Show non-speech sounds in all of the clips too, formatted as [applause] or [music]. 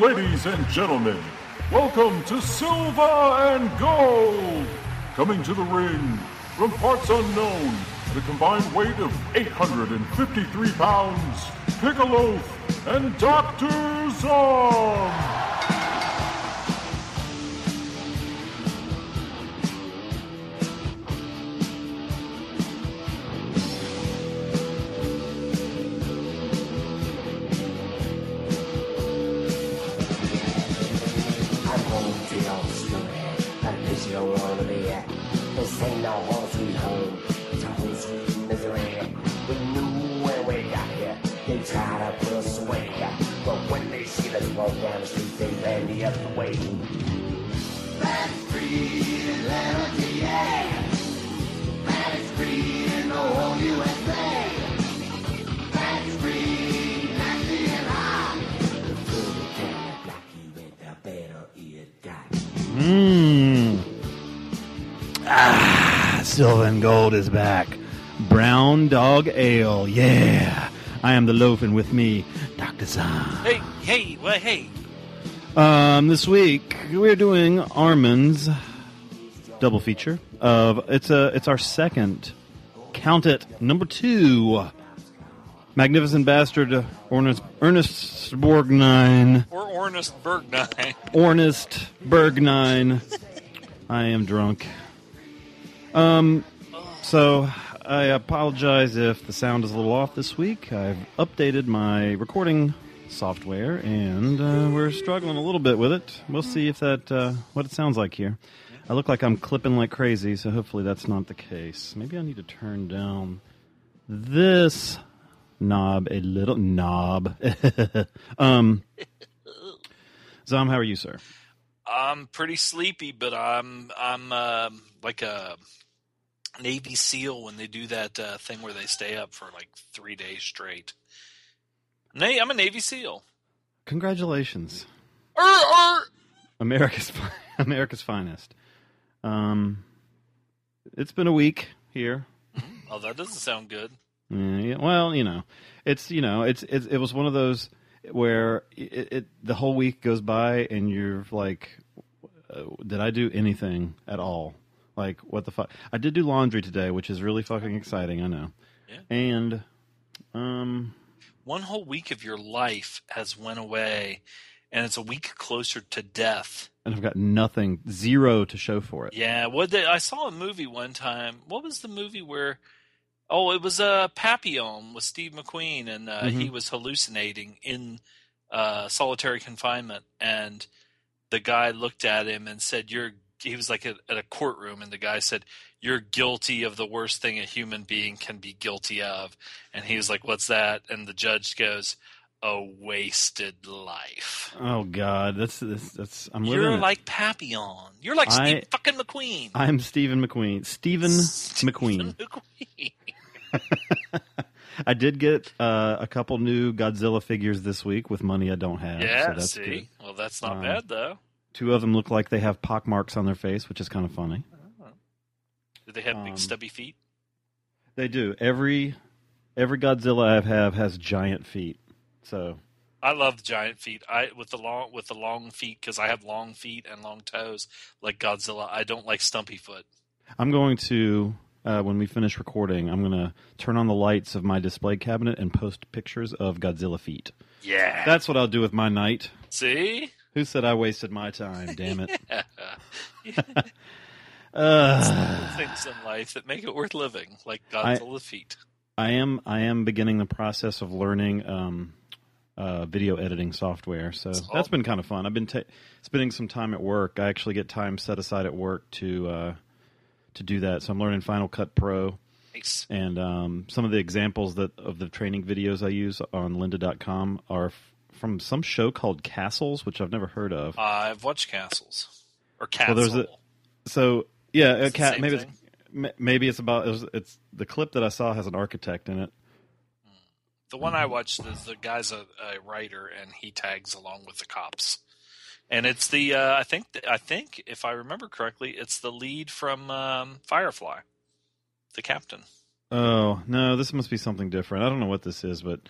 Ladies and gentlemen, welcome to Silver and Gold! Coming to the ring from parts unknown, the combined weight of 853 pounds, Piccoloth and Dr. Zom! Gold is back. Brown Dog Ale. Yeah. I am the loaf, and with me, Dr. Zahn. Hey, hey, well, hey. Um, this week we're doing Armin's double feature of it's a it's our second count it number two magnificent bastard Ernest Ernest Borgnine Or Ornest Bergnine. [laughs] Ornest Bergnine. I am drunk. Um, so I apologize if the sound is a little off this week. I've updated my recording software, and uh, we're struggling a little bit with it. We'll see if that uh, what it sounds like here. I look like I'm clipping like crazy, so hopefully that's not the case. Maybe I need to turn down this knob a little knob. [laughs] um, Zom, how are you, sir? I'm pretty sleepy, but I'm I'm um, like a Navy SEAL when they do that uh, thing where they stay up for like three days straight. Na- I'm a Navy SEAL. Congratulations. Er, er. America's [laughs] America's finest. Um, it's been a week here. Oh, that doesn't sound good. Yeah, yeah, well, you know, it's you know, it's, it's it was one of those where it, it the whole week goes by and you're like, uh, did I do anything at all? Like, what the fuck? I did do laundry today, which is really fucking exciting. I know. Yeah. And um, One whole week of your life has went away, and it's a week closer to death. and I've got nothing, zero to show for it. Yeah, what they, I saw a movie one time. What was the movie where? Oh, it was uh, Papillon with Steve McQueen, and uh, he was hallucinating in uh, solitary confinement. And the guy looked at him and said, "You're." He was like at, at a courtroom, and the guy said, "You're guilty of the worst thing a human being can be guilty of." And he was like, "What's that?" And the judge goes, "A wasted life." Oh God, that's that's, that's I'm living. You're it. like Papillon. You're like I- Steve fucking McQueen. I'm Stephen McQueen. Stephen McQueen. [laughs] McQueen. I did get uh, a couple new Godzilla figures this week with money I don't have. Yeah, so that's see? good. Well, that's not Um, bad, though. Two of them look like they have pock marks on their face, which is kind of funny. Do they have um, big stubby feet? They do. Every every Godzilla I have has giant feet. So I love the giant feet. I with the long with the long feet because I have long feet and long toes like Godzilla. I don't like stumpy foot. I'm going to uh, when we finish recording, I'm going to turn on the lights of my display cabinet and post pictures of Godzilla feet. Yeah. That's what I'll do with my night. see? Who said I wasted my time? Damn it. [laughs] [laughs] Little Uh, things in life that make it worth living, like I- Godzilla feet. I am I am beginning the process of learning um, uh, video editing software, so that's been kind of fun. I've been ta- spending some time at work. I actually get time set aside at work to uh, to do that. So I'm learning Final Cut Pro, Nice. and um, some of the examples that of the training videos I use on Lynda.com are from some show called Castles, which I've never heard of. I've watched Castles or Well, Castle. there's a- So yeah, a It's the cat. Maybe it's, thing? ma- maybe it's about it was, it's the clip that I saw has an architect in it. The one I watched is the guy's a, a writer and he tags along with the cops. And it's the uh, I think I think if I remember correctly, it's the lead from um, Firefly, the captain. Oh no, this must be something different. I don't know what this is, but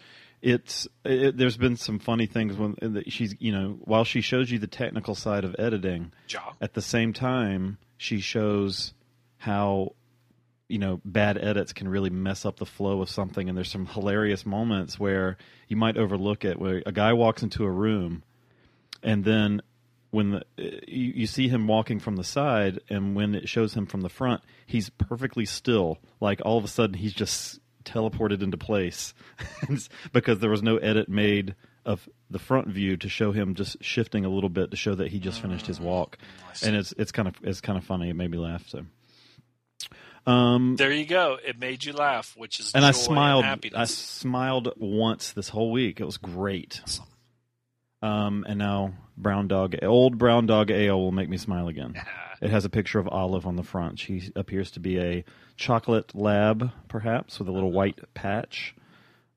it's it, there's been some funny things when that she's you know while she shows you the technical side of editing, Ja. at the same time she shows how you know bad edits can really mess up the flow of something and there's some hilarious moments where you might overlook it where a guy walks into a room and then when the, you, you see him walking from the side and when it shows him from the front he's perfectly still like all of a sudden he's just teleported into place [laughs] because there was no edit made of the front view to show him just shifting a little bit to show that he just finished his walk and it's it's kind of it's kind of funny it made me laugh so um There you go. It made you laugh, which is and I smiled. And I smiled once this whole week. It was great. Um, and now brown dog, old brown dog ale will make me smile again. [laughs] It has a picture of Olive on the front. She appears to be a chocolate lab, perhaps, with a little white patch.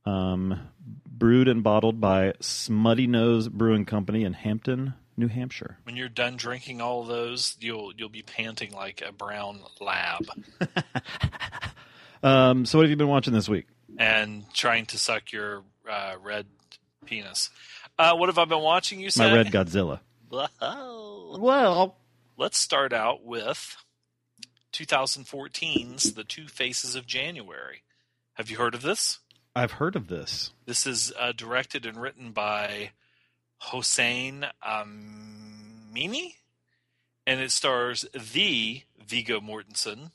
Um, brewed and bottled by Smuttynose Brewing Company in Hampton, New Hampshire. when you're done drinking all of those, you'll you'll be panting like a brown lab [laughs] Um, so, what have you been watching this week? and trying to suck your uh, red penis. Uh, what have I been watching? You said My Red Godzilla. [laughs] Well, Well, let's start out with 2014's The Two Faces of January. Have you heard of this? I've heard of this. This is uh, directed and written by Hossein Amini, and it stars the Viggo Mortensen,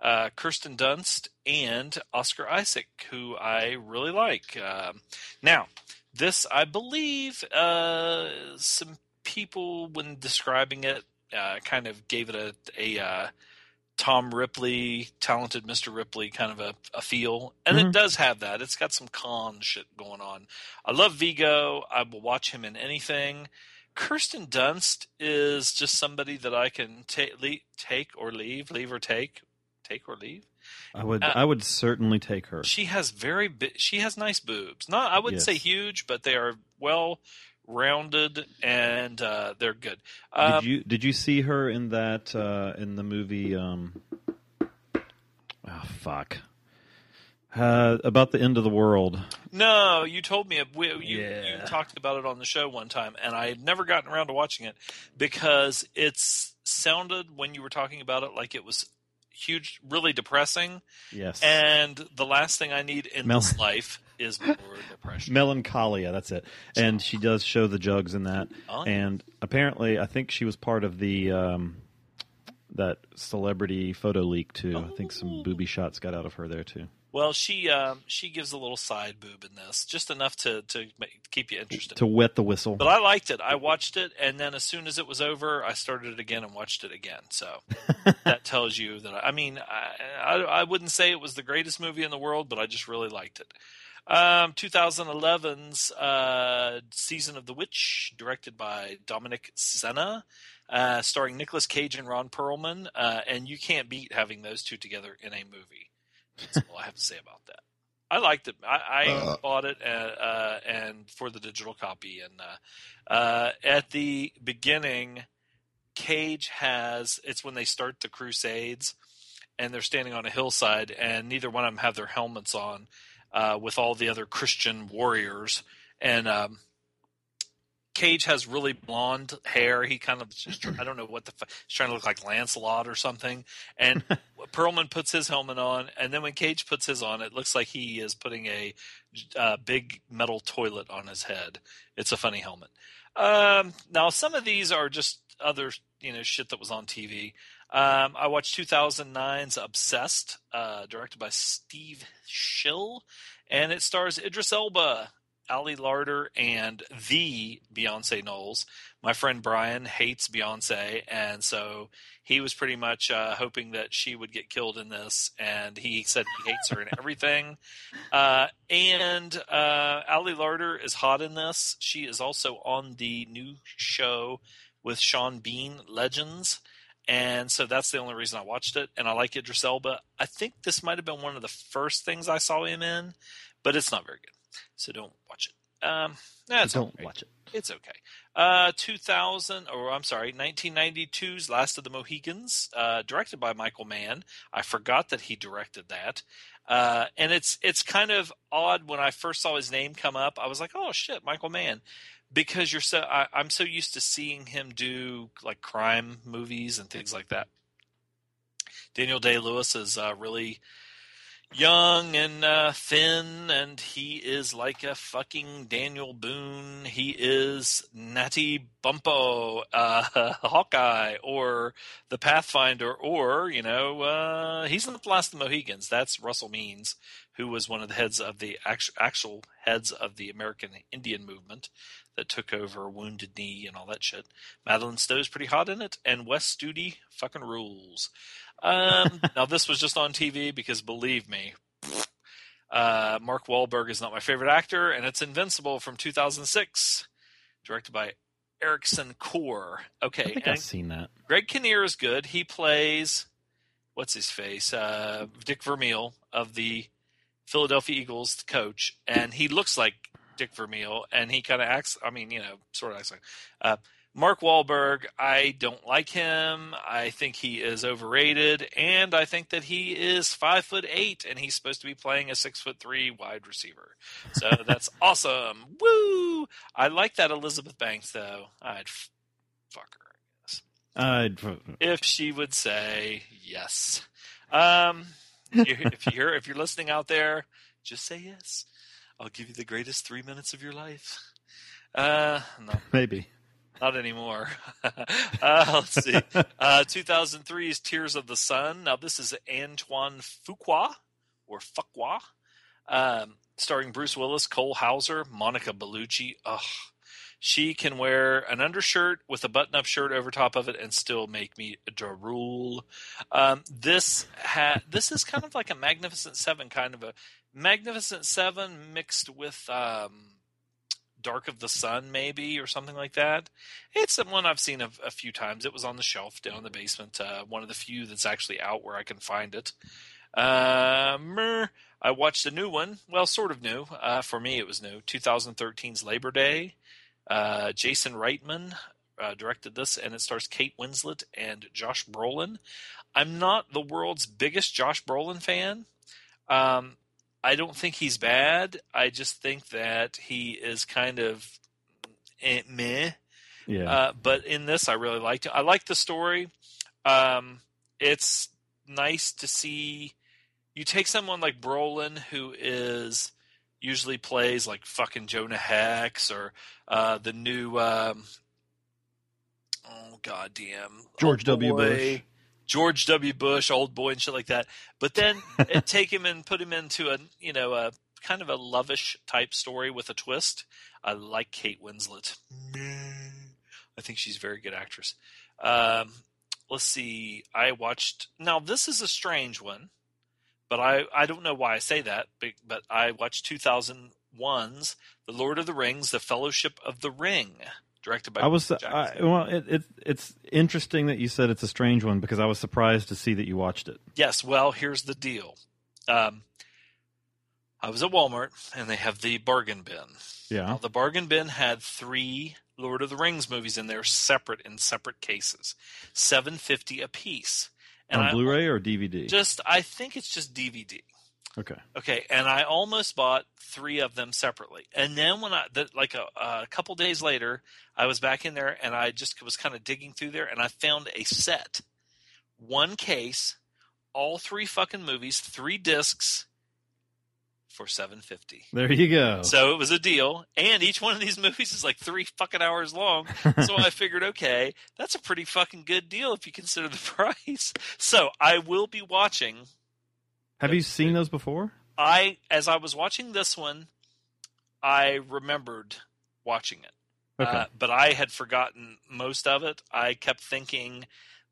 uh, Kirsten Dunst, and Oscar Isaac, who I really like. Um now, this, I believe, uh, some people, when describing it, uh, kind of gave it a, a uh, Tom Ripley, talented Mr. Ripley kind of a, a feel. And it Mhm. does have that. It's got some con shit going on. I love Viggo. I will watch him in anything. Kirsten Dunst is just somebody that I can ta- le- take or leave, leave or take, take or leave. I would Uh, I would certainly take her. She has very bi- she has nice boobs. Not I wouldn't say huge, but they are well rounded and uh, they're good. Um, did you did you see her in that uh, in the movie? Um, oh fuck! Uh, about the end of the world. No, you told me we, you, you talked about it on the show one time, and I had never gotten around to watching it because it's sounded when you were talking about it like it was huge, really depressing. Yes. And the last thing I need in Mel- this life is [laughs] depression. Melancholia, that's it. And she does show the jugs in that. Oh, yeah. And apparently, I think she was part of the um, that celebrity photo leak too. I think some booby shots got out of her there too. Well, she um, she gives a little side boob in this, just enough to to make, keep you interested. To wet the whistle. But I liked it. I watched it, and then as soon as it was over, I started it again and watched it again. So [laughs] that tells you that. I mean, I, I I wouldn't say it was the greatest movie in the world, but I just really liked it. Um, 2011's uh, Season of the Witch, directed by Dominic Sena, uh, starring Nicolas Cage and Ron Perlman, uh, and you can't beat having those two together in a movie. That's all I have to say about that. I liked it. I, I bought it uh, uh, and for the digital copy. And uh, uh, at the beginning, Cage has it's when they start the Crusades, and they're standing on a hillside, and neither one of them have their helmets on, uh, with all the other Christian warriors, and um, Cage has really blonde hair. He kind of just, [clears throat] I don't know what the he's trying to look like Lancelot or something. And [laughs] Perlman puts his helmet on, and then when Cage puts his on, it looks like he is putting a uh, big metal toilet on his head. It's a funny helmet. Um, now some of these are just other you know shit that was on TV. Um, I watched 2009's Obsessed, uh, directed by Steve Shill, and it stars Idris Elba, Ali Larter, and the Beyonce Knowles. My friend Brian hates Beyonce, and so he was pretty much uh, hoping that she would get killed in this, and he said he hates her and everything. Uh, and uh, Ali Larter is hot in this. She is also on the new show with Sean Bean, Legends. And so that's the only reason I watched it. And I like Idris Elba. I think this might have been one of the first things I saw him in, but it's not very good. So don't watch it. Um, Don't watch it. it's okay. Uh, 2000, or I'm sorry, 1992's Last of the Mohicans, uh, directed by Michael Mann. I forgot that he directed that. Uh, and it's it's kind of odd when I first saw his name come up. I was like, "Oh shit, Michael Mann," because you're so I, I'm so used to seeing him do like crime movies and things like that. Daniel Day Lewis is uh, really young and uh, thin, and he is like a fucking Daniel Boone. He is Natty Bumppo, uh, [laughs] Hawkeye, or the Pathfinder, or you know, uh, he's not the last of the Mohicans. That's Russell Means, who was one of the heads of the actual, actual heads of the American Indian movement that took over Wounded Knee and all that shit. Madeleine Stowe's pretty hot in it, and Wes Studi fucking rules. Um, [laughs] now this was just on TV because believe me, uh, Mark Wahlberg is not my favorite actor, and it's Invincible from 2006, directed by Ericson Core. Okay, I I've seen that. Greg Kinnear is good. He plays what's his face, uh, Dick Vermeil of the Philadelphia Eagles, coach, and he looks like Dick Vermeil, and he kind of acts. I mean, you know, sort of acts like. Uh, Mark Wahlberg, I don't like him. I think he is overrated, and I think that he is five foot eight, and he's supposed to be playing a six foot three wide receiver. So [laughs] that's awesome. Woo! I like that Elizabeth Banks though. I'd f- fuck her, I guess, I'd, if she would say yes. Um, if you're if you're listening out there, just say yes. I'll give you the greatest three minutes of your life. Uh, no, [laughs] maybe. Not anymore. [laughs] uh, let's see. Uh, 2003's Tears of the Sun. Now, this is Antoine Fuqua, or Fuqua, um, starring Bruce Willis, Cole Hauser, Monica Bellucci. Ugh. She can wear an undershirt with a button up shirt over top of it and still make me drool. Um, this ha- this is kind of like a Magnificent Seven, kind of a Magnificent Seven mixed with. Um, Dark of the Sun, maybe, or something like that. It's the one I've seen a, a few times. It was on the shelf down in the basement. Uh, one of the few that's actually out where I can find it. Um, I watched a new one. Well, sort of new. Uh, for me, it was new. 2013's Labor Day. Uh, Jason Reitman uh, directed this, and it stars Kate Winslet and Josh Brolin. I'm not the world's biggest Josh Brolin fan. Um, I don't think he's bad. I just think that he is kind of eh, meh. Yeah. Uh, but in this, I really liked it. I like the story. Um, it's nice to see you take someone like Brolin, who is usually plays like fucking Jonah Hex or uh, the new um, oh goddamn George Old W. Bush. George W. Bush, old boy, and shit like that. But then [laughs] it take him and put him into a you know a kind of a lovish type story with a twist. I like Kate Winslet. I think she's a very good actress. Um, let's see. I watched. Now this is a strange one, but I I don't know why I say that. But, but I watched 2001's The Lord of the Rings: The Fellowship of the Ring, directed by. I was I, well. It, it it's interesting that you said it's a strange one because I was surprised to see that you watched it. Yes. Well, here's the deal. Um, I was at Walmart and they have the bargain bin. Yeah. Now, the bargain bin had three Lord of the Rings movies in there, separate in separate cases, seven fifty a piece. And On I Blu-ray or DVD. just I think it's just DVD. Okay. Okay, and I almost bought three of them separately, and then when I the, like a, a couple days later, I was back in there and I just was kind of digging through there, and I found a set, one case, all three fucking movies, three discs, for seven fifty. There you go. So it was a deal, and each one of these movies is like three fucking hours long. [laughs] So I figured, okay, that's a pretty fucking good deal if you consider the [laughs] price. So I will be watching Have you seen those before? I as I was watching this one, I remembered watching it. Okay. Uh, but I had forgotten most of it. I kept thinking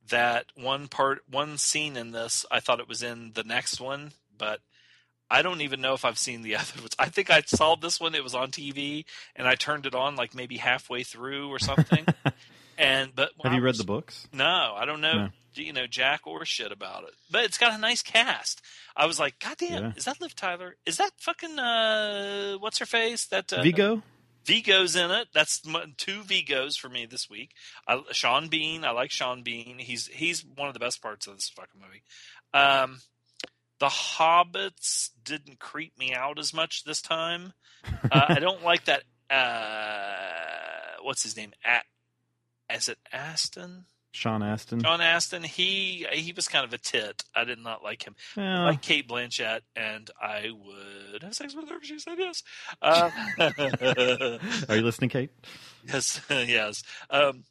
that one part, one scene in this, I thought it was in the next one, but I don't even know if I've seen the [laughs] other ones. I think I saw this one; it was on TV, and I turned it on like maybe halfway through or something. [laughs] and but Have you read the books? no, I don't know. No. You know jack or shit about it, but it's got a nice cast. I was like, God damn, Yeah. is that Liv Tyler? Is that fucking uh, what's her face? That uh, Viggo. Viggo's in it. That's two Viggos for me this week. I, Sean Bean, I like Sean Bean. He's he's one of the best parts of this fucking movie. Um, The Hobbits didn't creep me out as much this time. Uh, I don't like that. Uh, what's his name? At, is it Aston? Sean Astin. Sean Aston. He he was kind of a tit. I did not like him. I like Cate Blanchett, and I would have sex with her if she said yes. Uh, [laughs] are you listening, Kate? yes, [laughs] yes. Um,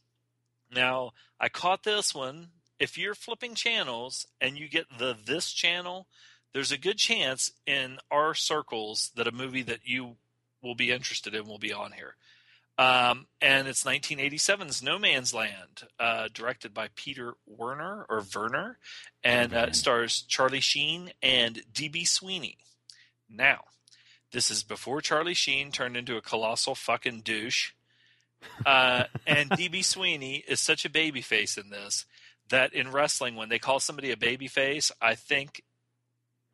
now I caught this one. If you're flipping channels and you get the this channel, there's a good chance in our circles that a movie that you will be interested in will be on here. Um, and it's 1987's No Man's Land, uh, directed by Peter Werner or Werner, and uh, stars Charlie Sheen and DB Sweeney. Now, this is before Charlie Sheen turned into a colossal fucking douche. Uh, and [laughs] DB Sweeney is such a baby face in this that in wrestling, when they call somebody a baby face, I think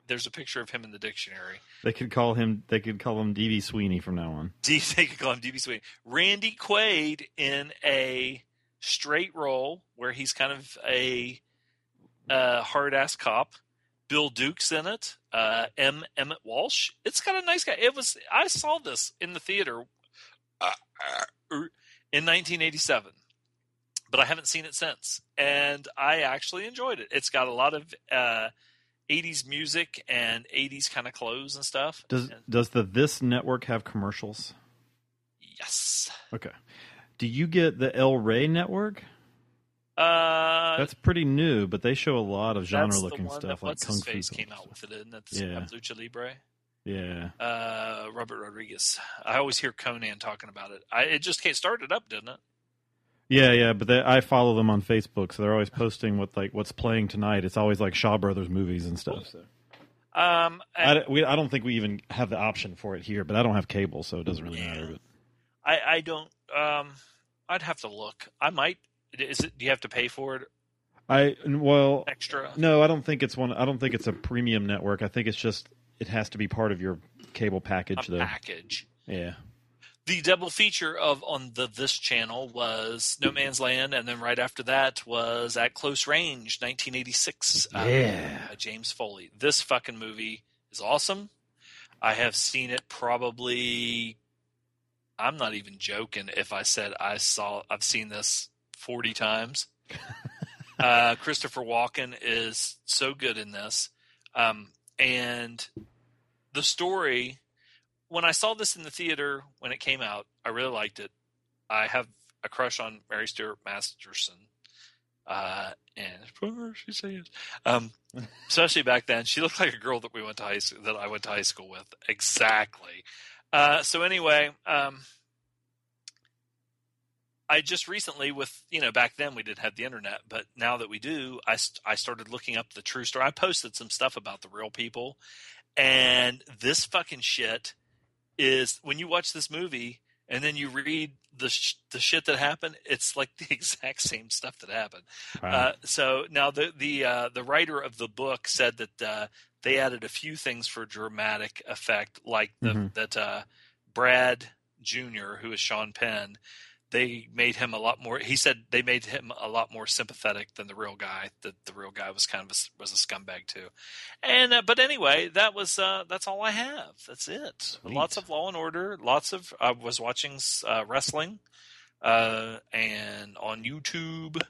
there's a picture of him in the dictionary. They could call him. They could call him DB Sweeney from now on. D, [laughs] they could call him DB Sweeney. Randy Quaid in a straight role where he's kind of a uh, hard ass cop. Bill Duke's in it. Uh, M. Emmett Walsh. It's got a nice guy. It was. I saw this in the theater uh, in 1987, but I haven't seen it since, and I actually enjoyed it. It's got a lot of uh, 80s music and 80s kind of clothes and stuff. Does And- Does the This network have commercials? yes. Okay. Do you get the El Rey network? Uh, That's pretty new, but they show a lot of genre-looking stuff like kung fu. came out with it, and that's Yeah. Lucha Libre. Yeah. Uh, Robert Rodriguez. I always hear Conan talking about it. I, it just can't start it up, didn't it? Yeah, yeah, but they, I follow them on Facebook, so they're always posting what like what's playing tonight. It's always like Shaw Brothers movies and stuff. So. Um, I, and don't- we, I don't think we even have the option for it here, but I don't have cable, so it doesn't really Yeah. matter. But I, I don't. Um, I'd have to look. I might. Is it? Do you have to pay for it I well, extra? no, I don't think it's one. I don't think it's a premium network. I think it's just it has to be part of your cable package, A though. package. Yeah. The double feature of on the this channel was No Man's Land, and then right after that was At Close Range, 1986. uh, Yeah. James Foley. This fucking movie is awesome. I have seen it probably. I'm not even joking if I said I saw. I've seen this 40 times. [laughs] uh, Christopher Walken is so good in this, um, and the story. When I saw this in the theater when it came out, I really liked it. I have a crush on Mary Stuart Masterson, uh, and she says, um, [laughs] especially back then, she looked like a girl that we went to high school, that I went to high school with. Exactly. Uh, so anyway, um, I just recently, with you know, back then we didn't have the internet, but now that we do, I I started looking up the true story. I posted some stuff about the real people, and this fucking shit is when you watch this movie and then you read the sh- the shit that happened. It's like the [laughs] exact same stuff that happened. Wow. Uh, so now the the uh, the writer of the book said that uh, they added a few things for dramatic effect, like the, Mhm. that uh, Brad Jr., who is Sean Penn, they made him a lot more. He said they made him a lot more sympathetic than the real guy. That the real guy was kind of a, was a scumbag too. And uh, but anyway, that was uh, that's all I have. That's it. Sweet. Lots of Law and Order. Lots of I was watching uh, wrestling uh, and on YouTube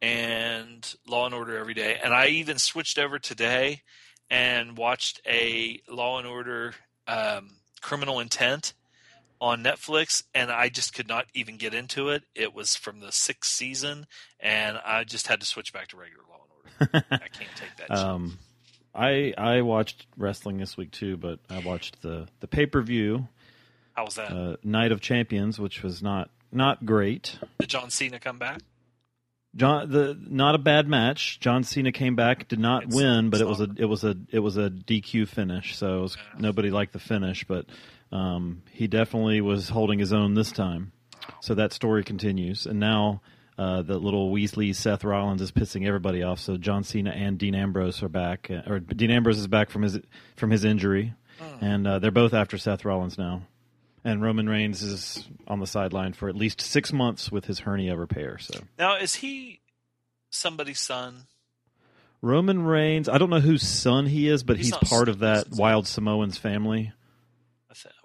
and Law and Order every day. And I even switched over today and watched a Law and Order um, Criminal Intent on Netflix, and I just could not even get into it. It was from the sixth season, and I just had to switch back to regular Law and Order. [laughs] I can't take that. shit. um, I I watched wrestling this week too, but I watched the the pay per view How was that? uh, Night of Champions, which was not not great. Did John Cena come back? John, the not a bad match. John Cena came back, did not It's- win, but it was a it was a it was a DQ finish. So it was, Yeah. nobody liked the finish, but um, he definitely was holding his own this time. So that story continues, and now uh, the little Weasley Seth Rollins is pissing everybody off. So John Cena and Dean Ambrose are back, uh, or Dean Ambrose is back from his from his injury, and uh, they're both after Seth Rollins now. And Roman Reigns is on the sideline for at least six months with his hernia repair. So Now, is he somebody's son? Roman Reigns. I don't know whose son he is, but He's he's, part of that Wild Samoans family.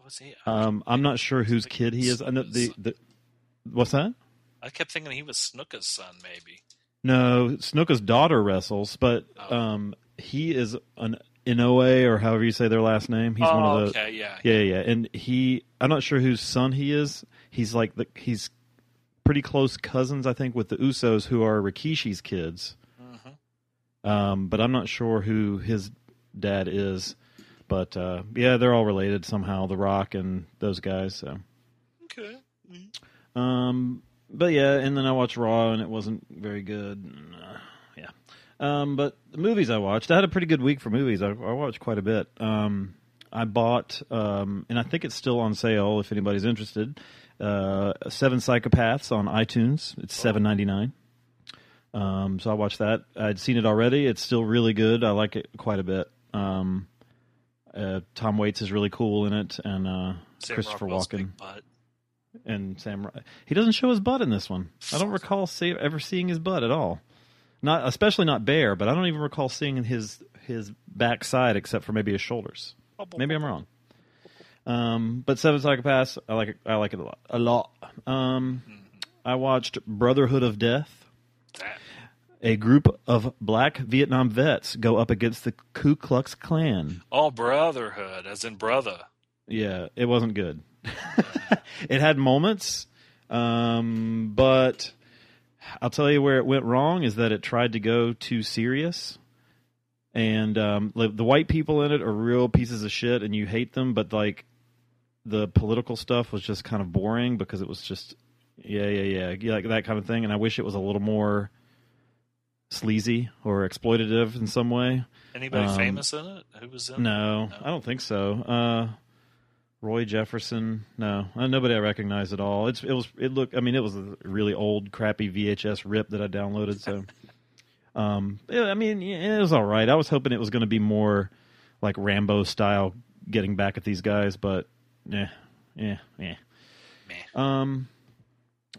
Was he? Um, I'm not sure whose kid he is. I know the, the what's that? I kept thinking he was Snuka's son, maybe. No, Snuka's daughter wrestles, but Oh. um, he is an Anoa'i or however you say their last name. He's oh, one of the okay, yeah. yeah, yeah, yeah. And he, I'm not sure whose son he is. He's like the he's pretty close cousins, I think, with the Usos, who are Rikishi's kids. Mhm. Um, but I'm not sure who his dad is. But uh, yeah, they're all related somehow. The Rock and those guys. So, Okay. um, but yeah, and then I watched Raw, and it wasn't very good. And, uh, yeah. Um, but the movies I watched, I had a pretty good week for movies. I, I watched quite a bit. Um, I bought, um, and I think it's still on sale if anybody's interested. Uh, Seven Psychopaths on iTunes. It's seven ninety nine. Um, so I watched that. I'd seen it already. It's still really good. I like it quite a bit. Um, uh, Tom Waits is really cool in it, and uh, Christopher Rockwell's Walken and Sam. He doesn't show his butt in this one. I don't recall see, ever seeing his butt at all. Not especially not bare, but I don't even recall seeing his his backside except for maybe his shoulders. Maybe I'm wrong. Um, but Seven Psychopaths, I like it. I like it a lot. A lot. Um, I watched Brotherhood of Death. A group of black Vietnam vets go up against the Ku Klux Klan. Oh, brotherhood, as in brother. Yeah, it wasn't good. [laughs] it had moments, um, but I'll tell you where it went wrong is that it tried to go too serious. And um, the white people in it are real pieces of shit, and you hate them. But like the political stuff was just kind of boring because it was just yeah, yeah, yeah, yeah, like that kind of thing. And I wish it was a little more sleazy or exploitative in some way. Anybody Um, famous in it? Who was in it? No, No. I don't think so. Uh, Roy Jefferson, no, uh, nobody I recognize at all. It's it was it looked. I mean, it was a really old, crappy VHS rip that I downloaded. So, [laughs] um, yeah, I mean, it was all right. I was hoping it was going to be more like Rambo style, getting back at these guys, but yeah, yeah, yeah. Um,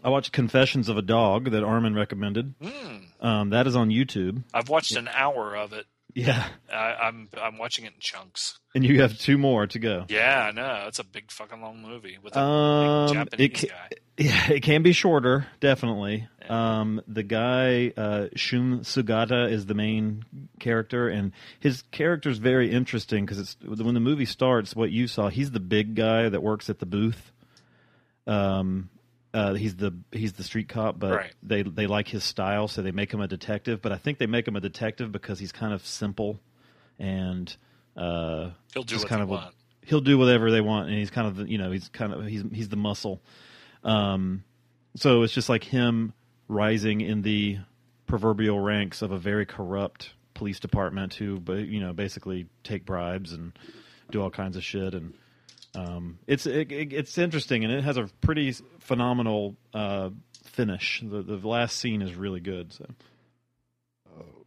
I watched Confessions of a Dog that Armin recommended. Mm. Um, that is on YouTube. I've watched an hour of it. Yeah, I, I'm I'm watching it in chunks. and you have two more to go. Yeah, I know. It's a big fucking long movie with a Um, Japanese it ca- guy. Yeah, it can be shorter, definitely. Yeah. Um, the guy uh, Shun Sugata is the main character, and his character is very interesting because it's when the movie starts. What you saw, he's the big guy that works at the booth. Um, uh, he's the he's the street cop, but Right. they they like his style, so they make him a detective. But I think they make him a detective because he's kind of simple and uh, He'll do kind they of want. he'll do whatever they want, and he's kind of the- you know he's kind of he's he's the muscle. Um, so it's just like him rising in the proverbial ranks of a very corrupt police department who, but you know, basically take bribes and do all kinds of shit. And um, it's it, it, it's interesting, and it has a pretty phenomenal uh, finish. The the last scene is really good. So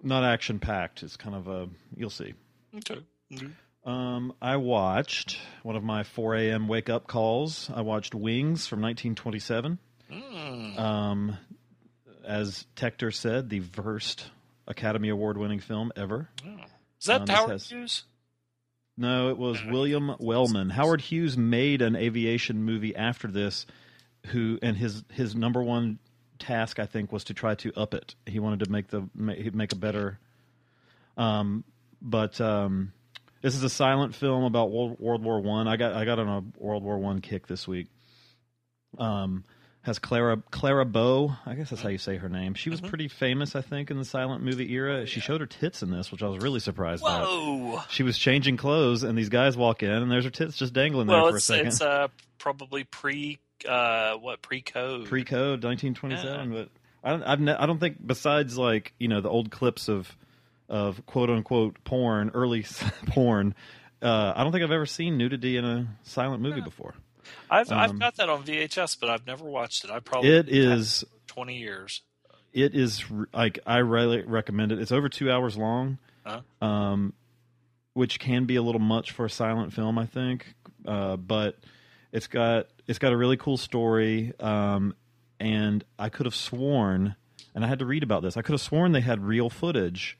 not action packed. It's kind of a you'll see. Okay. Okay. Um, I watched one of my 4 a.m. wake up calls. I watched Wings from 1927. Mm. Um, as Tector said, the first Academy Award winning film ever. Oh. Is that Um, Howard has- Hughes? No, it was William Wellman. Howard Hughes made an aviation movie after this, who and his his number one task I think was to try to up it. He wanted to make the make, make a better. Um, but um, this is a silent film about World, World War One. I. got I got on a World War One kick this week. Um, has Clara Clara Bow. I guess that's how you say her name. She was pretty famous, I think, in the silent movie era. She showed her tits in this, which I was really surprised about she was changing clothes, and these guys walk in, and there's her tits just dangling there for a second. it's uh probably pre uh what pre code. Pre-code, 1927. But I don't, I've ne- I don't think besides like you know the old clips of of quote unquote porn, early [laughs] porn. Uh, I don't think I've ever seen nudity in a silent movie before. I've I've um, got that on VHS, but I've never watched it. I probably It is twenty years. it is like I really recommend it. It's over two hours long, Huh? um, which can be a little much for a silent film, I think. Uh, but it's got it's got a really cool story, um, and I could have sworn, and I had to read about this. I could have sworn they had real footage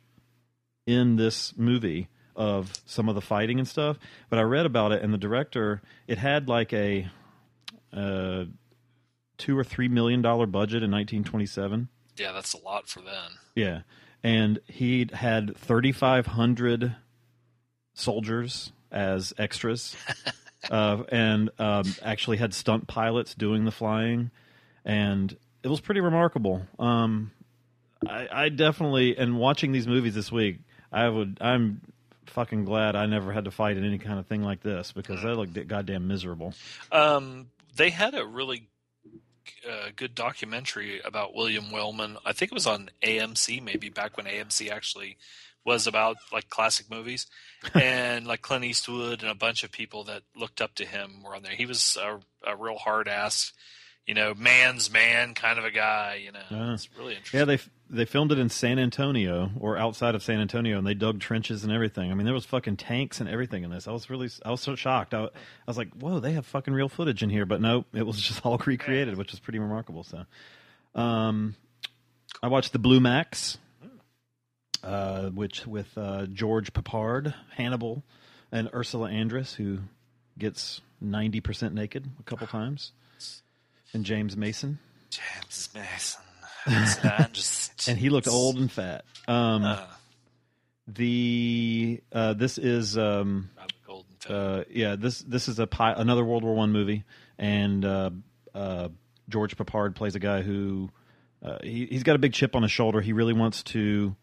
in this movie of some of the fighting and stuff. But I read about it, and the director it had like a uh, two or three million dollar budget in 1927. Yeah, that's a lot for then. Yeah, and he had 3,500 soldiers as extras, [laughs] uh, and um, actually had stunt pilots doing the flying, and it was pretty remarkable. Um, I, I definitely, and watching these movies this week, I would, I'm fucking glad I never had to fight in any kind of thing like this because that looked goddamn miserable. Um, they had a really uh, good documentary about William Wellman. I think it was on AMC, maybe back when AMC actually was about like classic movies, [laughs] and like Clint Eastwood and a bunch of people that looked up to him were on there. He was a, a real hard ass, you know, man's man kind of a guy. You know, Uh, it's really interesting. Yeah, they they filmed it in San Antonio or outside of San Antonio, and they dug trenches and everything. I mean, there was fucking tanks and everything in this. I was really, I was so shocked. I, I was like, "Whoa, they have fucking real footage in here." But no, it was [laughs] just all recreated, which is pretty remarkable. So, um, I watched the Blue Max, uh, which with uh, George Peppard, Hannibal, and Ursula Andress, who gets ninety percent naked a couple times, and James Mason. James Mason. Not [laughs] just, and he looked old and fat. Um, uh, the uh, this is um, uh, yeah this this is a pi- another World War One movie, and uh, uh, George Peppard plays a guy who uh, he, he's got a big chip on his shoulder. He really wants to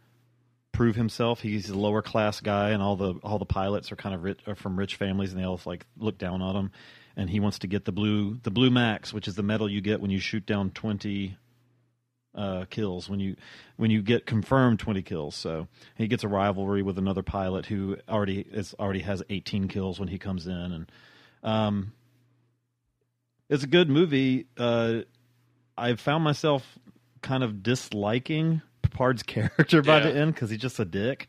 prove himself. He's a lower class guy, and all the all the pilots are kind of rich, are from rich families, and they all like look down on him. And he wants to get the blue the blue max, which is the medal you get when you shoot down twenty uh, kills when you when you get confirmed 20 kills. So he gets a rivalry with another pilot who already is already has 18 kills when he comes in, and um, it's a good movie. Uh, I found myself kind of disliking Peppard's [laughs] character by the end because he's just a dick.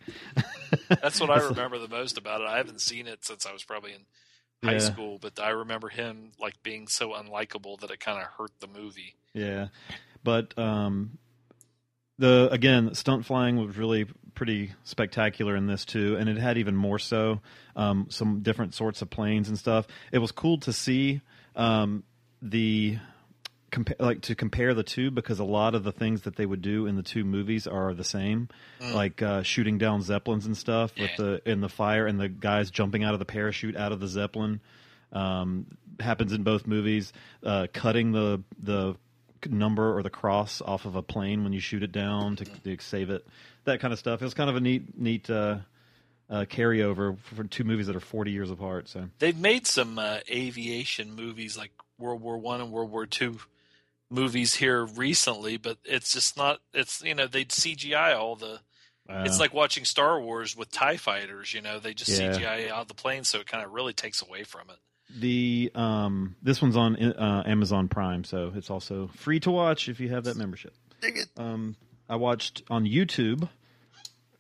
That's what I [laughs] remember the most about it. I haven't seen it since I was probably in high Yeah. school, but I remember him like being so unlikable that it kind of hurt the movie. Yeah, but um, the again stunt flying was really pretty spectacular in this too, and it had even more so um, some different sorts of planes and stuff. It was cool to see um, the compa- like to compare the two because a lot of the things that they would do in the two movies are the same, like uh, shooting down zeppelins and stuff with Yeah. the in the fire and the guys jumping out of the parachute out of the zeppelin. Um, happens in both movies. Uh, cutting the the number or the cross off of a plane when you shoot it down to, to save it, that kind of stuff. It was kind of a neat neat uh, uh, carryover for two movies that are forty years apart. So They've made some uh, aviation movies like World War One and World War Two movies here recently, but it's just not. It's you know they'd CGI all the. uh, it's like watching Star Wars with Tie fighters. You know they just Yeah. CGI out the plane, so it kind of really takes away from it. The um this one's on uh, Amazon Prime, so it's also free to watch if you have that membership. Um, I watched on YouTube,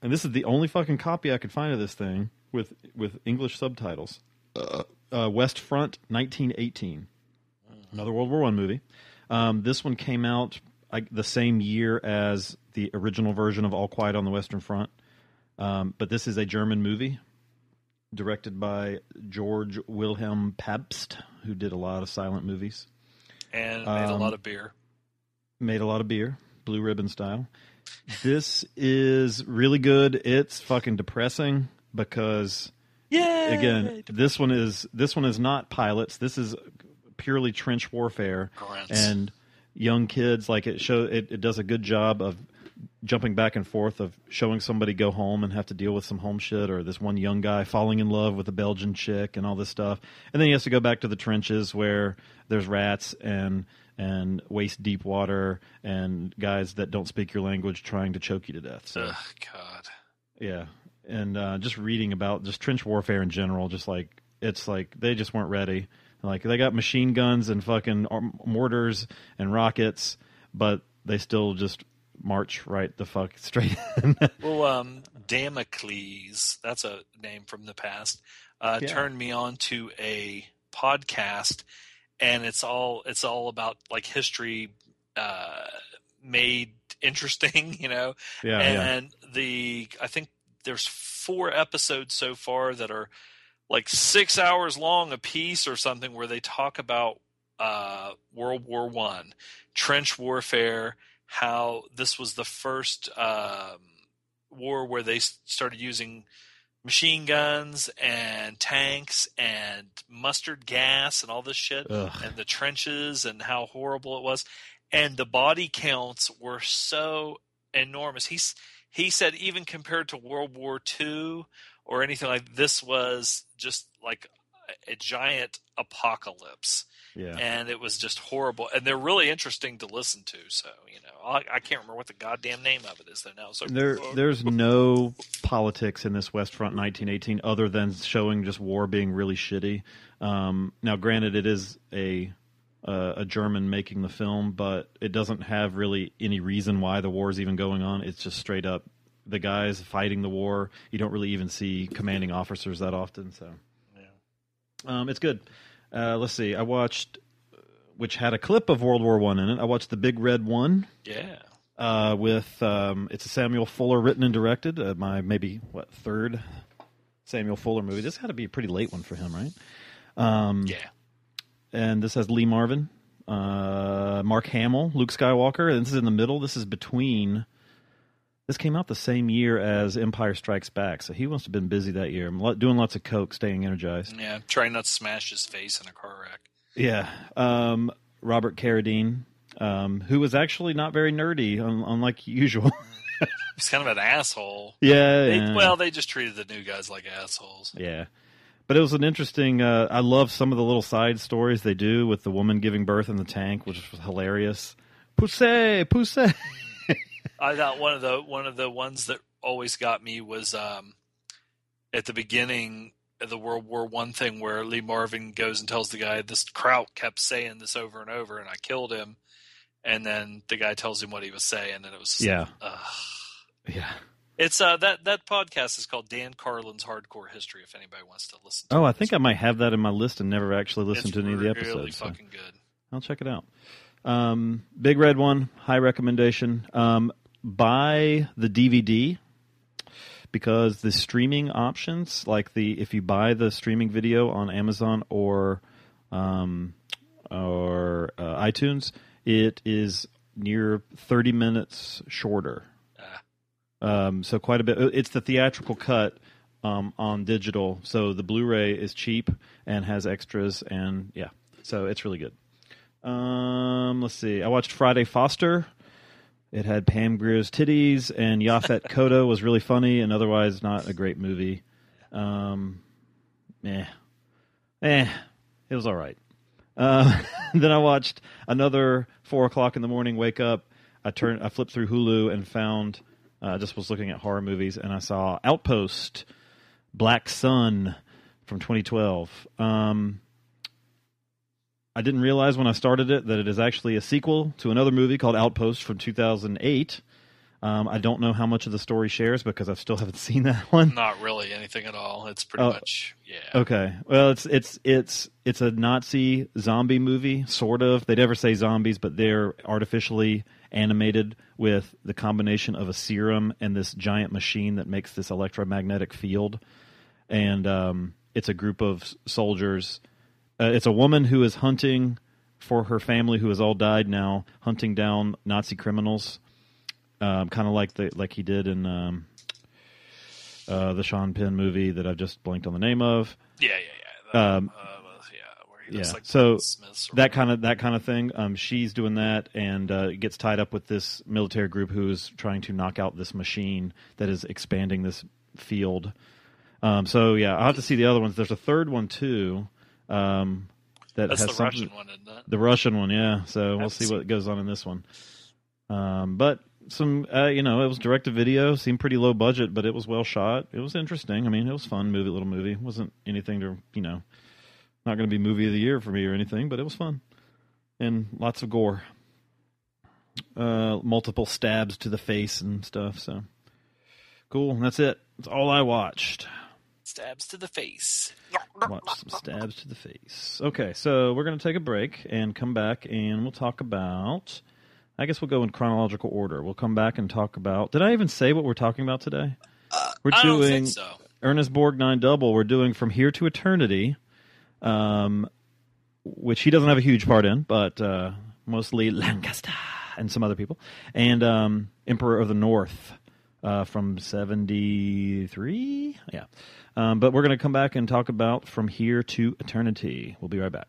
and this is the only fucking copy I could find of this thing with with English subtitles. Uh, West Front, 1918, another World War One movie. Um, this one came out like the same year as the original version of All Quiet on the Western Front, um, but this is a German movie directed by George Wilhelm Pabst, who did a lot of silent movies And made a Um, lot of beer. made a lot of beer, blue ribbon style. This is really good. It's fucking depressing because Yeah. again, this one is this one is not pilots. This is purely trench warfare Grunts. and young kids. Like it show it, it does a good job of jumping back and forth of showing somebody go home and have to deal with some home shit or this one young guy falling in love with a Belgian chick and all this stuff. And then he has to go back to the trenches where there's rats and and waist deep water and guys that don't speak your language trying to choke you to death. So Ugh, God. yeah, and uh, just reading about just trench warfare in general, just like it's like they just weren't ready. Like they got machine guns and fucking mortars and rockets, but they still just march right the fuck straight. in. [laughs] Well, um, Damocles, that's a name from the past, uh, Yeah. turned me on to a podcast, and it's all it's all about like history uh, made interesting, [laughs] you know. yeah, yeah, and the I think there's four episodes so far that are like six hours long a piece or something, where they talk about uh, World War One, trench warfare, how this was the first um, war where they started using machine guns and tanks and mustard gas and all this shit Ugh. and the trenches and how horrible it was. And the body counts were so enormous. He's he said even compared to world war ii or anything like this was just like a giant apocalypse Yeah. and it was just horrible and they're really interesting to listen to so you know i, I can't remember what the goddamn name of it is though now so There, there's no politics in this West Front 1918 other than showing just war being really shitty. Um, now, granted, it is a uh, a German making the film, but it doesn't have really any reason why the war is even going on. It's just straight up the guys fighting the war. You don't really even see commanding officers that often, so um, it's good. Uh, let's see. I watched, which had a clip of World War One in it. I watched the Big Red One yeah uh, with um, it's a Samuel Fuller written and directed. Uh, my maybe what third Samuel Fuller movie. This had to be a pretty late one for him, right? Um, yeah and this has Lee Marvin, uh, Mark Hamill, Luke Skywalker, and this is in the middle. This is between. This came out the same year as Empire Strikes Back, so he must have been busy that year. Doing lots of coke, staying energized. yeah trying not to smash his face in a car wreck Yeah. Um, Robert Carradine, um, who was actually not very nerdy, un- unlike usual. [laughs] he's kind of an asshole yeah, They- yeah. well they just treated the new guys like assholes Yeah. But it was an interesting. Uh, I love some of the little side stories they do with the woman giving birth in the tank, which was hilarious. Poussey, poussey. [laughs] I thought one of the one of the ones that always got me was um, at the beginning of the World War One thing where Lee Marvin goes and tells the guy this Kraut kept saying this over and over and I killed him, and then the guy tells him what he was saying and it was Yeah. like, ugh. Yeah. It's uh that that podcast is called Dan Carlin's Hardcore History. If anybody wants to listen. to Oh, it. I think I might have that in my list and never actually listened It's to any of the really episodes. so fucking good. I'll check it out. Um, Big Red One, high recommendation. Um, buy the DVD because the streaming options, like the if you buy the streaming video on Amazon or um, or uh, iTunes, it is near thirty minutes shorter. Um, so quite a bit. It's the theatrical cut um, on digital, so the Blu-ray is cheap and has extras, and yeah, so it's really good. Um, let's see. I watched Friday Foster. It had Pam Grier's titties, and Yaphet [laughs] Kotto was really funny, and otherwise not a great movie. Um, eh, eh, it was all right. Uh, [laughs] then I watched another four o'clock in the morning. Wake up. I turned. I flipped through Hulu and found. I uh, just was looking at horror movies, and I saw Outpost, Black Sun, from 2012. Um, I didn't realize when I started it that it is actually a sequel to another movie called Outpost from 2008. Um, I don't know how much of the story shares because I still [laughs] haven't seen that one. Not really anything at all. It's pretty Oh. much yeah. Okay. Well, it's it's it's it's a Nazi zombie movie, sort of. They never say zombies, but they're artificially animated with the combination of a serum and this giant machine that makes this electromagnetic field. And um, it's a group of soldiers. Uh, it's a woman who is hunting for her family, who has all died now, hunting down Nazi criminals, um, kind of like the like he did in. Um, uh, the Sean Penn movie that I've just blanked on the name of. Yeah, yeah, yeah. Um, uh, yeah, where he looks yeah, like so Will Smith's or That kind of that kind of thing. Um, she's doing that and uh, gets tied up with this military group who is trying to knock out this machine that is expanding this field. Um, so yeah, I'll have to see the other ones. There's a third one too. Um, that That's has the Russian one, isn't it? The Russian one, yeah. So we'll see what goes on in this one. Um, but some, uh, you know, it was direct to video, seemed pretty low budget, but it was well shot. It was interesting. I mean, it was fun movie, little movie. Wasn't anything to, you know, not going to be movie of the year for me or anything, but it was fun and lots of gore, uh, multiple stabs to the face and stuff. So cool. And that's it. That's all I watched. Stabs to the face. Watch some stabs to the face. Okay, so we're going to take a break and come back and we'll talk about. I guess we'll go in chronological order. We'll come back and talk about. Did I even say what we're talking about today? We're I don't doing think so. Ernest Borgnine double. We're doing From Here to Eternity, um, which he doesn't have a huge part in, but uh, mostly [laughs] Lancaster and some other people, and um, Emperor of the North uh, from '73. Yeah, um, but we're going to come back and talk about From Here to Eternity. We'll be right back.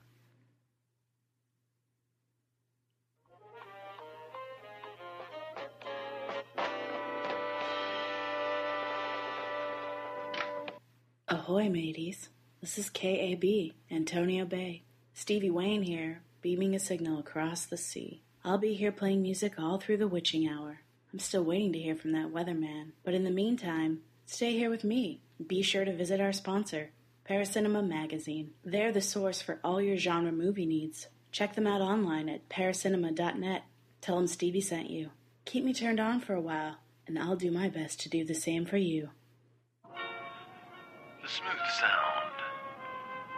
Ahoy, mateys. This is KAB, Antonio Bay. Stevie Wayne here, beaming a signal across the sea. I'll be here playing music all through the witching hour. I'm still waiting to hear from that weatherman, but in the meantime, stay here with me. Be sure to visit our sponsor, Paracinema Magazine. They're the source for all your genre movie needs. Check them out online at paracinema.net. Tell them Stevie sent you. Keep me turned on for a while, and I'll do my best to do the same for you. The smooth sound.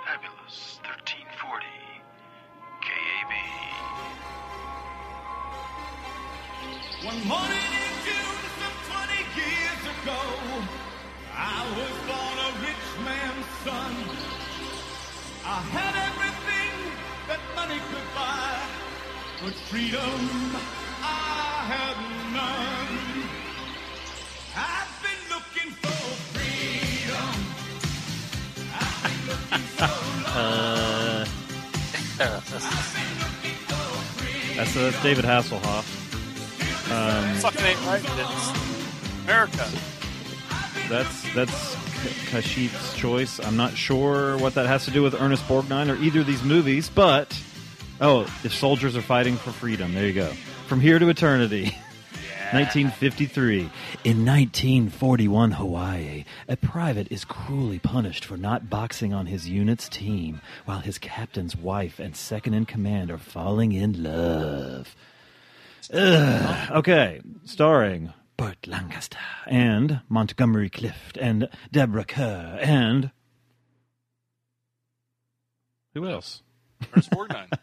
Fabulous 1340. One morning in June, some 20 years ago, I was born a rich man's son. I had everything that money could buy, but freedom I had none. I've been looking for freedom. I've been looking so long. Uh, [laughs] that's, uh, that's David Hasselhoff. Um, Fucking ain't right. It's America. That's that's Kashif's choice. I'm not sure what that has to do with Ernest Borgnine or either of these movies, but oh, if soldiers are fighting for freedom, there you go. From here to eternity. [laughs] 1953. In 1941 Hawaii, a private is cruelly punished for not boxing on his unit's team while his captain's wife and second in command are falling in love. Ugh. Okay, starring Burt Lancaster and Montgomery Clift and Deborah Kerr and who else? Ernest Borgnine. [laughs]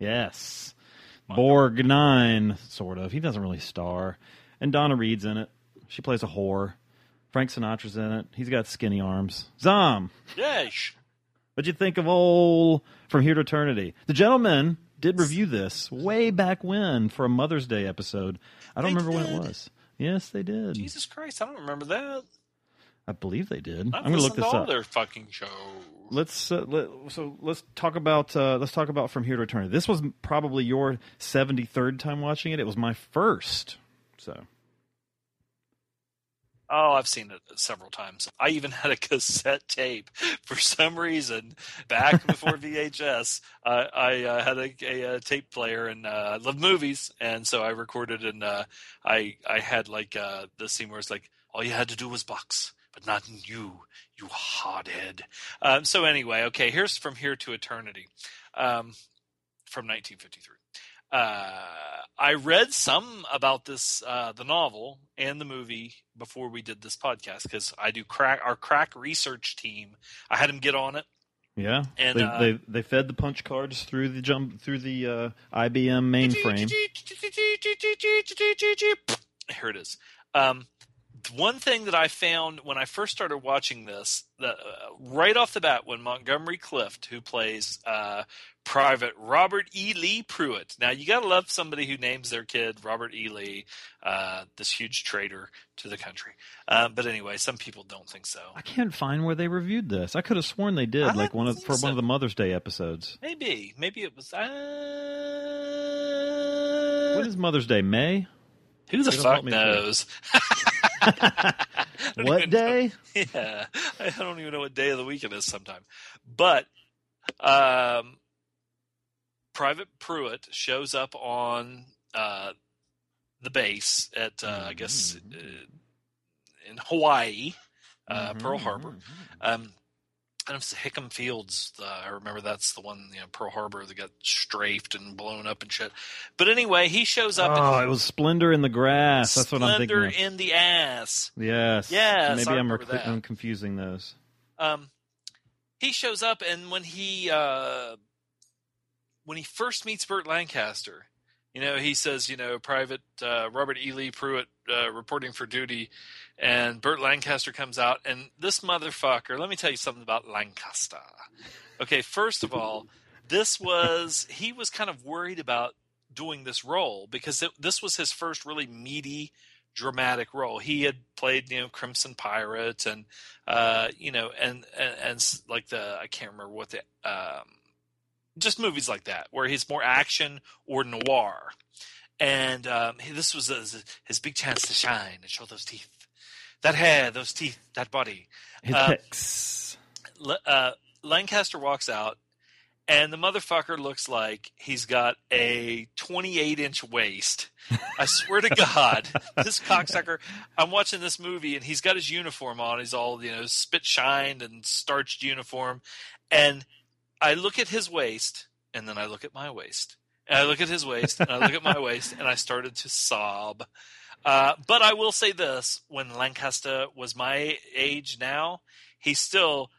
Yes, Borg Nine, sort of. He doesn't really star, and Donna Reed's in it. She plays a whore. Frank Sinatra's in it. He's got skinny arms. Zom, Yesh. what'd you think of old From Here to Eternity? The gentleman did review this way back when for a Mother's Day episode. I don't They remember when it was. Yes, they did. Jesus Christ, I don't remember that. I believe they did. I've I'm going to look this all up. their fucking shows. Let's uh, let, so let's talk about uh, let's talk about From Here to Eternity. This was probably your 73rd time watching it. It was my first. So Oh, I've seen it several times. I even [laughs] had a cassette tape for some reason back before VHS. Uh, I uh, had a, a, a tape player and uh, I love movies, and so I recorded and uh, I I had like uh, the scene where it's like all you had to do was box, but not you, you hothead. Um, so anyway, okay, here's from here to eternity, um, from 1953. Uh, I read some about this, uh, the novel and the movie before we did this podcast because I do crack our crack research team. I had him get on it. yeah, And, they, uh, they they fed the punch cards through the jump through the uh, IBM mainframe. Here it is. Um, one thing that I found when I first started watching this, that uh, right off the bat, when Montgomery Clift, who plays uh, Private Robert E. Lee Pruitt. Now you got to love somebody who names their kid Robert E. Lee, uh, this huge traitor to the country. Um, but anyway, some people don't think so. I can't find where they reviewed this. I could have sworn they did, I like one of for so. one of the Mother's Day episodes. Maybe, maybe it was. Uh, When is Mother's Day? May. who the fuck help me through. knows? [laughs] What even know. day? Yeah, I don't even know what day of the week it is sometime. But um, Private Pruitt shows up on uh, the base at, uh, I guess, Mm-hmm. uh, in Hawaii, uh, Mhm, Pearl Harbor. mhm. Um, and it's Hickam Fields. Uh, I remember that's the one, you know, Pearl Harbor that got strafed and blown up and shit. But anyway, he shows up. Oh, it was Splendor in the Grass. That's what I'm thinking. Splendor in the ass. Yes. Yes, Maybe I'm, rec-. I'm confusing those. um, he shows up and when he uh, when he first meets Burt Lancaster, You know, he says, you know, Private uh, Robert E. Lee Pruitt uh, reporting for duty, and Burt Lancaster comes out, and this motherfucker. Let me tell you something about Lancaster. Okay, first of all, this was he was kind of worried about doing this role because it, this was his first really meaty dramatic role. He had played, you know, Crimson Pirate and uh, you know, and, and and like the I can't remember what the um just movies like that where he's more action or noir. And um, this was his, his big chance to shine and show those teeth, that hair, those teeth, that body. His Uh, uh, Lancaster walks out, and the motherfucker looks like he's got a 28 inch waist. I swear to God, [laughs] this cocksucker. I'm watching this movie, and he's got his uniform on. He's all you know, spit shined and starched uniform, and I look at his waist, and then I look at my waist. And I look at his waist, and I look at my waist, and I started to sob. Uh, but I will say this: when Lancaster was my age now, he still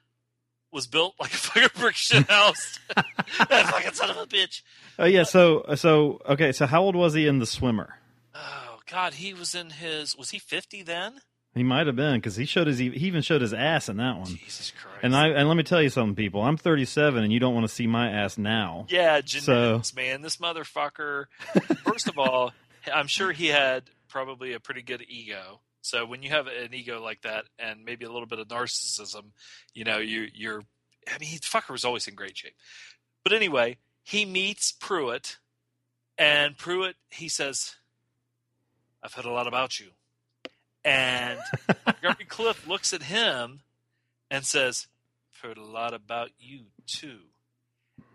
was built like a [laughs] fucking brick shit house. [laughs] that fucking son of a bitch. Oh yeah. So so okay. So how old was he in the swimmer? Oh God, he was in his. Was he fifty then? He might have been because he showed his he even showed his ass in that one. Jesus Christ. And I and let me tell you something, people. I'm 37, and you don't want to see my ass now. Yeah, genetics, So- man. This motherfucker. First of all, I'm sure he had probably a pretty good ego. So when you have an ego like that, and maybe a little bit of narcissism, you know, you you're. I mean, he fucker was always in great shape. But anyway, he meets Pruitt, and Pruitt he says, "I've heard a lot about you," and Gary Cliff looks at him and says, "I've heard a lot about you too."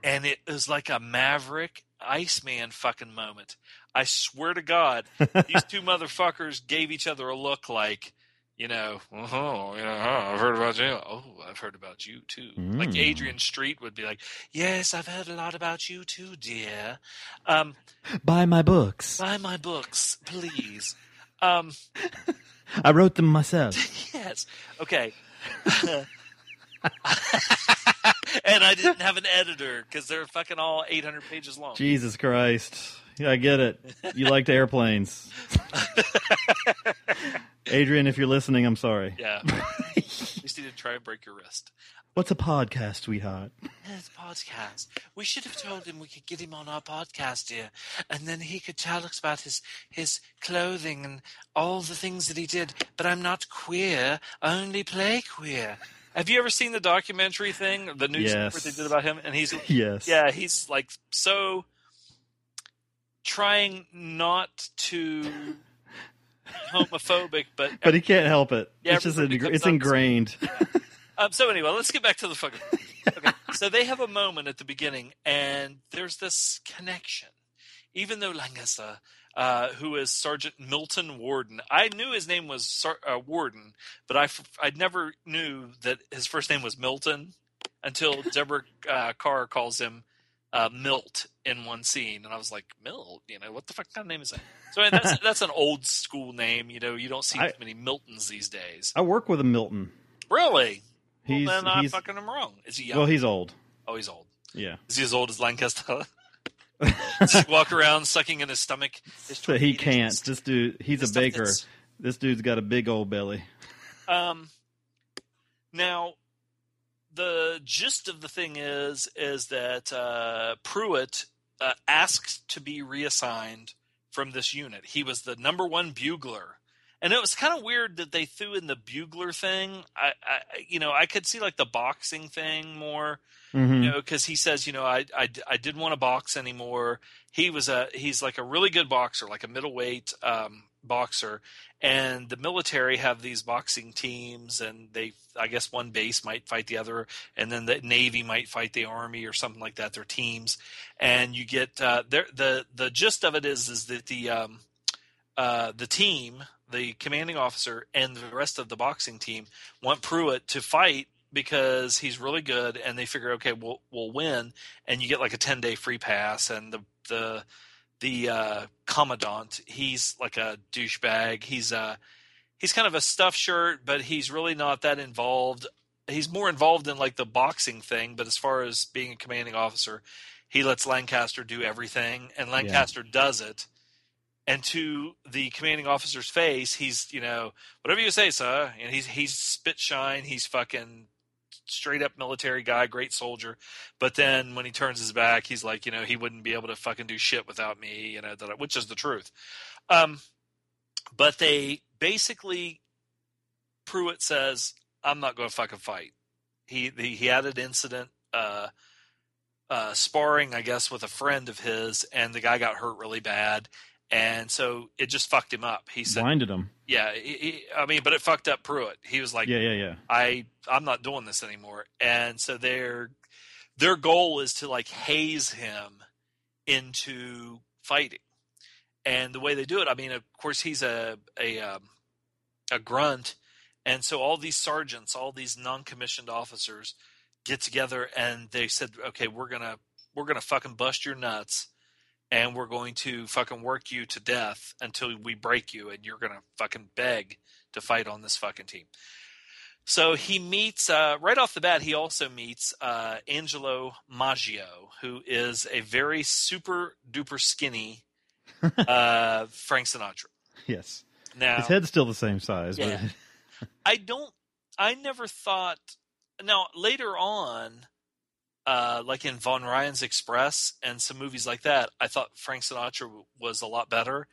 and it was like a Maverick Iceman fucking moment. I swear to God, these two [laughs] motherfuckers gave each other a look like, you know, oh, you know, oh, I've heard about you. Oh, I've heard about you too. Like Mm. Adrian Street would be like, yes, I've heard a lot about you too, dear. Um, Buy my books. buy my books, please. Um, [laughs] I wrote them myself. [laughs] yes. Okay. [laughs] and I didn't have an editor because they're fucking all 800 pages long. Jesus Christ. Yeah, I get it. You liked airplanes. Adrian, if you're listening, I'm sorry. Yeah. At least he didn't try and break your wrist. What's a podcast, sweetheart? His podcast. We should have told him we could get him on our podcast here, and then he could tell us about his his clothing and all the things that he did. But I'm not queer. I only play queer. Have you ever seen the documentary thing, the news Yes. report they did about him? And he's Yes. yeah, he's like so trying not to homophobic, but But he can't help it. Yeah, it's just ing- comes it's up to- ingrained. Um, so anyway, let's get back to the fucking. [laughs] Okay. so they have a moment at the beginning, and there's this connection. Even though Lancaster, uh, who is Sergeant Milton Warden, I knew his name was Sar- uh, Warden, but I f- I never knew that his first name was Milton until Deborah uh, Kerr calls him uh, Milt in one scene, and I was like, Milt, you know, what the fuck kind of name is that? So and that's [laughs] that's an old school name, you know. You don't see I- many Miltons these days. I work with a Milton. Really? He's well, then I'm he's fucking him wrong. Is he young? well, he's old. oh, he's old. Yeah. Is he as old as Lancaster? [laughs] [laughs] Does he walk around sucking in his stomach? So he can't. inches? This dude, he's This a baker. This dude's got a big old belly. Um, now, the gist of the thing is is that uh, Pruitt uh, asked to be reassigned from this unit. He was the number one bugler, and it was kind of weird that they threw in the bugler thing. I, I, you know, I could see like the boxing thing more. Mhm. you know, because he says, you know, I, I, I didn't want to box anymore. He was a he's like a really good boxer, like a middleweight um, boxer, and the military have these boxing teams, and they, I guess, one base might fight the other, and then the Navy might fight the Army or something like that. They're teams, and you get uh, there. The the gist of it is is that the um, uh, the team, the commanding officer, and the rest of the boxing team want Pruitt to fight because he's really good, and they figure, okay, we'll we'll win, and you get like a ten day free pass, and the the the uh, commandant, he's like a douchebag. He's a he's kind of a stuffed shirt, but he's really not that involved. He's more involved in like the boxing thing, but as far as being a commanding officer, he lets Lancaster do everything, and Lancaster does it. And to the commanding officer's face, he's you know whatever you say, sir. And he's he's spit shine. He's fucking straight up military guy, great soldier. But then when he turns his back, he's like, you know, he wouldn't be able to fucking do shit without me, you know, that, which is the truth. Um, but they basically, Pruitt says, I'm not going to fucking fight. He, he, he had an incident, uh, uh, sparring, I guess, with a friend of his, and the guy got hurt really bad. And so it just fucked him up. He said, Blinded him. yeah, he, he, I mean, but it fucked up Pruitt. He was like, Yeah, yeah, yeah. I I'm not doing this anymore. And so their their goal is to like haze him into fighting. And the way they do it, I mean, of course, he's a a um, a grunt, and so all these sergeants, all these non-commissioned officers, get together and they said, "Okay, we're gonna we're gonna fucking bust your nuts." And we're going to fucking work you to death until we break you, and you're gonna fucking beg to fight on this fucking team. So he meets uh, right off the bat. He also meets uh, Angelo Maggio, who is a very super duper skinny [laughs] uh, Frank Sinatra. Yes. Now His head's still the same size, Yeah. but I don't. I never thought. Now later on, uh, like in Von Ryan's Express and some movies like that, I thought Frank Sinatra was a lot better.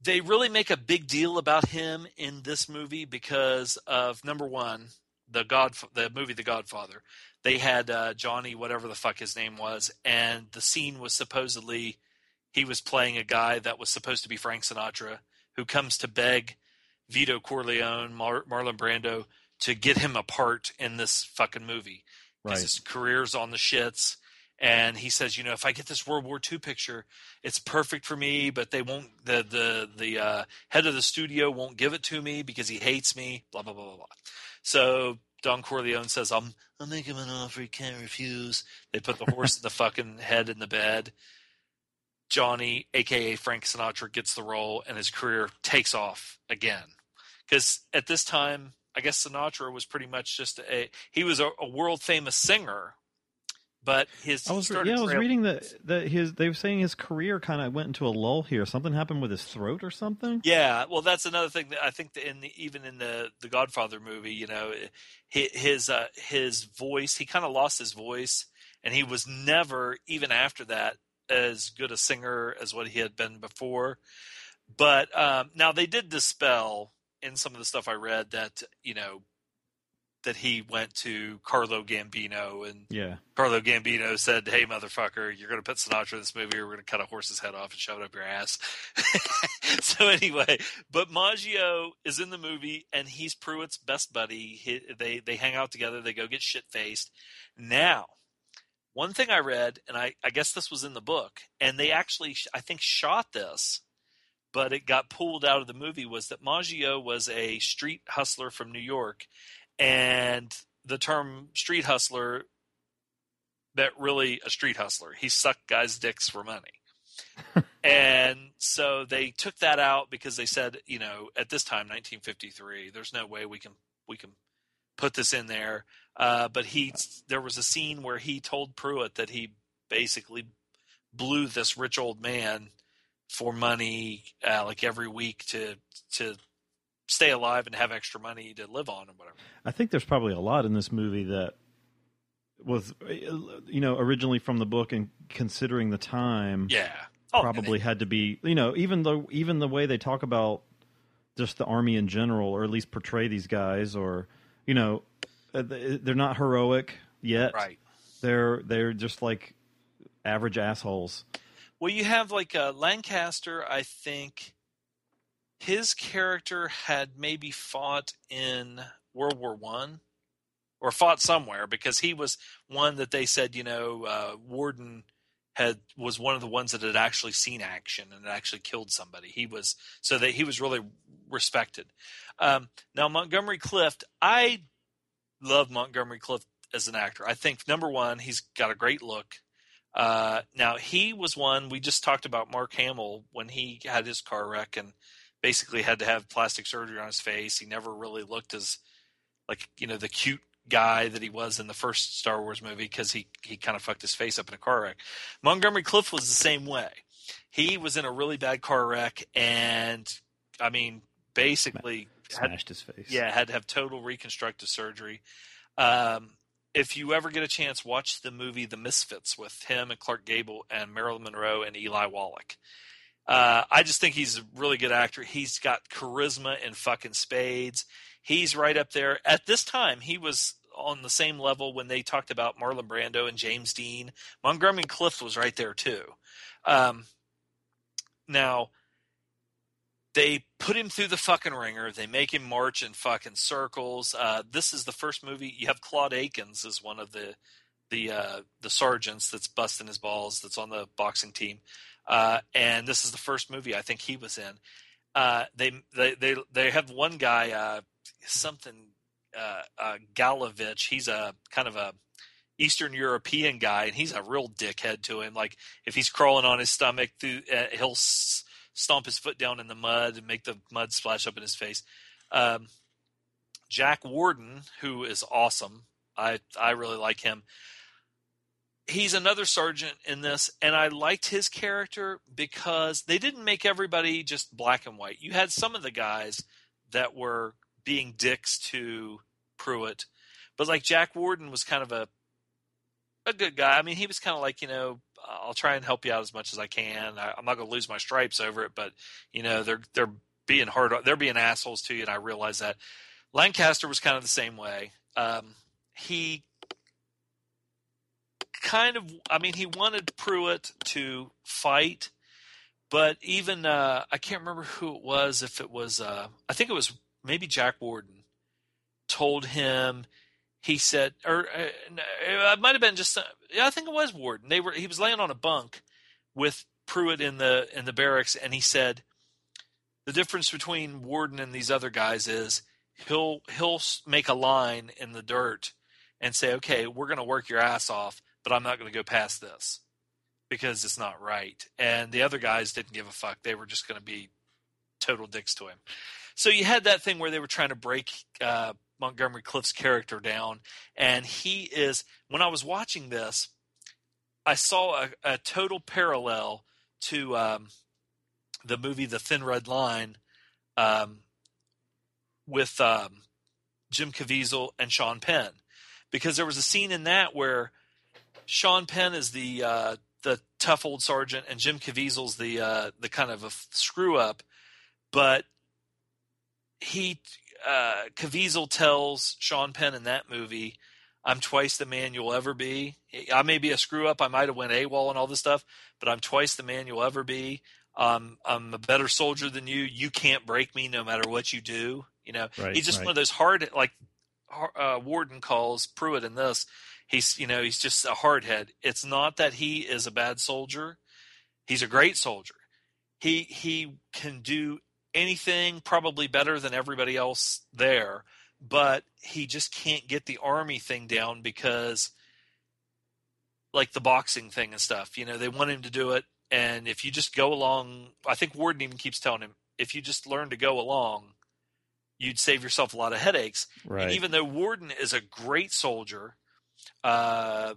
They really make a big deal about him in this movie because of number one, the God, the movie The Godfather. They had uh, Johnny, whatever the fuck his name was, and the scene was supposedly he was playing a guy that was supposed to be Frank Sinatra, who comes to beg Vito Corleone, Mar- Marlon Brando, to get him a part in this fucking movie because right. his career's on the shits. And he says, you know, if I get this World War II picture, it's perfect for me, but they won't. The the the uh, head of the studio won't give it to me because he hates me. Blah blah blah blah blah. So Don Corleone says, "I'm I'll make him an offer he can't refuse." They put the horse and the [laughs] fucking head in the bed. Johnny, aka Frank Sinatra, gets the role, and his career takes off again. Because at this time, I guess Sinatra was pretty much just a he was a, a world famous singer, but his I was yeah, I was reading that that his they were saying his career kind of went into a lull here. Something happened with his throat or something. Yeah, well, that's another thing that I think that in the, even in the the Godfather movie, you know, his uh, his voice, he kind of lost his voice, and he was never even after that as good a singer as what he had been before. But um, now they did dispel in some of the stuff I read that you know that he went to Carlo Gambino and Yeah, Carlo Gambino said, "Hey, motherfucker, you're going to put Sinatra in this movie, or we're going to cut a horse's head off and shove it up your ass." [laughs] so anyway, but Maggio is in the movie, and he's Pruitt's best buddy. He, they they hang out together. They go get shit faced. Now, one thing I read, and I I guess this was in the book, and they actually I think shot this. But it got pulled out of the movie. Was that Maggio was a street hustler from New York, and the term street hustler that really a street hustler. He sucked guys' dicks for money. [laughs] and so they took that out because they said, you know, at this time, 1953, there's no way we can we can put this in there. Uh, but he there was a scene where he told Pruitt that he basically blew this rich old man for money, uh, like every week to to stay alive and have extra money to live on and whatever. I think there's probably a lot in this movie that was you know originally from the book and considering the time Yeah. Oh, probably had to be you know even though even the way they talk about just the army in general or at least portray these guys or you know uh, they- they're not heroic yet Right. they're they're just like average assholes Well, you have like uh, Lancaster. I think his character had maybe fought in World War One, or fought somewhere because he was one that they said you know uh, Warden had was one of the ones that had actually seen action and actually killed somebody. He was so that he was really respected. Um, now Montgomery Clift, I love Montgomery Clift as an actor. I think number one, he's got a great look. Uh, now he was one we just talked about Mark Hamill when he had his car wreck and basically had to have plastic surgery on his face. He never really looked as like you know the cute guy that he was in the first Star Wars movie because he he kind of fucked his face up in a car wreck. Montgomery Clift was the same way. He was in a really bad car wreck, and I mean, basically, had, Smashed his face. yeah, had to have total reconstructive surgery. Um, if you ever get a chance, watch the movie The Misfits with him and Clark Gable and Marilyn Monroe and Eli Wallach. Uh, I just think he's a really good actor. He's got charisma in fucking spades. He's right up there. At this time, he was on the same level when they talked about Marlon Brando and James Dean. Montgomery Clift was right there too. Um, now, they put him through the fucking ringer. They make him march in fucking circles. Uh, this is the first movie. You have Claude Akins as one of the the uh, the sergeants that's busting his balls. That's on the boxing team, uh, and this is the first movie I think he was in. Uh, they they they they have one guy uh, something uh, Galovich. He's a kind of a Eastern European guy, and he's a real dickhead to him. Like if he's crawling on his stomach, through, he'll stomp his foot down in the mud and make the mud splash up in his face. Um, Jack Warden, who is awesome, I I really like him. He's another sergeant in this, and I liked his character because they didn't make everybody just black and white. You had some of the guys that were being dicks to Pruitt, but like Jack Warden was kind of a a good guy. I mean, he was kind of like, you know, I'll try and help you out as much as I can. I, I'm not going to lose my stripes over it, but you know, they're they're being hard, they're being assholes to you, and I realize that. Lancaster was kind of the same way. Um, he kind of, I mean, he wanted Pruitt to fight, but even uh, I can't remember who it was. If it was, uh, I think it was maybe Jack Warden, told him he said, or uh, it might have been just, uh, yeah, I think it was Warden. They were, he was laying on a bunk with Pruitt in the in the barracks, and he said, the difference between Warden and these other guys is he'll he'll make a line in the dirt and say, okay, we're going to work your ass off, but I'm not going to go past this because it's not right. And the other guys didn't give a fuck; they were just going to be total dicks to him. So you had that thing where they were trying to break uh, Montgomery Clift's character down, and he is. When I was watching this, I saw a, a total parallel to um, the movie The Thin Red Line um, with um, Jim Caviezel and Sean Penn, because there was a scene in that where Sean Penn is the uh, the tough old sergeant, and Jim Caviezel's the uh, the kind of a screw up, but he uh, Caviezel tells Sean Penn in that movie, "I'm twice the man you'll ever be. I may be a screw up. I might have went AWOL and all this stuff, but I'm twice the man you'll ever be. Um, I'm a better soldier than you. You can't break me, no matter what you do. You know, Right, he's just right. one of those hard, like uh, Warden calls Pruitt in this. He's, you know, he's just a hardhead. It's not that he is a bad soldier. He's a great soldier. He he can do anything probably better than everybody else there, but he just can't get the army thing down because like the boxing thing and stuff, you know, they want him to do it and if you just go along, I think Warden even keeps telling him, if you just learn to go along, you'd save yourself a lot of headaches. Right. And even though Warden is a great soldier, uh,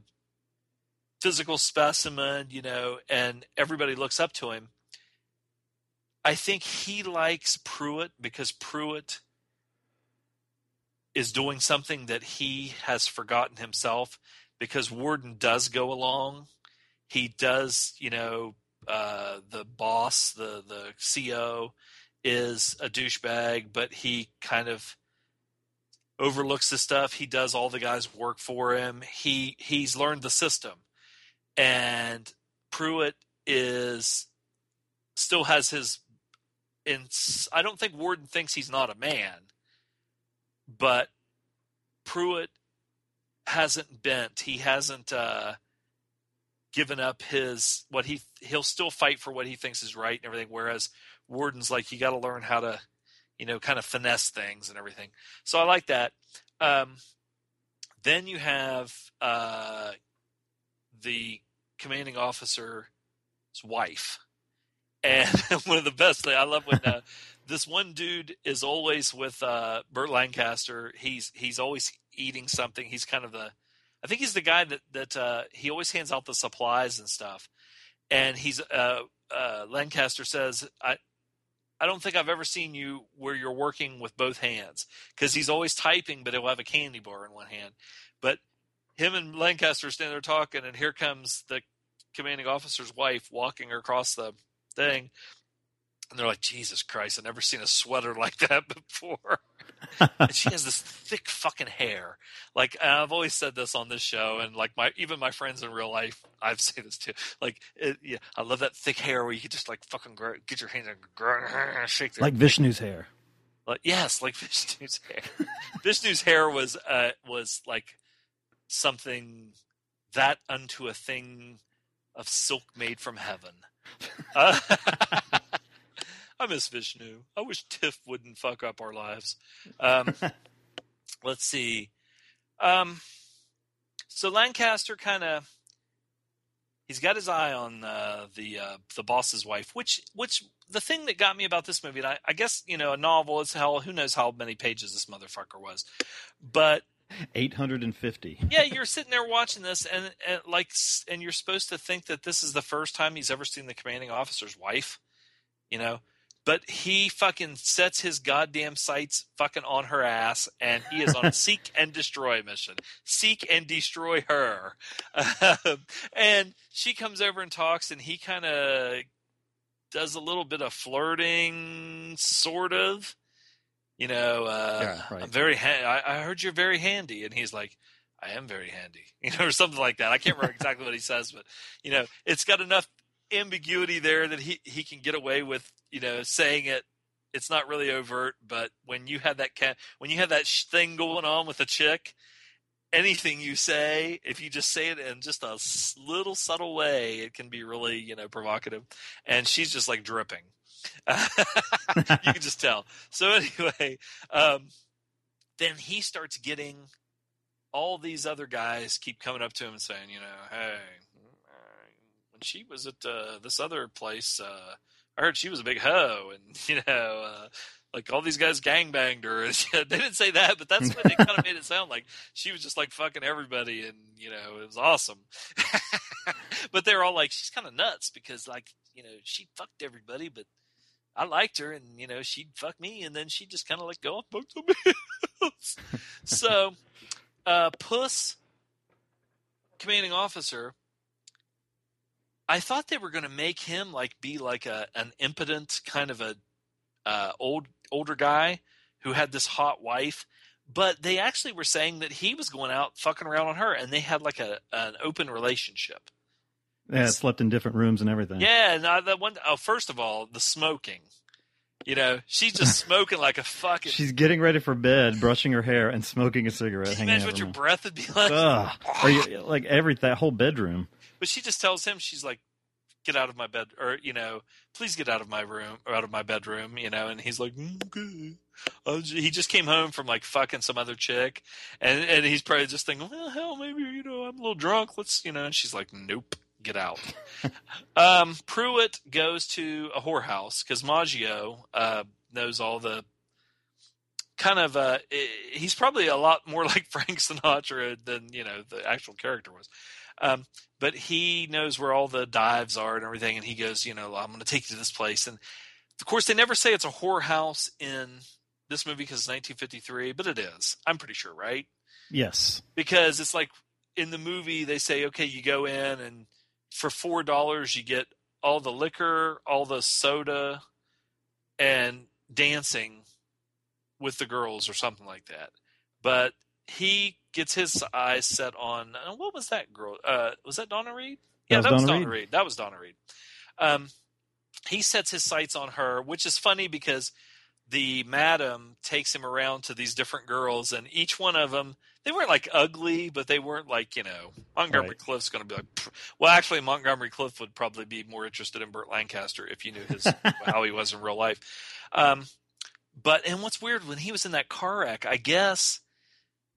physical specimen, you know, and everybody looks up to him, I think he likes Pruitt because Pruitt is doing something that he has forgotten himself because Warden does go along. He does, you know, uh, the boss, the the CO is a douchebag, but he kind of overlooks the stuff. He does all the guys work for him. He he's learned the system. And Pruitt is still has his in I don't think Warden thinks he's not a man, but Pruitt hasn't bent. He hasn't uh, given up his what he he'll still fight for what he thinks is right and everything. Whereas Warden's like you got to learn how to, you know, kind of finesse things and everything. So I like that. Um, then you have uh, the commanding officer's wife, and [laughs] one of the best things I love when uh, this one dude is always with uh, Burt Lancaster. He's he's always eating something. He's kind of the, I think he's the guy that that uh, he always hands out the supplies and stuff. And he's uh, uh, Lancaster says, I, I don't think I've ever seen you where you're working with both hands because he's always typing, but he'll have a candy bar in one hand. But him and Lancaster stand there talking, and here comes the commanding officer's wife walking across the thing. And they're like, Jesus Christ, I've never seen a sweater [laughs] like that before. [laughs] and she has this thick fucking hair. Like I've always said this on this show, and like my even my friends in real life, I've [laughs] said this too. Like, it, yeah, I love that thick hair where you can just like fucking grow, get your hands and grow, shake their Like Vishnu's hair. like yes, like Vishnu's hair. Vishnu's hair was uh was like something that unto a thing of silk made from heaven. Uh, [laughs] I miss Vishnu. I wish Tiff wouldn't fuck up our lives. Um, [laughs] let's see. Um, so Lancaster kind of he's got his eye on uh, the uh, the boss's wife, which which the thing that got me about this movie, and I, I guess you know a novel. is hell. Who knows how many pages this motherfucker was, but 850. yeah, [laughs] you're sitting there watching this, and, and like, and you're supposed to think that this is the first time he's ever seen the commanding officer's wife, you know. But he fucking sets his goddamn sights fucking on her ass, and he is on a [laughs] seek and destroy mission. Seek and destroy her, Um, [laughs] and she comes over and talks, and he kind of does a little bit of flirting, sort of. You know, uh, Yeah, right. I'm very. Ha- I, I heard you're very handy, and he's like, I am very handy, [laughs] you know, or something like that. I can't remember exactly what he says, but you know, it's got enough ambiguity there that he he can get away with, you know, saying it. It's not really overt, but when you have that cat, when you have that sh- thing going on with a chick, anything you say, if you just say it in just a s- little subtle way, it can be really, you know, provocative. And she's just like dripping. [laughs] you can just tell. So anyway, um, then he starts getting all these other guys keep coming up to him and saying, you know, hey, when she was at uh, this other place, uh, I heard she was a big hoe, and [laughs] you know, uh, like all these guys gangbanged her. [laughs] They didn't say that, but that's what they kind of made it sound like. She was just like fucking everybody, and you know, it was awesome. but they're all like, she's kind of nuts because, like, you know, she fucked everybody, but I liked her, and you know, she'd fuck me, and then she just kind of like go off fuck somebody else. so, uh, Puss, commanding officer. I thought they were going to make him like be like a an impotent kind of a uh, old older guy who had this hot wife, but they actually were saying that he was going out fucking around on her, and they had like a an open relationship. Yeah, it slept in different rooms and everything. Yeah, and I, that one. Oh, first of all, the smoking. You know, she's just [laughs] smoking like a fucking. She's getting ready for bed, brushing her hair, and smoking a cigarette. Can you imagine what your breath would be like? Ugh. Or you, like every that whole bedroom. But she just tells him, she's like, "Get out of my bed," or you know, "Please get out of my room or out of my bedroom," you know. And he's like, "Mm, "Okay." Oh, he just came home from like fucking some other chick, and and he's probably just thinking, "Well, hell, maybe you know, I'm a little drunk. Let's you know." And she's like, "Nope." Get out. um, Pruitt goes to a whorehouse because Maggio uh, knows all the kind of. Uh, he's probably a lot more [laughs] like Frank Sinatra than you know the actual character was. Um, but he knows where all the dives are and everything, and he goes, you know, I'm going to take you to this place. And of course, they never say it's a whorehouse in this movie because it's 1953, but it is. I'm pretty sure, right? Yes. Because it's like in the movie they say, okay, you go in and for four dollars you get all the liquor, all the soda, and dancing with the girls or something like that. But he gets his eyes set on uh, what was that girl? Uh, was that Donna Reed? Yeah, was that was Donna Donna Reed. Reed. That was Donna Reed. Um, he sets his sights on her, which is funny because the madam takes him around to these different girls, and each one of them they weren't like ugly, but they weren't like you know Montgomery Right. Clift's going to be like. "Pff." Well, actually, Montgomery Clift would probably be more interested in Burt Lancaster if you knew his [laughs] how he was in real life. Um, but and what's weird when he was in that car wreck, I guess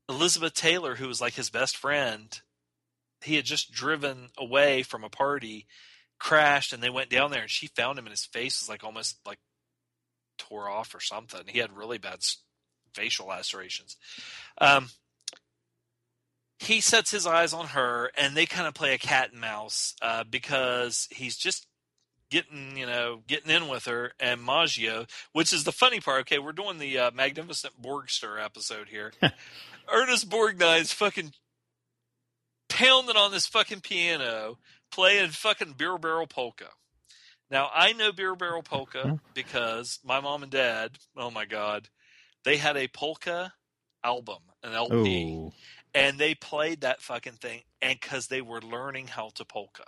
Elizabeth Taylor, who was like his best friend, he had just driven away from a party, crashed, and they went down there, and she found him, and his face was like almost like tore off or something. He had really bad facial lacerations. Um, he sets his eyes on her, and they kind of play a cat and mouse uh, because he's just getting you know getting in with her and Maggio, which is the funny part. Okay, we're doing the uh, magnificent Borgster episode here. [laughs] Ernest Borgnine's fucking pounding on this fucking piano, playing fucking beer barrel polka. Now I know beer barrel polka because my mom and dad, oh my god, they had a polka album, an LP, Ooh. and they played that fucking thing, and because they were learning how to polka,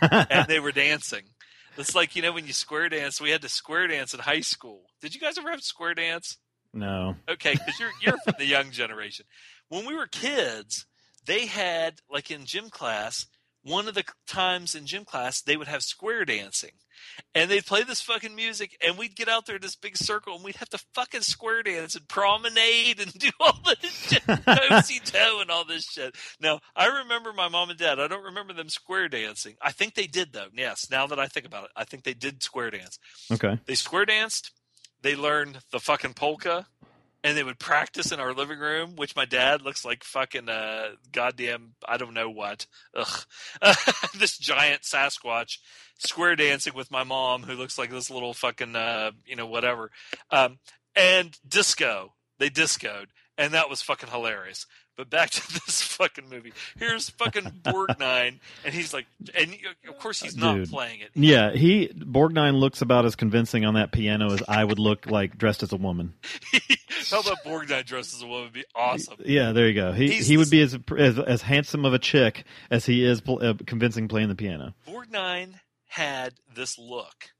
and they were [laughs] dancing. It's like you know when you square dance. We had to square dance in high school. Did you guys ever have square dance? no. Okay, because you're you're from the young generation. When we were kids, they had like in gym class. One of the times in gym class, they would have square dancing, and they'd play this fucking music, and we'd get out there in this big circle, and we'd have to fucking square dance and promenade and [laughs] do all this shit, toesy toe and all this shit. Now, I remember my mom and dad. I don't remember them square dancing. I think they did though. Yes, now that I think about it, I think they did square dance. Okay. They square danced. They learned the fucking polka, and they would practice in our living room. Which my dad looks like fucking uh, goddamn I don't know what. Ugh, [laughs] this giant Sasquatch square dancing with my mom, who looks like this little fucking uh, you know whatever. Um, and disco. They discoed, and that was fucking hilarious. But back to [laughs] this fucking movie. Here's fucking Borgnine, [laughs] and he's like, and of course he's not Dude. playing it. Yeah, he Borgnine looks about as convincing on that piano as I would look like dressed as a woman. [laughs] How about Borgnine dressed as a woman? Would be awesome. Yeah, there you go. He He's he would be as, as as handsome of a chick as he is pl- uh, convincing playing the piano. Borgnine had this look.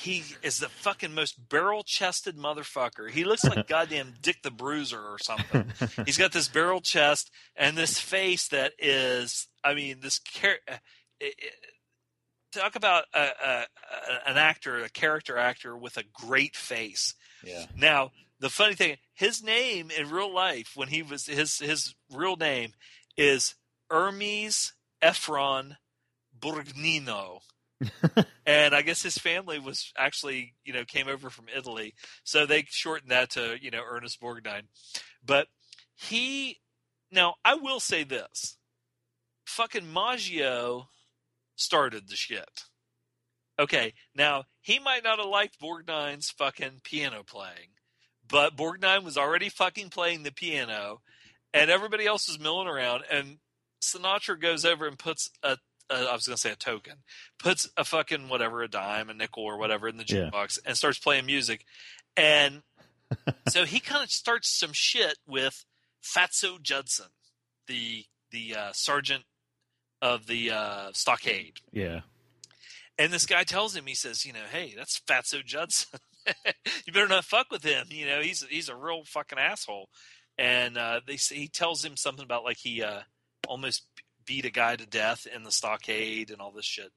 He is the fucking most barrel chested motherfucker. He looks like [laughs] goddamn Dick the Bruiser or something. He's got this barrel chest and this face that is, I mean, this char- uh, talk about a, a, a- an actor, a character actor with a great face. Yeah. Now, the funny thing, his name in real life, when he was his his real name is Hermes Ephron Borgnino. [laughs] and I guess his family was actually, you know, came over from Italy. So they shortened that to, you know, Ernest Borgnine. But he now I will say this. Fucking Maggio started the shit. Okay, now he might not have liked Borgnine's fucking piano playing, but Borgnine was already fucking playing the piano, and everybody else was milling around. And Sinatra goes over and puts a, a I was gonna say a token, puts a fucking whatever, a dime, a nickel, or whatever in the Yeah. jukebox, and starts playing music. And [laughs] so he kind of starts some shit with Fatso Judson, the the uh, sergeant of the uh, stockade. Yeah. And this guy tells him, he says, you know, hey, that's Fatso Judson. [laughs] you better not fuck with him. You know, he's he's a real fucking asshole. And uh, they he tells him something about like he uh, almost beat a guy to death in the stockade and all this shit.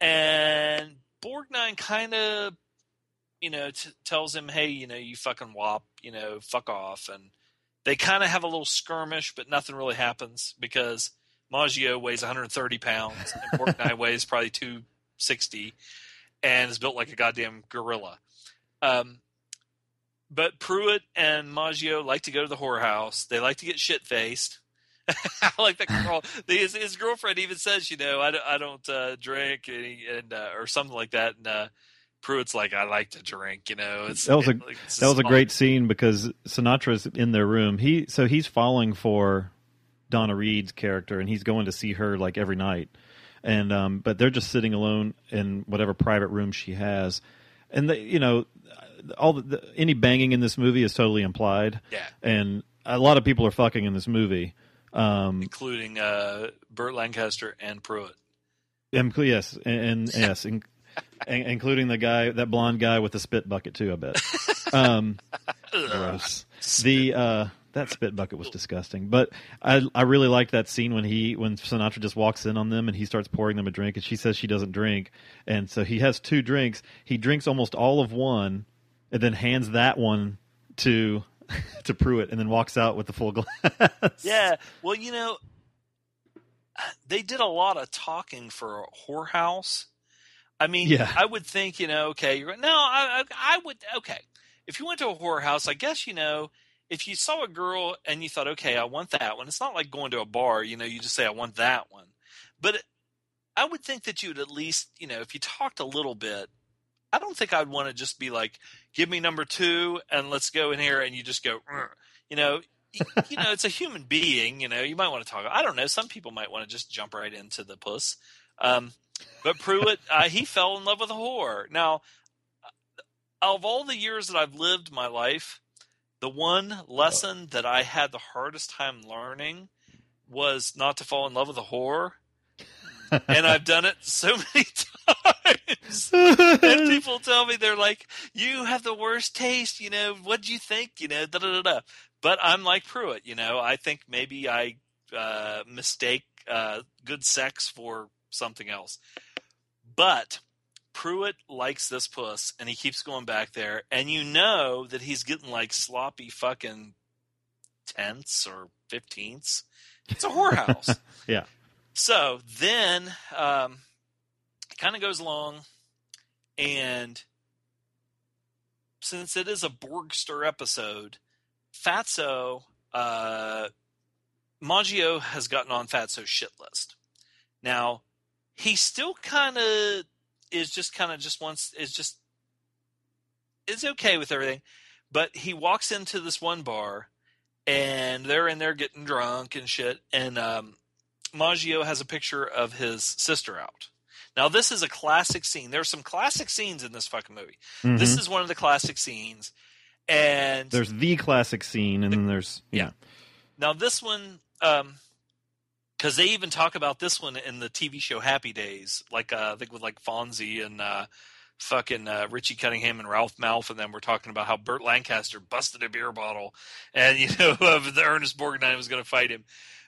And Borgnine kind of, you know, t- tells him, hey, you know, you fucking wop, you know, fuck off. And they kind of have a little skirmish, but nothing really happens because Maggio weighs 130 pounds and Borgnine [laughs] weighs probably 260 and is built like a goddamn gorilla. Um, but Pruitt and Maggio like to go to the whorehouse. They like to get shit faced. [laughs] I like that girl. His, his girlfriend even says, you know, I don't, I don't uh, drink and, and uh, or something like that. And uh, Pruitt's like, I like to drink. You know, it's That was a like, that was a great scene because Sinatra's in their room. He so he's falling for Donna Reed's character and he's going to see her like every night. And um but they're just sitting alone in whatever private room she has. And they, you know all the, the any banging in this movie is totally implied. Yeah. And a lot of people are fucking in this movie. Um including uh, Burt Lancaster and Pruitt. yes, and, and [laughs] yes, in, in- including the guy that blonde guy with the spit bucket too, I bet. Um [laughs] gross. The uh, that spit bucket was disgusting, but I I really liked that scene when he when Sinatra just walks in on them and he starts pouring them a drink, and she says she doesn't drink, and so he has two drinks. He drinks almost all of one, and then hands that one to [laughs] to Pruitt, and then walks out with the full glass. Yeah. Well, you know, they did a lot of talking for a whorehouse. I mean, Yeah. I would think, you know, okay, you're no, I, I, I would, okay. If you went to a whorehouse, I guess, you know, if you saw a girl and you thought, okay, I want that one, it's not like going to a bar, you know, you just say, I want that one. But I would think that you would at least, you know, if you talked a little bit, I don't think I'd want to just be like, give me number two and let's go in here and you just go, "Rrr." you know, you know, it's a human being, you know, you might want to talk. I don't know. Some people might want to just jump right into the puss. Um, but Pruitt, uh, he fell in love with a whore. Now, of all the years that I've lived my life, the one lesson that I had the hardest time learning was not to fall in love with a whore. and I've done it so [laughs] many times. [laughs] and [laughs] people tell me they're like, "You have the worst taste." You know, what do you think? You know, da da da da. But I'm like Pruitt. You know, I think maybe I uh, mistake uh, good sex for something else. But Pruitt likes this puss, and he keeps going back there, and you know that he's getting like sloppy fucking tenths or fifteenths. It's a whorehouse. [laughs] Yeah. So then, um, kind of goes along, and since it is a Borgster episode, Fatso, uh, Maggio has gotten on Fatso's shit list. Now, he still kind of is just kind of just wants is just is okay with everything, but he walks into this one bar, and they're in there getting drunk and shit, and um, Maggio has a picture of his sister out. Now, this is a classic scene. There's some classic scenes in this fucking movie. This Mhm. is one of the classic scenes. And There's the classic scene, and then there's yeah. now this one, um, because they even talk about this one in the TV show Happy Days, like uh, I think with like Fonzie and uh, fucking uh, Richie Cunningham and Ralph Malph, and them were talking about how Burt Lancaster busted a beer bottle, and [laughs] you know the Ernest Borgnine was going to fight him,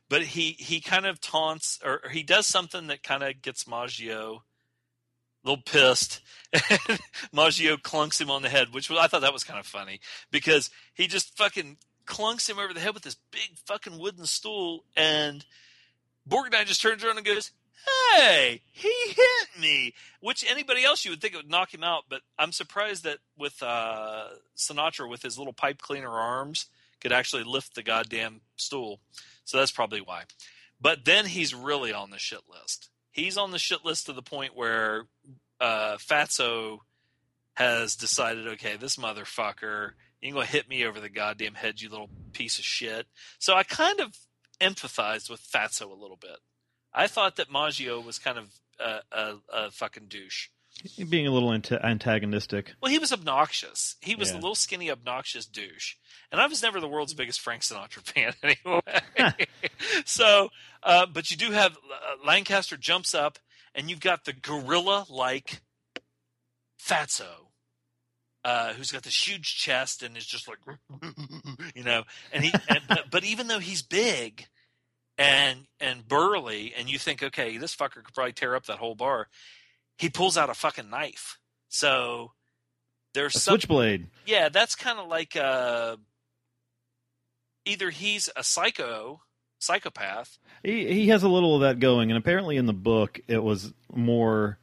but he he kind of taunts or, or he does something that kind of gets Maggio a little pissed. [laughs] Maggio clunks him on the head, which was, I thought that was kind of funny because he just fucking clunks him over the head with this big fucking wooden stool, and Borgnine just turns around and goes, "Hey, he hit me!" Which anybody else you would think would knock him out, but I'm surprised that with uh, Sinatra with his little pipe cleaner arms could actually lift the goddamn stool. So that's probably why. But then he's really on the shit list. He's on the shit list to the point where uh, Fatso has decided, okay, this motherfucker, you're gonna hit me over the goddamn head, you little piece of shit. So I kind of empathized with Fatso a little bit. I thought that Maggio was kind of a, a, a fucking douche. being a little antagonistic. Well, he was obnoxious. He was Yeah. a little skinny, obnoxious douche. And I was never the world's biggest Frank Sinatra [laughs] fan anyway. [laughs] so, uh, but you do have uh, Lancaster jumps up, and you've got the gorilla like Fatso. Uh, who's got this huge chest and is just like, [laughs] you know, and he, and, but, but even though he's big and and burly, and you think, okay, this fucker could probably tear up that whole bar, he pulls out a fucking knife. So there's A some, switchblade. yeah, that's kind of like uh, either he's a psycho, psychopath. He he has a little of that going, and apparently in the book it was more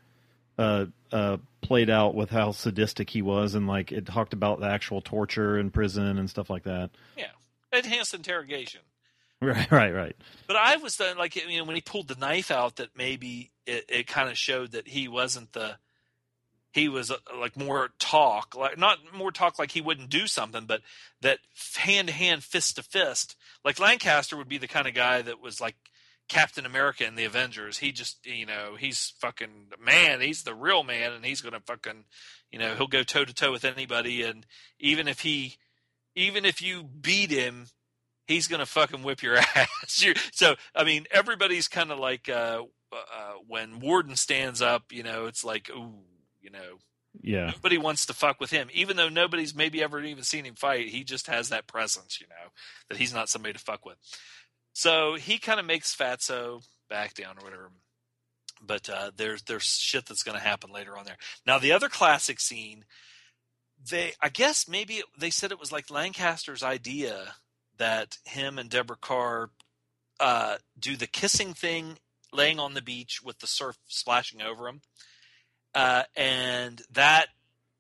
uh, uh, played out with how sadistic he was, and like it talked about the actual torture in prison and stuff like that. Yeah, enhanced interrogation. [laughs] Right, right, right. But I was the, like, you know, when he pulled the knife out, that maybe it, it kind of showed that he wasn't the. He was uh, like more talk, like not more talk, like he wouldn't do something, but that hand to hand, fist to fist. Like Lancaster would be the kind of guy that was like Captain America in the Avengers. He just, you know, he's fucking man. He's the real man, and he's gonna fucking, you know, he'll go toe to toe with anybody, and even if he, even if you beat him, he's gonna fucking whip your [laughs] ass. So I mean, everybody's kind of like uh, uh, when Warden stands up, you know, it's like ooh, you know, Yeah, nobody wants to fuck with him, even though nobody's maybe ever even seen him fight. He just has that presence, you know, that he's not somebody to fuck with. So he kind of makes Fatso back down or whatever. But uh, there's there's shit that's going to happen later on there. Now the other classic scene, they I guess maybe it, they said it was like Lancaster's idea that him and Deborah Kerr uh, do the kissing thing, laying on the beach with the surf splashing over him, uh, and that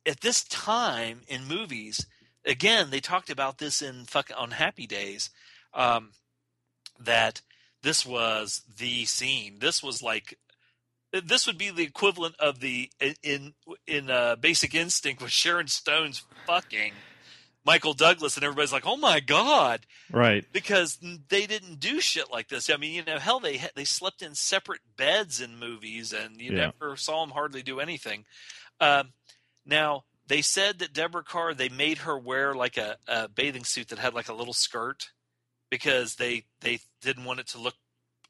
at this time in movies again, they talked about this in fuck on Happy Days, um, that this was the scene. This was like this would be the equivalent of the in in uh, Basic Instinct with Sharon Stone's fucking Michael Douglas, and everybody's like, "Oh my god!" Right. Because they didn't do shit like this. I mean, you know, hell, they they slept in separate beds in movies, and you Yeah. never saw them hardly do anything. Um, now they said that Deborah Kerr they made her wear like a, a bathing suit that had like a little skirt because they they didn't want it to look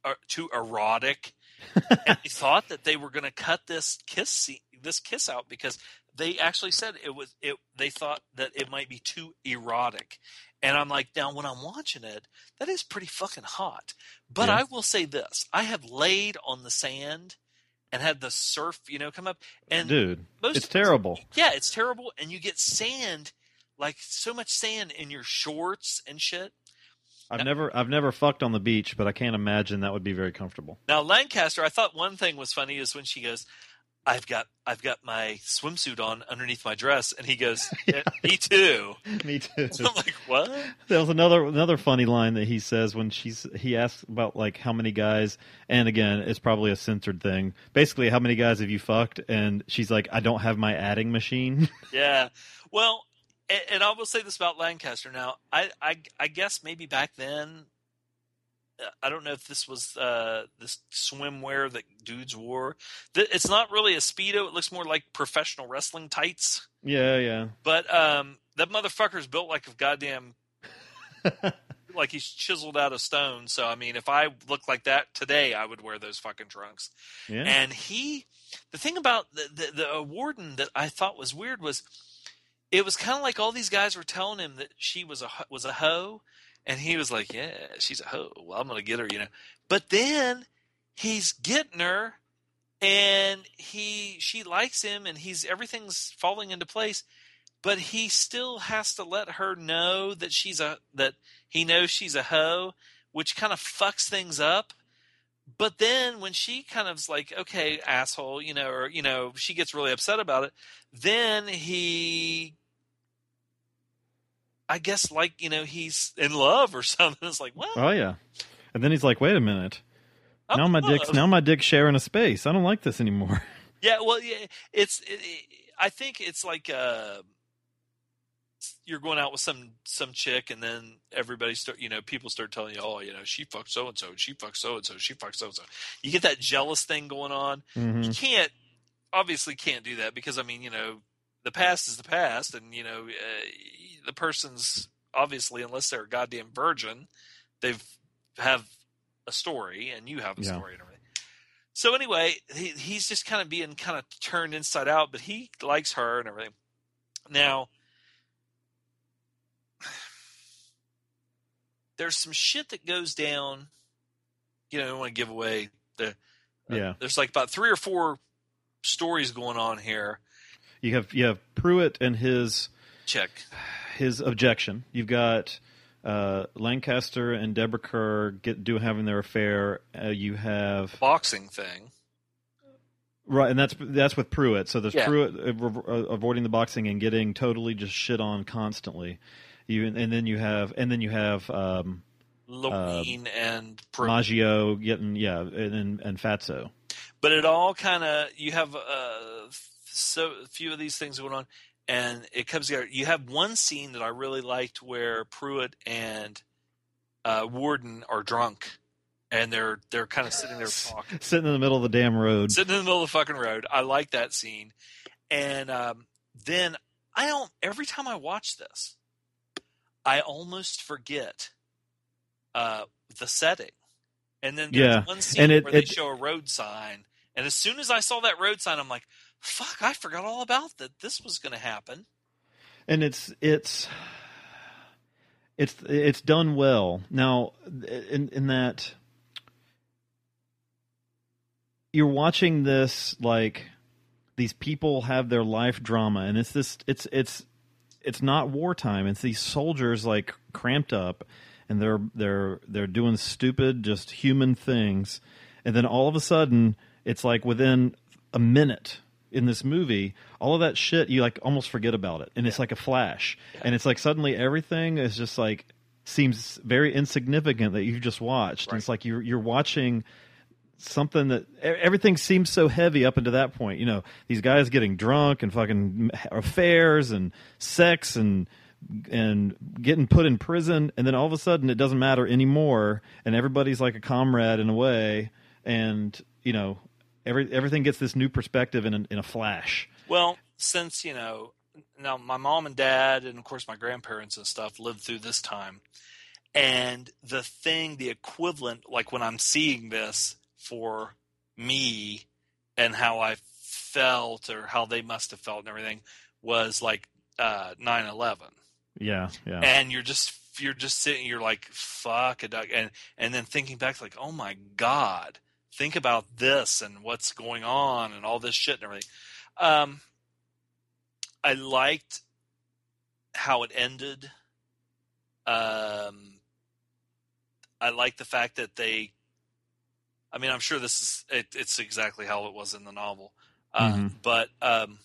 uh, too erotic. [laughs] and they thought that they were going to cut this kiss scene, this kiss out because they actually said it was it. They thought that it might be too erotic, and I'm like, now when I'm watching it, that is pretty fucking hot. But Yeah. I will say this: I have laid on the sand and had the surf, you know, come up, and Dude, it's terrible. yeah, it's terrible, and you get sand, like so much sand in your shorts and shit. I've never I've never fucked on the beach, but I can't imagine that would be very comfortable. Now Lancaster, I thought one thing was funny is when she goes, "I've got I've got my swimsuit on underneath my dress," and he goes, [laughs] "Yeah, "Me too." [laughs] Me too. [laughs] I'm like, "What?" There was another another funny line that he says when she's he asks about like how many guys and again it's probably a censored thing. Basically, how many guys have you fucked? And she's like, I don't have my adding machine. Yeah. Well, and, and I will say this about Lancaster. Now, I I, I guess maybe back then. I don't know if this was uh, this swimwear that dudes wore. It's not really a speedo. It looks more like professional wrestling tights. yeah, yeah. But um, that motherfucker's built like a goddamn, [laughs] like he's chiseled out of stone. So I mean, if I looked like that today, I would wear those fucking trunks. Yeah. And he, the thing about the the, the warden that I thought was weird was, it was kind of like all these guys were telling him that she was a was a hoe, and he was like, "Yeah, she's a hoe. Oh, well, I'm gonna get her," you know. But then he's getting her, and he she likes him, and he's everything's falling into place. But he still has to let her know that she's a that he knows she's a hoe, which kind of fucks things up. But then when she kind of's like, okay, asshole, you know, or you know, she gets really upset about it, then he I guess like, you know, he's in love or [laughs] something. It's like, what? oh yeah. And then he's like, wait a minute. I'm now my in dick's now my dick's sharing a space. I don't like this anymore. [laughs] Yeah, well, yeah, it's. It, it, I think it's like uh, you're going out with some some chick, and then everybody start, you know, people start telling you, oh, you know, she fucked so and so, she fucked so and so, she fucked so and so. You get that jealous thing going on. Mhm. You can't, obviously, can't do that because I mean, you know, the past is the past, and you know, uh, the person's obviously, unless they're a goddamn virgin, they've have a story, and you have a Yeah. story and everything. So anyway, he, he's just kind of being kind of turned inside out, but he likes her and everything. Now, [sighs] there's some shit that goes down. You know, I don't want to give away the. uh, Yeah. There's like about three or four stories going on here. You have you have Pruitt and his Check. his objection. You've got uh, Lancaster and Deborah Kerr get do having their affair. Uh, you have Boxing thing. right, and that's that's with Pruitt. So there's Yeah. Pruitt uh, uh, avoiding the boxing and getting totally just shit on constantly. You and then you have and then you have um, Lorene and Pruitt. Maggio getting yeah, and and, and Fatso. but it all kind of you have uh, so a few of these things going on, and it comes together. You have one scene that I really liked where Pruitt and uh, Warden are drunk, and they're they're kind of sitting there talking, Sitting in the middle of the damn road. sitting in the middle of the fucking road. I like that scene, and um, then I don't. Every time I watch this, I almost forget uh, the setting. And then there's Yeah, one scene and it- where they it- show a road sign, and as soon as I saw that road sign, I'm like, "Fuck! I forgot all about that. This was going to happen." and it's it's it's it's done well now in in that you're watching this like these people have their life drama and it's this it's it's it's not wartime it's these soldiers like cramped up and they're they're they're doing stupid just human things and then all of a sudden it's like within a minute in this movie, all of that shit you like almost forget about it, and it's like a flash, and it's like suddenly everything is just like seems very insignificant that you've just watched. And it's like you're you're watching something that everything seems so heavy up until that point. You know, these guys getting drunk and fucking affairs and sex and and getting put in prison, and then all of a sudden it doesn't matter anymore, and everybody's like a comrade in a way, and you know, every everything gets this new perspective in a, in a flash. Well, since you know, now my mom and dad, and of course my grandparents and stuff lived through this time, and the thing, the equivalent, like when I'm seeing this for me and how I felt or how they must have felt and everything was like uh, 9/11 Yeah, yeah. and you're just you're just sitting you're like fuck a duck and and then thinking back like oh my god think about this and what's going on and all this shit and everything. Um i liked how it ended. Um i like the fact that they i mean i'm sure this is it, it's exactly how it was in the novel. Uh, Mhm. but um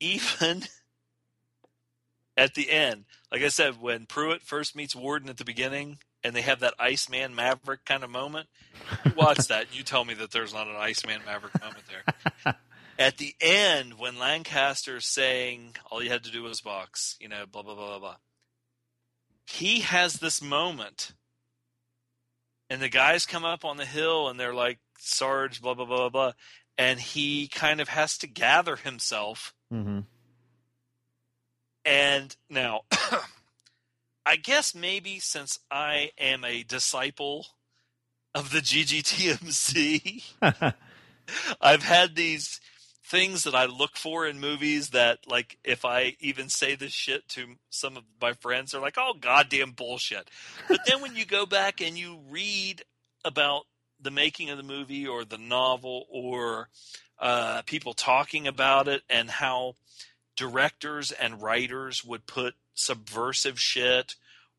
even [laughs] at the end, like I said, when Pruitt first meets Warden at the beginning and they have that Iceman Maverick kind of moment, watch that you tell me that there's not an Iceman Maverick moment there. [laughs] at the end, when Lancaster's saying all you had to do was box, you know, blah, blah, blah, blah, blah, he has this moment. And the guys come up on the hill and they're like, Sarge, blah, blah, blah, blah, blah. And he kind of has to gather himself hmm and now, I guess maybe since I am a disciple of the GGTMC, [laughs] I've had these things that I look for in movies that, like, if I even say this shit to some of my friends, they're like, oh, goddamn bullshit. But then when you go back and you read about the making of the movie or the novel or uh, people talking about it and how directors and writers would put subversive shit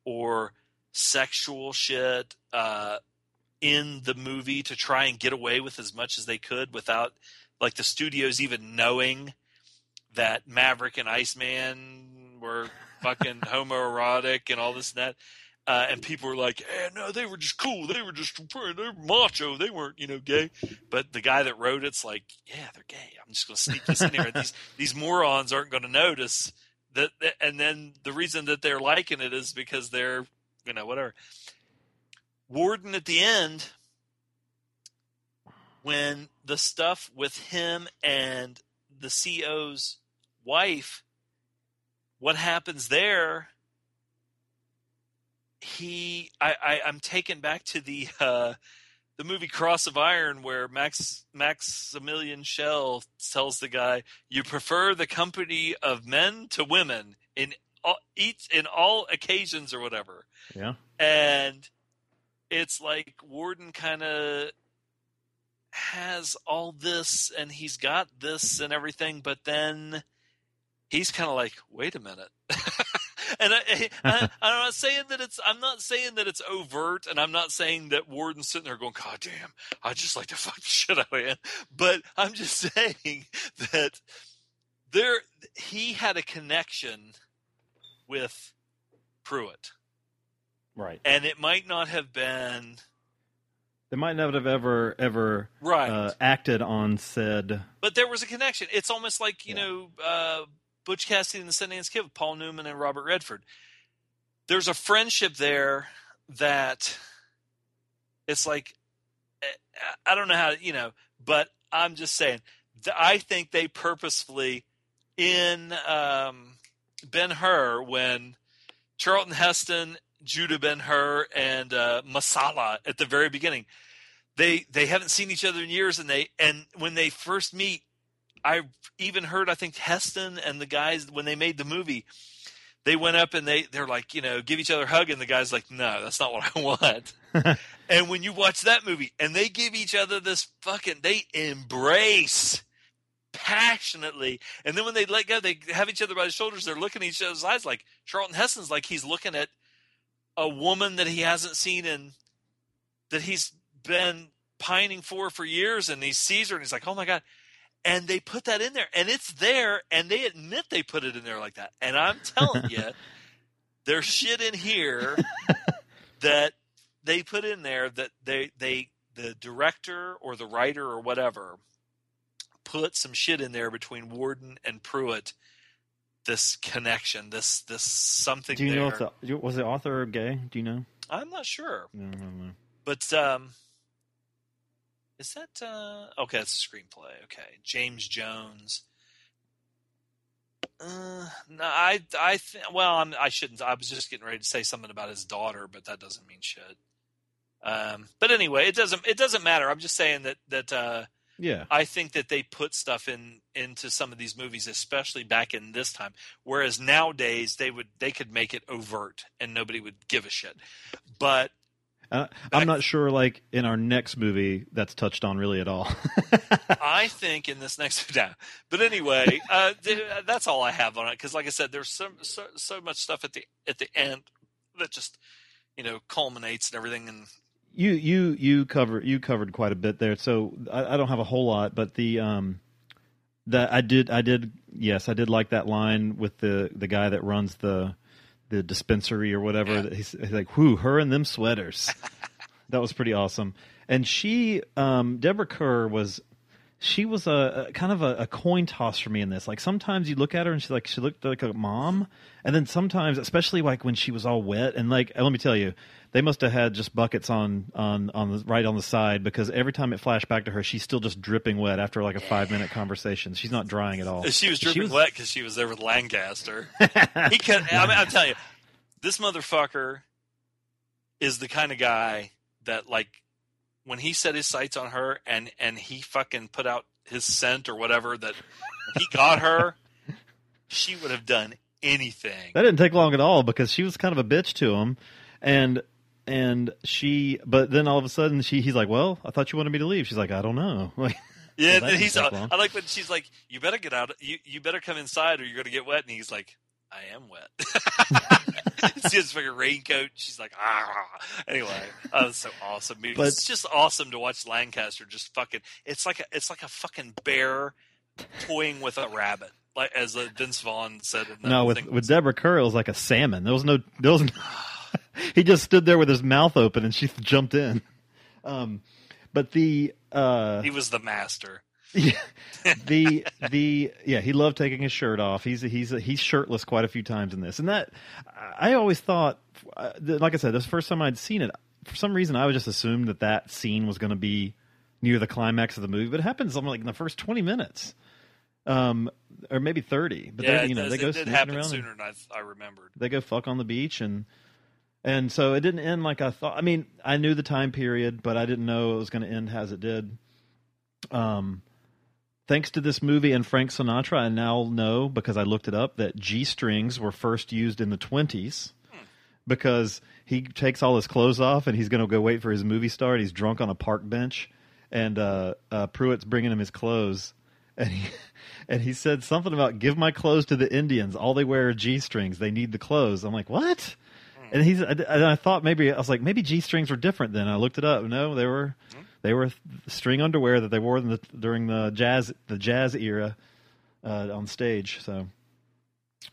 or sexual shit uh, in the movie to try and get away with as much as they could without like the studios even knowing that Maverick and Iceman were fucking [laughs] homoerotic and all this and that. Uh, and people were like, eh, no, they were just cool. They were just they're macho. They weren't, you know, gay. But the guy that wrote it's like, yeah, they're gay. I'm just going to sneak this in here. these [laughs] these morons aren't going to notice that. And then the reason that they're liking it is because they're, you know, whatever. Warden at the end, when the stuff with him and the CEO's wife, what happens there? He, I, I I'm taken back to the uh, the movie Cross of Iron, where Max Maximilian Schell tells the guy, "You prefer the company of men to women in all, each in all occasions or whatever." yeah. and it's like Warden kind of has all this and he's got this and everything, but then he's kind of like, wait a minute. [laughs] and I, [laughs] I, I'm not saying that it's, I'm not saying that it's overt, and I'm not saying that Warden's sitting there going, God damn, I just like to [laughs] fuck the shit out of him. But I'm just [laughs] saying that there, he had a connection with Pruitt Right. and it might not have been They might not have ever ever right uh, acted on said. but there was a connection it's almost like you Yeah. know uh, butch cassidy and the sundance kid with paul newman and robert redford. There's a friendship there that it's like eh, i don't know how you know but i'm just saying i think they purposefully in um, ben hur when charlton heston judah ben hur and uh, Messala at the very beginning they they haven't seen each other in years and they and when they first meet i even heard i think heston and the guys when they made the movie they went up and they they're like you know give each other a hug and the guy's like no that's not what i [laughs] want. [laughs] And when you watch that movie and they give each other this fucking they embrace passionately and then when they let go they have each other by the shoulders they're looking at each other's eyes like charlton heston's like he's looking at a woman that he hasn't seen in that he's been pining for for years and he sees her and he's like oh my god and they put that in there, and it's there, and they admit they put it in there like that. And I'm telling you, [laughs] there's shit in here [laughs] that they put in there that they they the director or the writer or whatever put some shit in there between Warden and Pruitt. This connection, this this something. Do you know if the was the author gay? Do you know? I'm not sure, No, no, no. but um, is that uh, okay? That's a screenplay. Okay, James Jones. Uh, no, I I th- well, I'm, I shouldn't. I was just getting ready to say something about his daughter, but that doesn't mean shit. Um, but anyway, it doesn't it doesn't matter. I'm just saying that that uh, Yeah. I think that they put stuff in into some of these movies, especially back in this time. Whereas nowadays they would they could make it overt and nobody would give a shit. But Uh, I'm not sure, like in our next movie, that's touched on really at all. [laughs] I think in this next [laughs] down. But anyway, uh, th- that's all I have on it because, like I said, there's so, so so much stuff at the at the end that just you know culminates and everything. And you you you cover you covered quite a bit there, so I, I don't have a whole lot, but the um that I did I did yes I did like that line with the the guy that runs the the dispensary or whatever. Yeah. He's, he's like, "Whoo, her and them sweaters." [laughs] that was pretty awesome. And she, um, Deborah Kerr was. She was a, a kind of a, a coin toss for me in this. Like sometimes you look at her and she's like she looked like a mom, and then sometimes, especially like when she was all wet and like let me tell you, they must have had just buckets on on on the right on the side because every time it flashed back to her, she's still just dripping wet after like a five minute conversation. She's not drying at all. she was dripping was- wet because she was there with Lancaster. [laughs] he could. I mean, I'm telling you, this motherfucker is the kind of guy that like when he set his sights on her and and he fucking put out his scent or whatever that he got her, she would have done anything. That didn't take long at all because she was kind of a bitch to him, and and she. But then all of a sudden, she he's like, "Well, I thought you wanted me to leave." She's like, "I don't know." [laughs] Like, Yeah, Well, he's. uh, didn't take long. I like when she's like, "You better get out. You you better come inside, or you're gonna get wet." And he's like, "I am wet." [laughs] She has like a raincoat. She's like, "Ah." Anyway, that was so awesome. But- it's just awesome to watch Lancaster just fucking. It's like a it's like a fucking bear toying with a rabbit, like as uh, Vince Vaughn said. No, with with Deborah Kerr, it was like a salmon. There was no, there was. No, [laughs] he just stood there with his mouth open, and she jumped in. Um, but the uh, he was the master. Yeah, [laughs] the the yeah, he loved taking his shirt off. He's he's he's shirtless quite a few times in this, and that I always thought, uh, like I said, this the first time I'd seen it. For some reason, I would just assume that that scene was going to be near the climax of the movie, but it happens like in the first twenty minutes, um, or maybe thirty. But yeah, they it, you know does- they go it happen around. sooner than I, I remembered. they go fuck on the beach and and so it didn't end like I thought. I mean, I knew the time period, but I didn't know it was going to end as it did. Um, thanks to this movie and Frank Sinatra, I now know because I looked it up that G strings were first used in the twenties. Because he takes all his clothes off and he's going to go wait for his movie star. And he's drunk on a park bench, and uh, uh, Pruitt's bringing him his clothes, and he [laughs] and he said something about give my clothes to the Indians. All they wear are g strings. They need the clothes. I'm like, what? And he's and I thought maybe I was like maybe g strings were different. Then I looked it up. No, they were they were string underwear that they wore in the, during the jazz the jazz era uh, on stage. So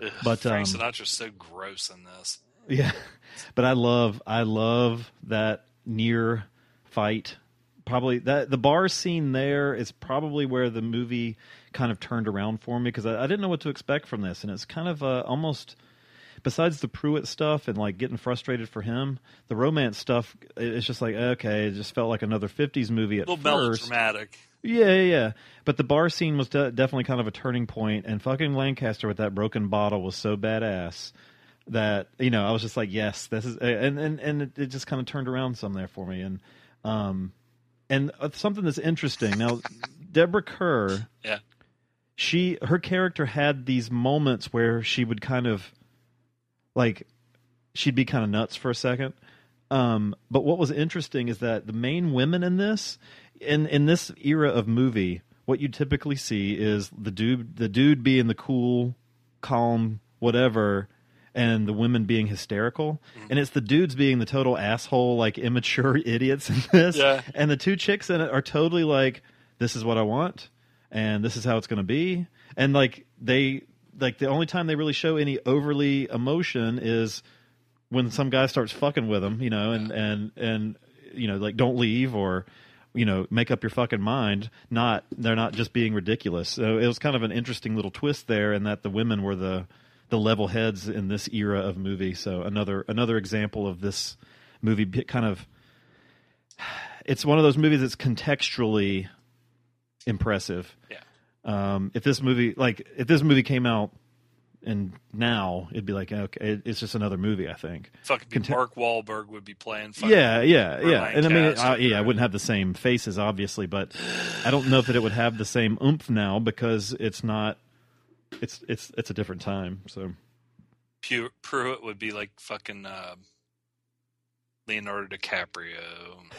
Ugh, But, Frank um, Sinatra's so gross in this. yeah, but I love I love that near fight. Probably that the bar scene there is probably where the movie kind of turned around for me because I, I didn't know what to expect from this, and it's kind of uh, almost besides the Pruitt stuff and like getting frustrated for him, the romance stuff it's just like okay, it just felt like another '50s movie A at little first. melodramatic. Yeah, yeah, yeah. But the bar scene was de- definitely kind of a turning point, and fucking Lancaster with that broken bottle was so badass that you know I was just like, yes, this is, and and and it, it just kind of turned around some there for me, and um, and uh, something that's interesting now, Deborah Kerr, Yeah. she her character had these moments where she would kind of like she'd be kind of nuts for a second. Um, but what was interesting is that the main women in this, in in this era of movie, what you typically see is the dude, the dude being the cool, calm, whatever, and the women being hysterical, and it's the dudes being the total asshole, like immature [laughs] idiots in this, Yeah. and the two chicks in it are totally like, "This is what I want." and this is how it's going to be. And like they like the only time they really show any overly emotion is when some guy starts fucking with them, you know, and and and you know, like don't leave or you know, make up your fucking mind. Not they're not just being ridiculous. So it was kind of an interesting little twist there, in that the women were the the level heads in this era of movie. So another another example of this movie kind of [sighs] it's one of those movies that's contextually impressive. Yeah. Um, if this movie like if this movie came out and now it'd be like okay, it, it's just another movie. I think. Fucking Mark Wahlberg would be playing. Fucking Yeah, yeah, yeah. And I mean, I, yeah, I wouldn't have the same faces, obviously, but I don't know that it would have the same oomph now because it's not. It's it's it's a different time. So Pruitt would be like fucking uh, Leonardo DiCaprio.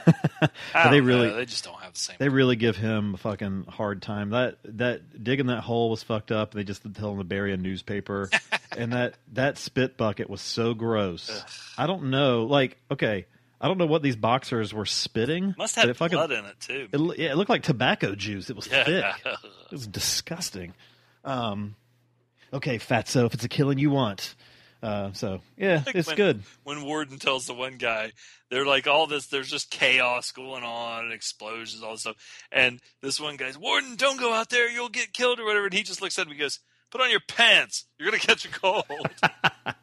[laughs] They really- know, they just don't have the same. they really give him a fucking hard time. That that digging that hole was fucked up. They just tell him to bury a newspaper, [laughs] and that that spit bucket was so gross. I don't know. Like, okay, I don't know what these boxers were spitting. Must have fucking- blood in it too. It, yeah, it looked like tobacco juice. It was thick. [laughs] It was disgusting. Um, okay, Fatso, if it's a killing you want. Uh, so yeah, it's when- good. When Warden tells the one guy, they're like all this. There's just chaos going on and explosions, all this stuff. And this one guy's Warden, don't go out there. You'll get killed or whatever. And he just looks at him and goes, "Put on your pants. You're gonna catch a cold." [laughs]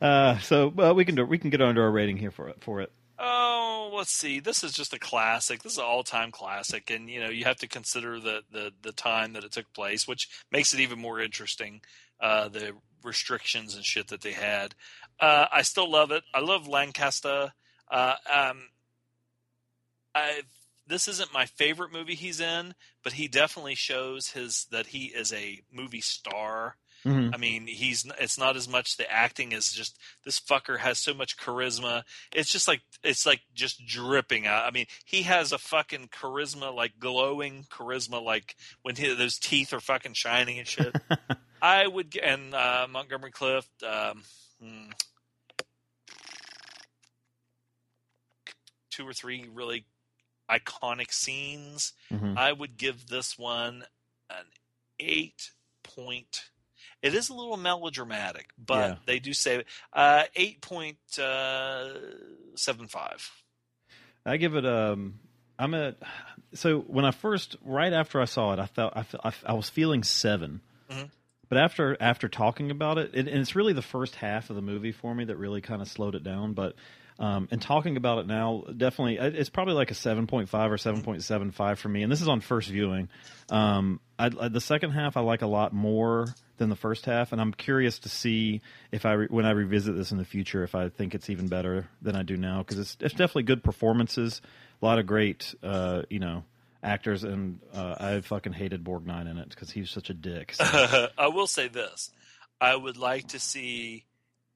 Uh, so uh, we can do, we can get under our rating here for it. For it. Oh, let's see. This is just a classic. This is an all-time classic, and you know you have to consider the the, the time that it took place, which makes it even more interesting. Uh, the restrictions and shit that they had. Uh, I still love it. I love Lancaster. Uh, um, I this isn't my favorite movie he's in, but he definitely shows his that he is a movie star. Mhm. I mean, he's it's not as much the acting as just this fucker has so much charisma. It's just like it's like just dripping out. I mean, he has a fucking charisma, like glowing charisma, like when he, those teeth are fucking shining and shit. [laughs] I would g- and uh, Montgomery Clift. Um, hmm, two or three really iconic scenes. Mhm. I would give this one an eight point. It is a little melodramatic, but Yeah. they do say uh, eight point uh, seven five. I give it um I'm at so when I first right after I saw it I felt I, I, I was feeling 7 Mhm. But after after talking about it, it and it's really the first half of the movie for me that really kind of slowed it down but um, and talking about it now, definitely, it's probably like a seven point five or seven point seven five for me. And this is on first viewing. Um, I, I, the second half I like a lot more than the first half, and I'm curious to see if I re, when I revisit this in the future if I think it's even better than I do now because it's it's definitely good performances, a lot of great uh, you know actors, and uh, I fucking hated Borgnine in it because he was such a dick. So. [laughs] I will say this: I would like to see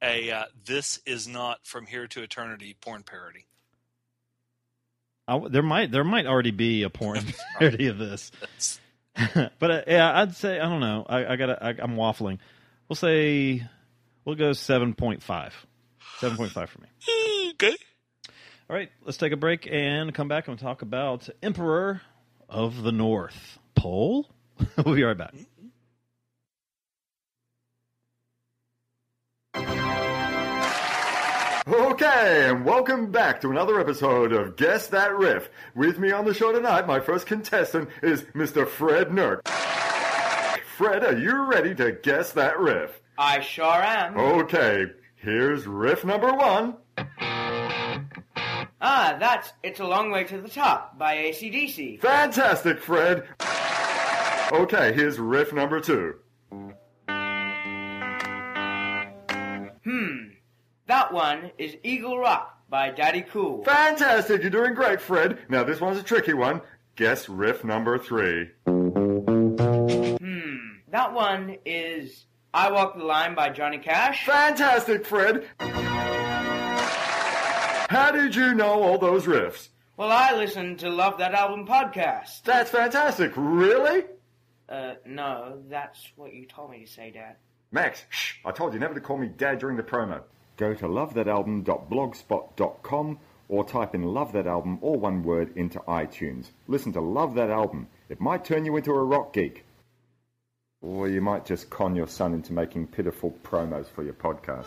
a uh, "This is not from here to eternity" porn parody. I, there might there might already be a porn [laughs] parody of this. [laughs] but uh, yeah, I'd say I don't know. I, I got I, I'm waffling. We'll say we'll go seven point five. Seven point five for me. okay. All right, let's take a break and come back and talk about Emperor of the North Pole. [laughs] we'll be right back. Okay, and welcome back to another episode of Guess That Riff. With me on the show tonight, my first contestant is Mr. Fred Nurk. Fred, are you ready to guess that riff? I sure am. Okay, here's riff number one. Ah, that's It's a Long Way to the Top by ACDC. Fantastic, Fred. Okay, here's riff number two. Hmm. That one is Eagle Rock by Daddy Cool. Fantastic, you're doing great, Fred. Now, this one's a tricky one. Guess riff number three. Hmm. That one is I Walk the Line by Johnny Cash. Fantastic, Fred. How did you know all those riffs? Well, I listened to Love That Album podcast. That's fantastic. Really? Uh, no, that's what you told me to say, Dad. Max, shh, I told you never to call me Dad during the promo. Go to lovethatalbum.blogspot.com or type in Love That Album, all one word, into iTunes. Listen to Love That Album. It might turn you into a rock geek. Or you might just con your son into making pitiful promos for your podcast.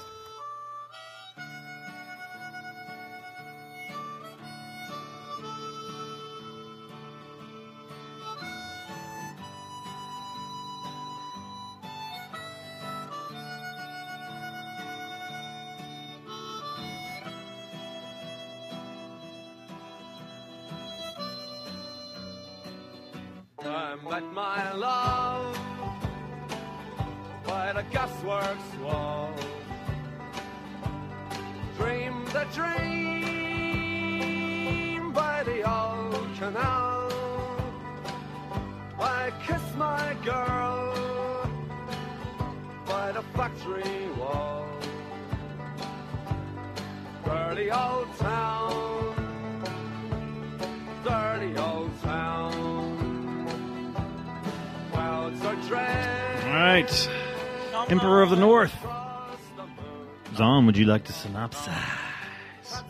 Like to synopsize?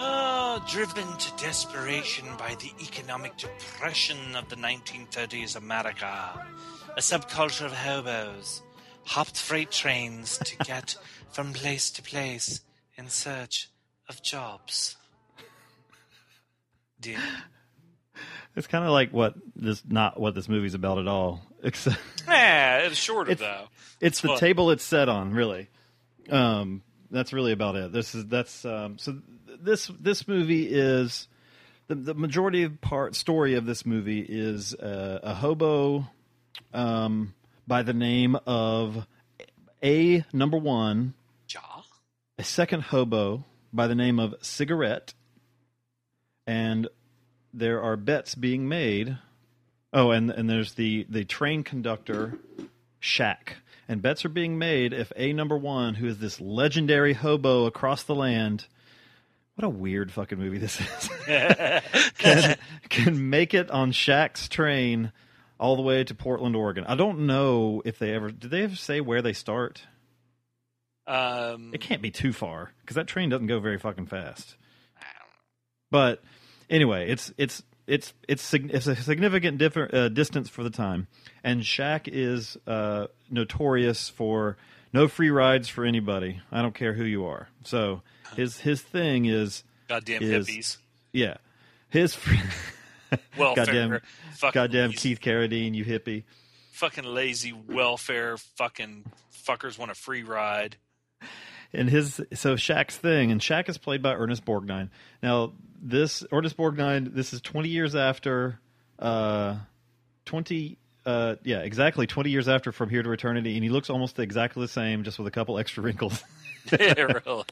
Uh, driven to desperation by the economic depression of the 1930s America, a subculture of hobos hopped freight trains to get [laughs] from place to place in search of jobs. Dear. It's kind of like what this not what this movie's about at all. Except Yeah, it's shorter It's- though. it's the fun. table it's set on, really. Um, that's really about it. This is that's um, so. This this movie is the the majority of part story of this movie is uh, a hobo um, by the name of a number one, Ja? a second hobo by the name of Cigarette, and there are bets being made. Oh, and and there's the the train conductor Shack, and bets are being made if a number one, who is this legendary hobo across the land. What a weird fucking movie this is. [laughs] can can make it on Shack's train all the way to Portland, Oregon. I don't know if they ever did they ever say where they start. Um, It can't be too far because that train doesn't go very fucking fast. But anyway, it's it's it's it's it's a significant different uh, distance for the time, and Shack is uh, notorious for no free rides for anybody. I don't care who you are. So his his thing is goddamn is- hippies. yeah, his [laughs] Welfare. goddamn goddamn lazy, Keith Carradine, you hippie. Fucking lazy welfare. Fucking fuckers want a free ride. And his so Shack's thing, and Shack is played by Ernest Borgnine. Now this Ernest Borgnine, this is twenty years after, uh, twenty, uh, yeah, exactly twenty years after From Here to Eternity, and he looks almost exactly the same, just with a couple extra wrinkles. [laughs] yeah, really.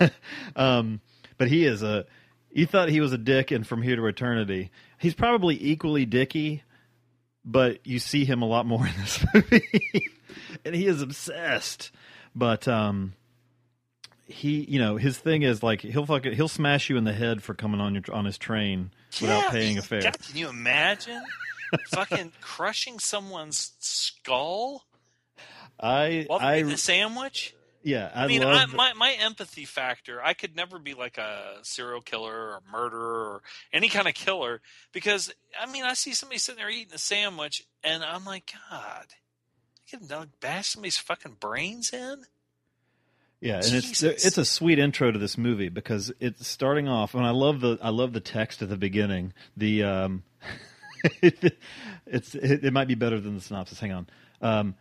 [laughs] um, but he is a. You thought he was a dick and From Here to Eternity. He's probably equally dicky, but you see him a lot more in this [laughs] movie, and he is obsessed. But um, he, you know, his thing is like he'll fucking he'll smash you in the head for coming on your on his train without Yeah, paying a fare. God, can you imagine? [laughs] fucking crushing someone's skull I while they're I eating a sandwich? yeah, I, I, mean, I, my my empathy factor. I could never be like a serial killer or murderer or any kind of killer because I mean, I see somebody sitting there eating a sandwich, and I'm like, God, I could bash somebody's fucking brains in. Yeah, and it's Jesus. it's a sweet intro to this movie because it's starting off, and I love the I love the text at the beginning. The um, [laughs] it's it, it might be better than the synopsis. Hang on. Um,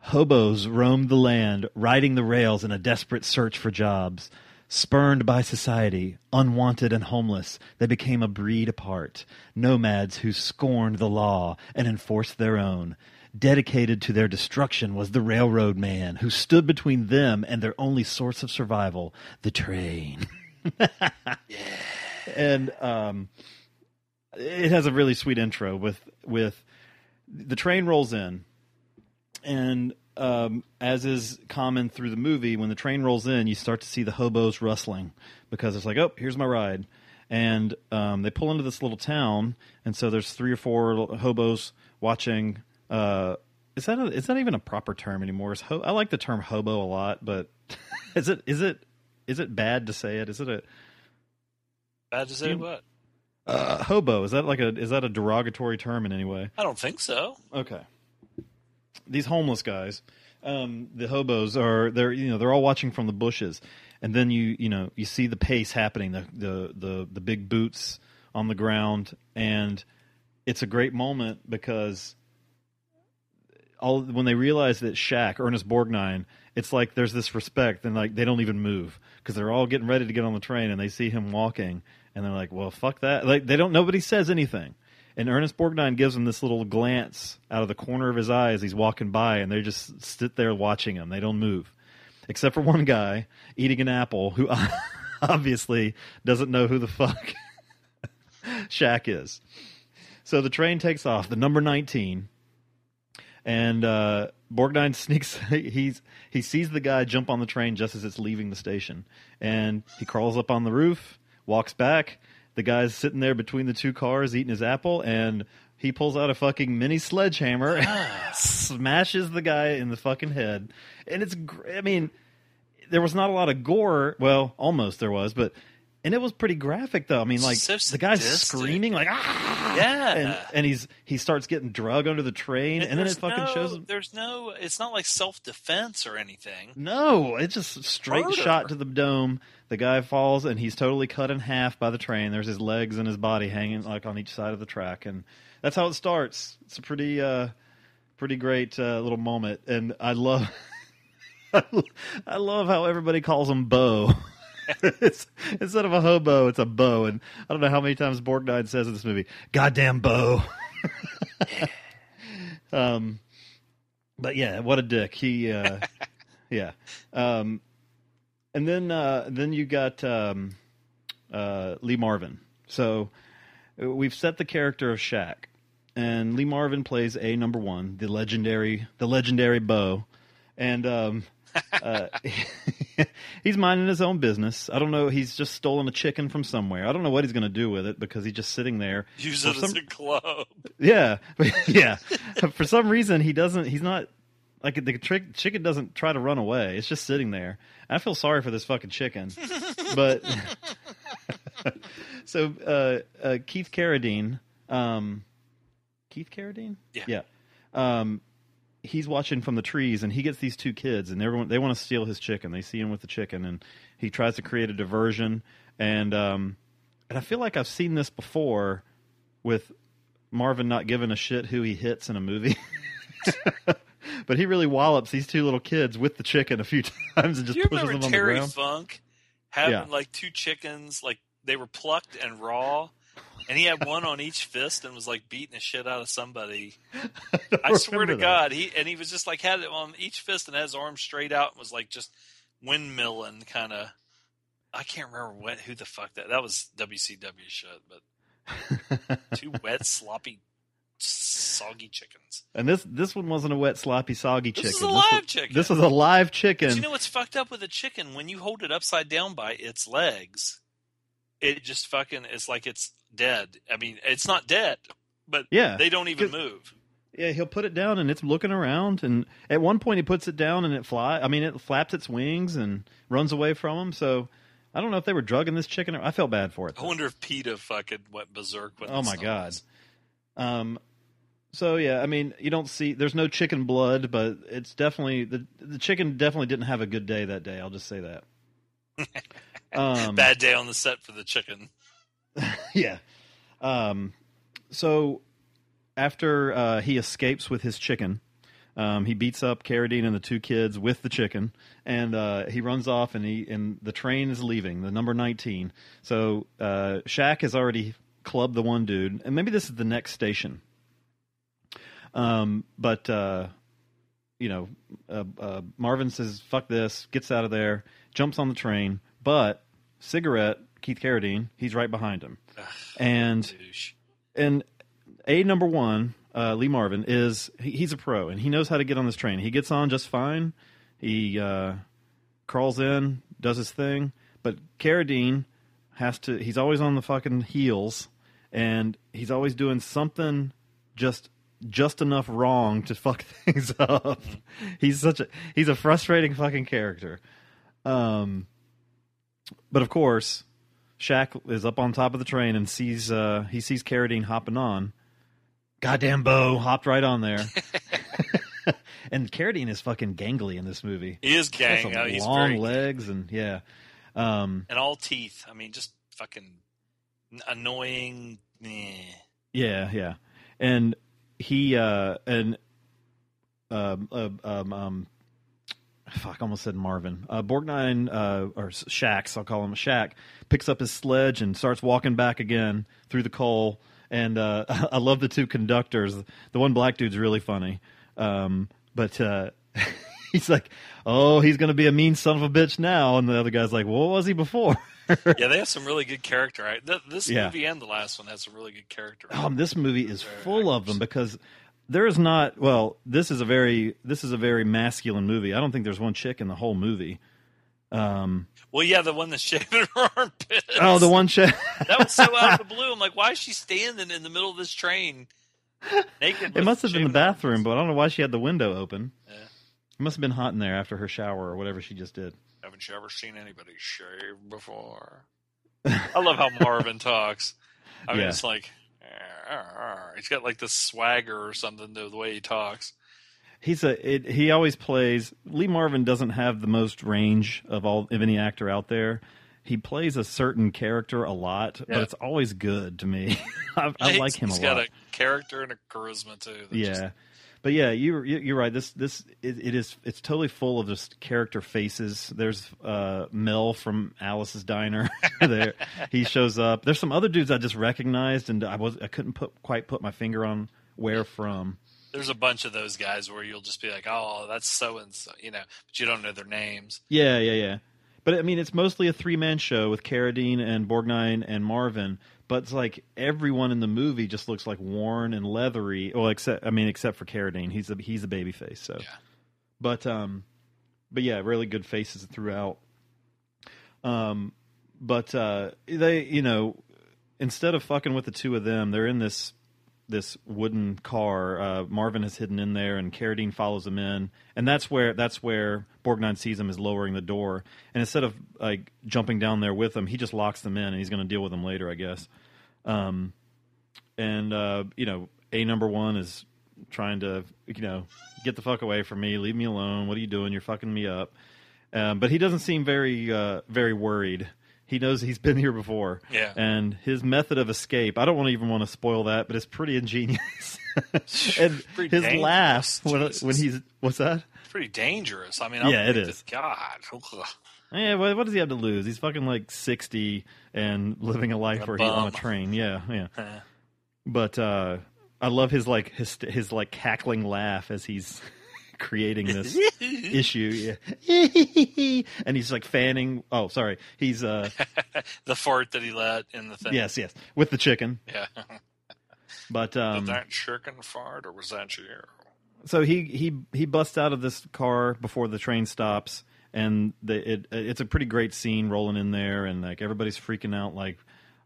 hobos roamed the land, riding the rails in a desperate search for jobs. Spurned by society, unwanted and homeless, they became a breed apart, nomads who scorned the law and enforced their own. Dedicated to their destruction was the railroad man who stood between them and their only source of survival, the train. [laughs] And um, it has a really sweet intro with with the train rolls in, and um, as is common through the movie, when the train rolls in, you start to see the hobos rustling because it's like, oh, here's my ride, and um, they pull into this little town, and so there's three or four hobos watching. Uh, is that a, is that even a proper term anymore? Is ho- I like the term hobo a lot, but [laughs] is it is it is it bad to say it? Is it a Bad to say You- what? Uh, hobo is that like a is that a derogatory term in any way? I don't think so. Okay. These homeless guys, um, the hobos are they're you know they're all watching from the bushes, and then you you know you see the pace happening, the the the, the big boots on the ground, and it's a great moment because all when they realize that Shack Ernest Borgnine, it's like there's this respect, and like they don't even move because they're all getting ready to get on the train, and they see him walking, and they're like, well, fuck that, like they don't nobody says anything. And Ernest Borgnine gives him this little glance out of the corner of his eye as he's walking by, and they just sit there watching him. They don't move, except for one guy eating an apple who [laughs] obviously doesn't know who the fuck [laughs] Shack is. So the train takes off, the number 19, and uh, Borgnine [laughs] sneaks. He's he sees the guy jump on the train just as it's leaving the station, and he crawls up on the roof, walks back. The guy's sitting there between the two cars eating his apple, and he pulls out a fucking mini sledgehammer, and [laughs] smashes the guy in the fucking head, and it's. I mean, there was not a lot of gore. Well, almost there was, but. And it was pretty graphic, though. I mean, like So the guy's screaming, like ah, Yeah. and and he's he starts getting drug under the train, and, then it fucking no, shows him. There's no. It's not like self defense or anything. No, it's just straight Murder. shot to the dome. The guy falls, and he's totally cut in half by the train. There's his legs and his body hanging like on each side of the track, and that's how it starts. It's a pretty, uh, pretty great uh, little moment, and I love, [laughs] I love how everybody calls him Bo. [laughs] [laughs] it's, instead of a hobo, it's a Bo, and I don't know how many times Borgnine says in this movie, "Goddamn Bo." [laughs] um, but yeah, what a dick. He, uh, [laughs] yeah. Um, and then uh, then you got um, uh, Lee Marvin. So uh, we've set the character of Shack, and Lee Marvin plays a number one, the legendary the legendary Bo, and um, uh, [laughs] he's minding his own business. I don't know. He's just stolen a chicken from somewhere. I don't know what he's going to do with it because he's just sitting there. Use it as a club. [laughs] yeah, [laughs] yeah. For some reason, he doesn't. He's not like the trick, chicken doesn't try to run away. It's just sitting there. I feel sorry for this fucking chicken, but so uh, uh, Keith Carradine, um, Keith Carradine, Yeah. yeah. Um, he's watching from the trees, and he gets these two kids, and everyone they want to steal his chicken. They see him with the chicken, and he tries to create a diversion. And um, and I feel like I've seen this before with Marvin not giving a shit who he hits in a movie. [laughs] but he really wallops these two little kids with the chicken a few [laughs] times and Do just you pushes remember them on the Terry ground. Funk having Yeah. like two chickens, like they were plucked and raw, and he had one on each fist and was like beating the shit out of somebody. [laughs] I swear to that. God, he and he was just like had it on each fist and had his arms straight out and was like just windmilling kind of. I can't remember what who the fuck that that was WCW shit, but [laughs] two wet sloppy soggy chickens. And this this one wasn't a wet, sloppy, soggy This chicken. This is a was- live chicken. This was a live But chicken. you know what's fucked up with a chicken? When you hold it upside down by its legs, it just fucking it's like it's dead. I mean, it's not dead, but Yeah, they don't even move. yeah, he'll put it down and it's looking around. And at one point, he puts it down and it fly. I mean, it flaps its wings and runs away from him. So I don't know if they were drugging this chicken. Or, I felt bad for it. I wonder if PETA fucking went berserk with Oh my god. Um. So yeah, I mean, you don't see. There's no chicken blood, but it's definitely the the chicken definitely didn't have a good day that day. I'll just say that. [laughs] Um, Bad day on the set for the chicken. [laughs] yeah. Um, so after uh, he escapes with his chicken, um, he beats up Carradine and the two kids with the chicken, and uh, he runs off. and he and the train is leaving, the number nineteen. So uh, Shack has already clubbed the one dude, and maybe this is the next station. Um, but uh, you know, uh, uh, Marvin says, "Fuck this," gets out of there, jumps on the train, but cigarette Keith Carradine, he's right behind him, and Douche. and a number one, uh, Lee Marvin is he, he's a pro and he knows how to get on this train. He gets on just fine. He uh, crawls in, does his thing, but Carradine has to. He's always on the fucking heels, and he's always doing something just just enough wrong to fuck [laughs] things up. he's such a he's a frustrating fucking character. Um, but of course, Shack is up on top of the train and sees uh, he sees Carradine hopping on. Goddamn Bo hopped right on there. [laughs] [laughs] and Carradine is fucking gangly in this movie. He is He's gang. some uh, He's long very legs and yeah. Um, and all teeth. I mean, just fucking annoying. eh. Yeah, yeah, and he uh and um uh, um um fuck, I almost said Marvin. Uh, Borgnine uh or Shax, I'll call him a Shack, picks up his sledge and starts walking back again through the coal. And uh, [laughs] I love the two conductors. The one black dude's really funny, um, but uh, [laughs] he's like, "Oh, he's gonna be a mean son of a bitch now," and the other guy's like, "What was he before?" [laughs] yeah, they have some really good character. Th- this Yeah. movie and the last one has some really good character. Um, this movie is full of them because there is not. Well, this is a very this is a very masculine movie. I don't think there's one chick in the whole movie. Um, Well, yeah, the one that's shaving her armpits. oh, the one chick. that was so out of the [laughs] blue. I'm like, why is she standing in the middle of this train naked? it must have been the bathroom, but I don't know why she had the window open. Yeah. It must have been hot in there after her shower or whatever she just did. Haven't you ever seen anybody shave before? I love how Marvin talks. I mean, Yeah. it's like. He's got like this swagger or something the way he talks. He's a it, he always plays. Lee Marvin doesn't have the most range of all of any actor out there. He plays a certain character a lot, but it's always good to me. [laughs] I, I [laughs] like him a lot. He's got a character and a charisma too. yeah just- but yeah you you- you're right. This this it, it is it's totally full of just character faces. There's uh mel from alice's diner [laughs] there. He shows up. There's some other dudes i just recognized and i was i couldn't put quite put my finger on where from. There's a bunch of those guys where you'll just be like, oh, that's so and so, you know, but you don't know their names. yeah yeah yeah. But i mean it's mostly a three-man show with Carradine and borgnine and marvin but it's like everyone in the movie just looks like worn and leathery. Well except i mean except for Carradine. he's a he's a baby face so. But um but yeah really good faces throughout. Um but uh they you know instead of fucking with the two of them they're in this this wooden car uh marvin is hidden in there and Carradine follows him in. And that's where that's where borgnine sees him is lowering the door. And instead of like jumping down there with him he just locks them in and he's going to deal with them later i guess. Um and uh you know a number one is trying to you know get the fuck away from me leave me alone what are you doing you're fucking me up. Um, but he doesn't seem very uh, very worried he knows he's been here before Yeah. and his method of escape i don't want to even want to spoil that but it's pretty ingenious [laughs] and Pretty his dangerous, laugh when, Jesus. when he's what's that It's pretty dangerous. I mean, Yeah, I'm it like, is. God, Ugh. yeah what, what does he have to lose he's fucking like 60 and living a life A where he's on a train yeah yeah [laughs] but uh i love his like his his like cackling laugh as he's creating [laughs] this [laughs] issue yeah [laughs] and he's like fanning oh sorry he's uh the fart that he let in the thing. yes yes with the chicken Yeah. but Did um that chicken fart, or was that you? so he he he busts out of this car before the train stops and the, it it's a pretty great scene rolling in there and like everybody's freaking out like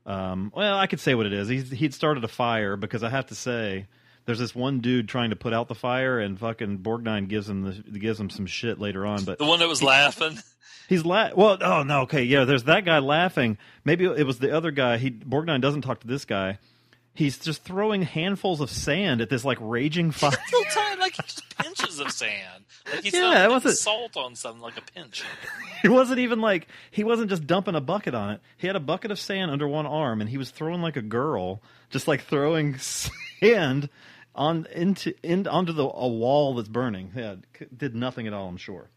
um well i could say what it is he's he'd started a fire because i have to say there's this one dude trying to put out the fire and fucking borgnine gives him the gives him some shit later on but The one that was laughing. He's la- well. Oh no. Okay. Yeah. There's that guy laughing. Maybe it was the other guy. He Borgnine doesn't talk to this guy. He's just throwing handfuls of sand at this like raging fire. Still time like just pinches of sand. Like he's Yeah, it wasn't- salt on something like a pinch. [laughs] it wasn't even like he wasn't just dumping a bucket on it. He had a bucket of sand under one arm, and he was throwing like a girl, just like throwing [laughs] sand on into in, onto the a wall that's burning. Yeah, did nothing at all. I'm sure.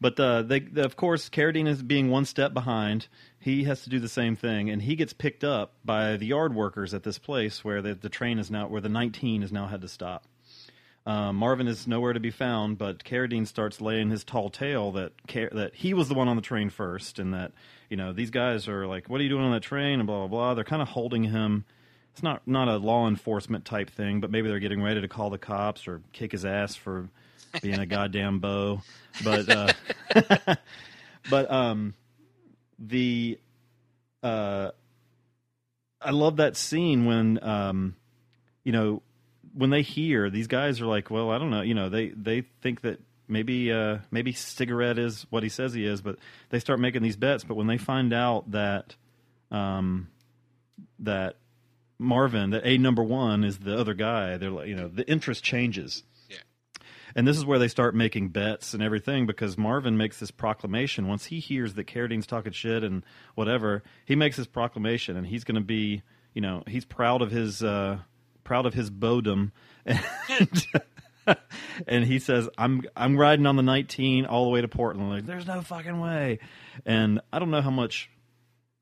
But uh, they, the, of course, Carradine is being one step behind. He has to do the same thing, and he gets picked up by the yard workers at this place where the, the train is now, where the 19 has now had to stop. Um, Marvin is nowhere to be found, but Carradine starts laying his tall tale that that he was the one on the train first, and that you know these guys are like, "What are you doing on that train?" and blah blah blah. They're kind of holding him. It's not not a law enforcement type thing, but maybe they're getting ready to call the cops or kick his ass for being a goddamn Bo. But uh, [laughs] but um, the uh, I love that scene when um, you know when they hear these guys are like, well, I don't know, you know, they they think that maybe uh, maybe cigarette is what he says he is, but they start making these bets. But when they find out that um, that Marvin, that a number one is the other guy, they're like, you know, the interest changes. Yeah. And this is where they start making bets and everything because Marvin makes this proclamation. Once he hears that Carradine's talking shit and whatever, he makes this proclamation and he's going to be, you know, he's proud of his, uh, proud of his bodom. And, [laughs] and he says, I'm, I'm riding on the 19 all the way to Portland. Like, there's no fucking way. And I don't know how much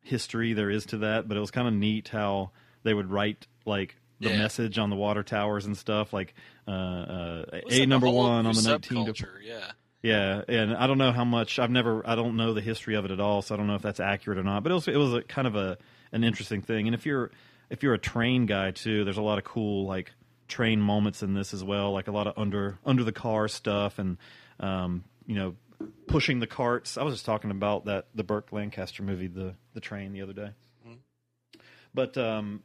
history there is to that, but it was kind of neat how they would write like the Yeah. message on the water towers and stuff like uh, uh, a number one on the 19 to, yeah. yeah and i don't know how much i've never i don't know the history of it at all so i don't know if that's accurate or not but it was it was a kind of a an interesting thing and if you're if you're a train guy too there's a lot of cool like train moments in this as well like a lot of under under the car stuff and um you know pushing the carts i was just talking about that the burt lancaster movie the the train the other day but um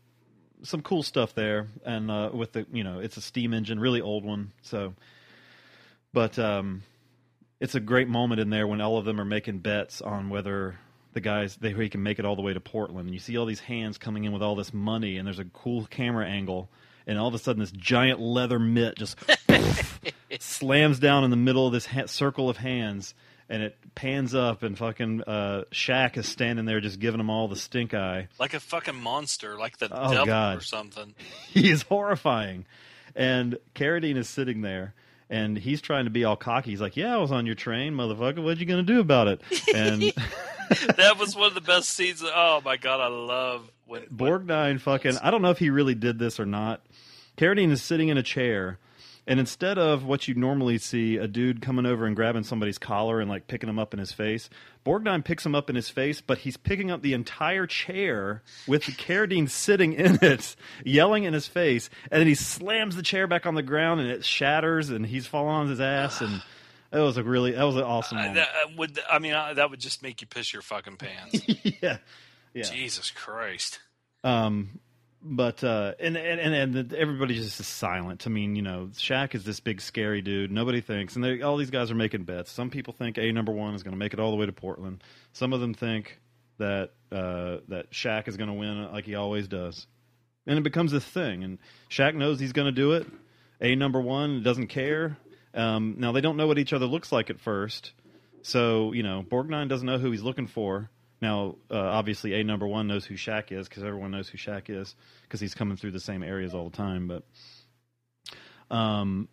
some cool stuff there and uh with the you know it's a steam engine really old one so but um it's a great moment in there when all of them are making bets on whether the guys they he can make it all the way to Portland. And you see all these hands coming in with all this money, and there's a cool camera angle, and all of a sudden this giant leather mitt just [laughs] slams down in the middle of this ha- circle of hands, and it pans up, and fucking uh, Shack is standing there just giving them all the stink eye. Like a fucking monster, like the Oh, devil God. or something. [laughs] he is horrifying. And Carradine is sitting there, and he's trying to be all cocky. He's like, "Yeah, I was on your train, motherfucker. What are you gonna do about it?" And [laughs] that was one of the best scenes. Oh my god, I love when Borgnine fucking I don't know if he really did this or not. Carradine is sitting in a chair, and instead of what you normally see, a dude coming over and grabbing somebody's collar and like picking him up in his face, Borgnine picks him up in his face, but he's picking up the entire chair with the Carradine sitting in it, yelling in his face, and then he slams the chair back on the ground and it shatters and he's falling on his ass and [sighs] it was a really that was an awesome Uh, that uh, would I mean uh, that would just make you piss your fucking pants. [laughs] yeah. Yeah. Jesus Christ. Um, but uh, and and and, everybody just is silent. I mean, you know, Shack is this big scary dude. Nobody thinks, and they, all these guys are making bets. Some people think a number one is going to make it all the way to Portland. Some of them think that uh, that Shack is going to win like he always does, and it becomes a thing. And Shack knows he's going to do it. A number one doesn't care. Um, now they don't know what each other looks like at first, so you know Borgnine doesn't know who he's looking for. Now, uh, obviously, a number one knows who Shack is because everyone knows who Shack is because he's coming through the same areas all the time. But, um,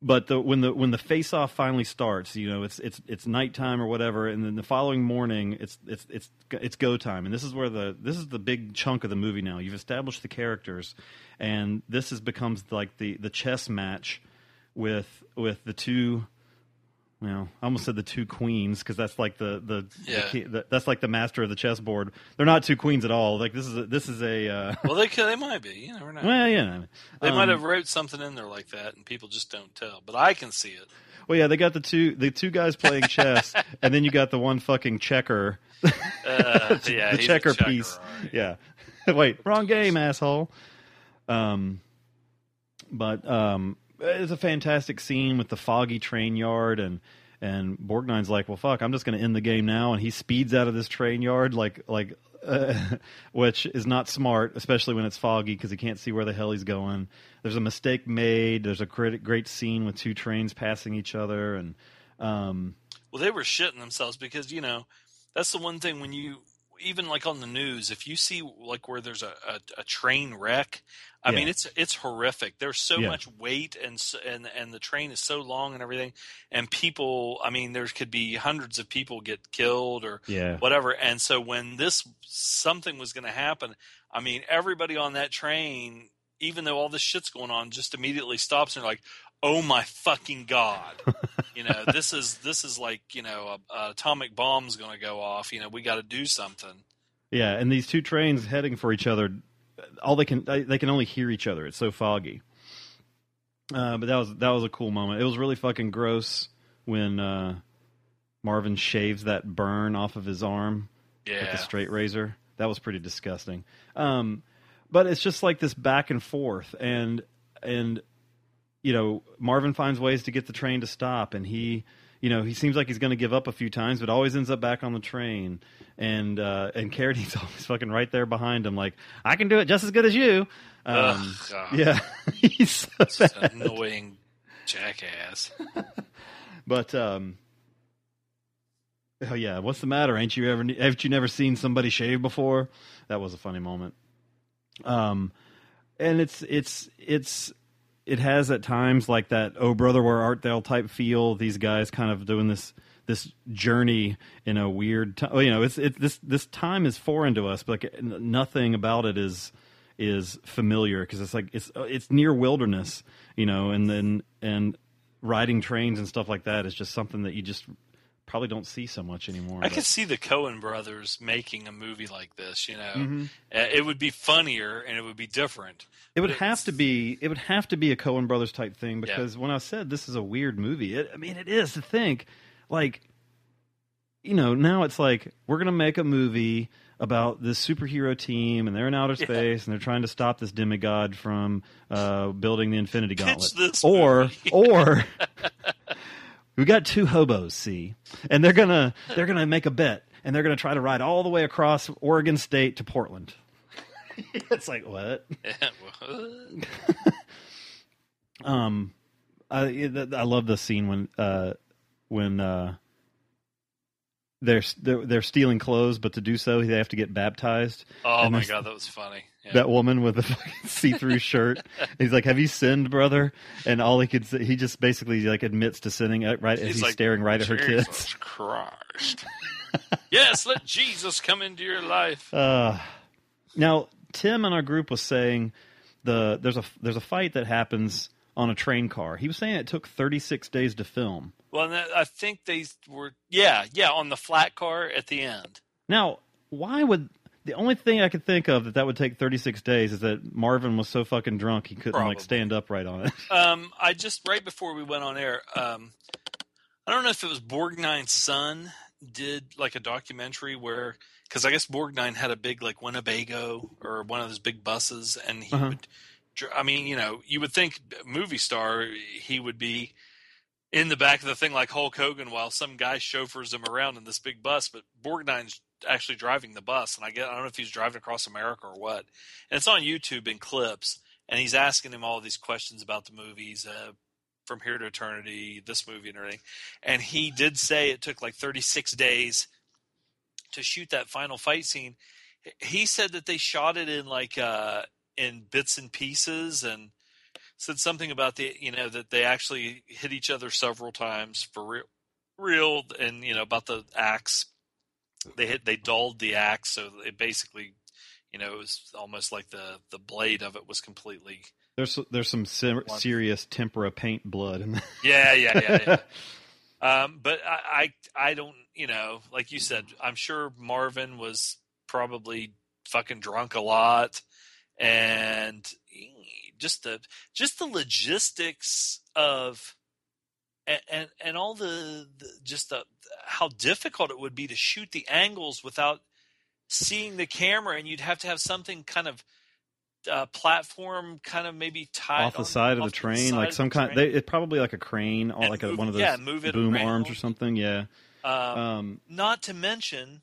but the when the when the face off finally starts, you know, it's it's it's nighttime or whatever, and then the following morning, it's it's it's it's go time, and this is where the this is the big chunk of the movie. Now you've established the characters, and this is becomes like the the chess match with with the two well, I almost said the two queens because that's like the the, Yeah. the, the that's like the master of the chessboard. They're not two queens at all. Like this is a, this is a uh, [laughs] Well, they could, they might be. You never know. well, yeah. they um, might have wrote something in there like that, and people just don't tell. But I can see it. Well, yeah, they got the two the two guys playing [laughs] chess, and then you got the one fucking checker, Uh, [laughs] yeah, the checker checker, piece. right. Yeah, wait, wrong game, asshole. Um, but um, it's a fantastic scene with the foggy train yard and. And Borgnine's like, well, fuck, I'm just going to end the game now, and he speeds out of this train yard like, like, uh, [laughs] which is not smart, especially when it's foggy because he can't see where the hell he's going. There's a mistake made. There's a great, great scene with two trains passing each other, and um, Well, they were shitting themselves because you know that's the one thing when you even like on the news, if you see like where there's a, a, a train wreck, I Yeah. mean it's it's horrific. There's so Yeah. much weight and and and the train is so long and everything, and people. I mean, there could be hundreds of people get killed or Yeah. whatever. And so when this something was going to happen, I mean, everybody on that train, even though all this shit's going on, just immediately stops and they're like, "Oh my fucking god!" you know, [laughs] this is this is like you know, a, a atomic bomb's going to go off. You know, we got to do something. Yeah, and these two trains heading for each other, all they can they can only hear each other. It's so foggy. Uh, but that was that was a cool moment. It was really fucking gross when uh, Marvin shaves that burn off of his arm with Yeah. the straight razor. That was pretty disgusting. Um, but it's just like this back and forth, and and you know, Marvin finds ways to get the train to stop, and he, you know, he seems like he's going to give up a few times, but always ends up back on the train. And uh, and Carradine's [laughs] always fucking right there behind him, like I can do it just as good as you. Um, Ugh, yeah, [laughs] he's so Such bad. an annoying jackass. [laughs] But um, oh yeah, what's the matter? Ain't you ever? Haven't you never seen somebody shave before? That was a funny moment. Um, and it's it's it's it has at times like that. Oh brother, where art thou? type feel. These guys kind of doing this this journey in a weird. T- oh, you know, it's it's this this time is foreign to us, but like nothing about it is is familiar because it's like it's uh, it's near wilderness, you know, and then and riding trains and stuff like that is just something that you just probably don't see so much anymore. I but- could see the Coen brothers making a movie like this. You know, Mhm. Uh, it would be funnier and it would be different. It would have to be. It would have to be a Coen Brothers type thing because when I said this is a weird movie, it, I mean it is to think like, you know, now it's like we're gonna make a movie about this superhero team and they're in outer Yeah. space and they're trying to stop this demigod from uh, building the Infinity Gauntlet. or or [laughs] we got two hobos, see, and they're gonna they're gonna make a bet and they're gonna try to ride all the way across Oregon State to Portland. [laughs] it's like what? [laughs] [laughs] Um, I I love the scene when uh when uh they're they're, they're stealing clothes, but to do so they have to get baptized. Oh And my god, that was funny. Yeah. That woman with the [laughs] fucking see-through shirt. He's like, "Have you sinned, brother?" And all he could say, he just basically like admits to sinning at, right as He's he's like, staring right at her kids. Jesus [laughs] Christ. [laughs] yes, let Jesus come into your life. Uh, now Tim in our group was saying the there's a there's a fight that happens on a train car. He was saying it took 36 days to film. Well, I think they were, yeah, yeah, on the flat car at the end. Now, why would the only thing I could think of that that would take 36 days is that Marvin was so fucking drunk he couldn't Probably. like stand upright on it. [laughs] Um, I just right before we went on air, um, I don't know if it was Borgnine's son did like a documentary where because I guess Borgnine had a big like Winnebago or one of those big buses, and he Uh-huh. would. I mean, you know, you would think movie star he would be in the back of the thing like Hulk Hogan while some guy chauffeurs him around in this big bus, but Borgnine's actually driving the bus, and I get I don't know if he's driving across America or what, and it's on YouTube in clips, and he's asking him all these questions about the movies. Uh, from here to eternity, this movie and everything, and he did say it took like 36 days to shoot that final fight scene. He said that they shot it in like uh, in bits and pieces, and said something about the you know that they actually hit each other several times for real, real, and you know about the axe. They hit they dulled the axe, so it basically, you know, it was almost like the the blade of it was completely. There's there's some ser- serious tempera paint blood in there. [laughs] Yeah, yeah, yeah, yeah. um, but I, I I don't you know like you said I'm sure Marvin was probably fucking drunk a lot and just the just the logistics of and and, and all the, the just the how difficult it would be to shoot the angles without seeing the camera and you'd have to have something kind of uh, platform kind of maybe tied off the on- side of the train, side like some kind. They, it probably like a crane or And like a, one of those yeah, move boom around. arms or something. Yeah. Um, Um, not to mention,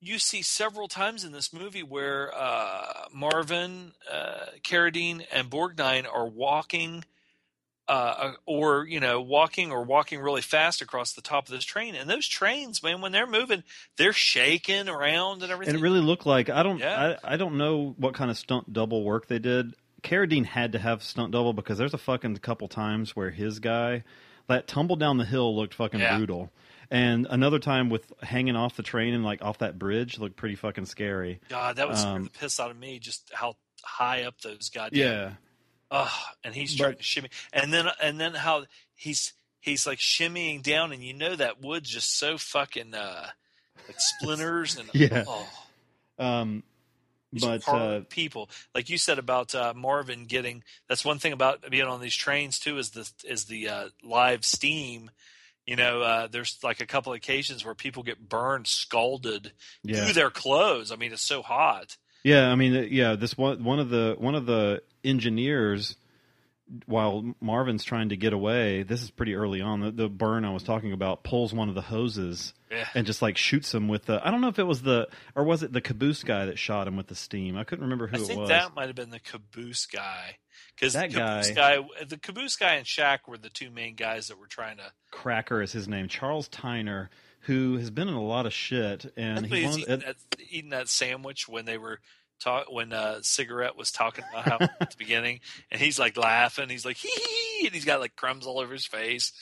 you see several times in this movie where uh, Marvin, uh, Carradine, and Borgnine are walking, uh, or you know, walking or walking really fast across the top of this train. And those trains, man, when they're moving, they're shaking around and everything. and it really looked like I don't Yeah. I, I don't know what kind of stunt double work they did. Carradine had to have stunt double because there's a fucking couple times where his guy that tumble down the hill looked fucking Yeah. brutal. And another time with hanging off the train and like off that bridge looked pretty fucking scary. God, that was Um, the piss out of me. Just how high up those goddamn Yeah. Ugh, and he's trying to shimmy, and then and then how he's he's like shimmying down, and you know that wood's just so fucking uh, like [laughs] splinters and Yeah. oh, Um these but uh people, like you said about uh, Marvin getting. That's one thing about being on these trains too is the is the uh, live steam. You know, uh, there's like a couple occasions where people get burned, scalded Yeah. through their clothes. I mean, it's so hot. Yeah, I mean, uh, yeah. This one, one of the one of the engineers while Marvin's trying to get away, this is pretty early on. The, the burn I was talking about pulls one of the hoses Yeah. and just like shoots him with the. I don't know if it was the or was it the caboose guy that shot him with the steam. I couldn't remember who I it think was. that might have been the caboose guy because That caboose guy- guy, the caboose guy and Shack were the two main guys that were trying to. Cracker is his name, Charles Tyner, who has been in a lot of shit, and He he's eating, that, eating that sandwich when they were talk when uh, cigarette was talking about how [laughs] at the beginning, and he's like laughing. He's like hee hee, and he's got like crumbs all over his face.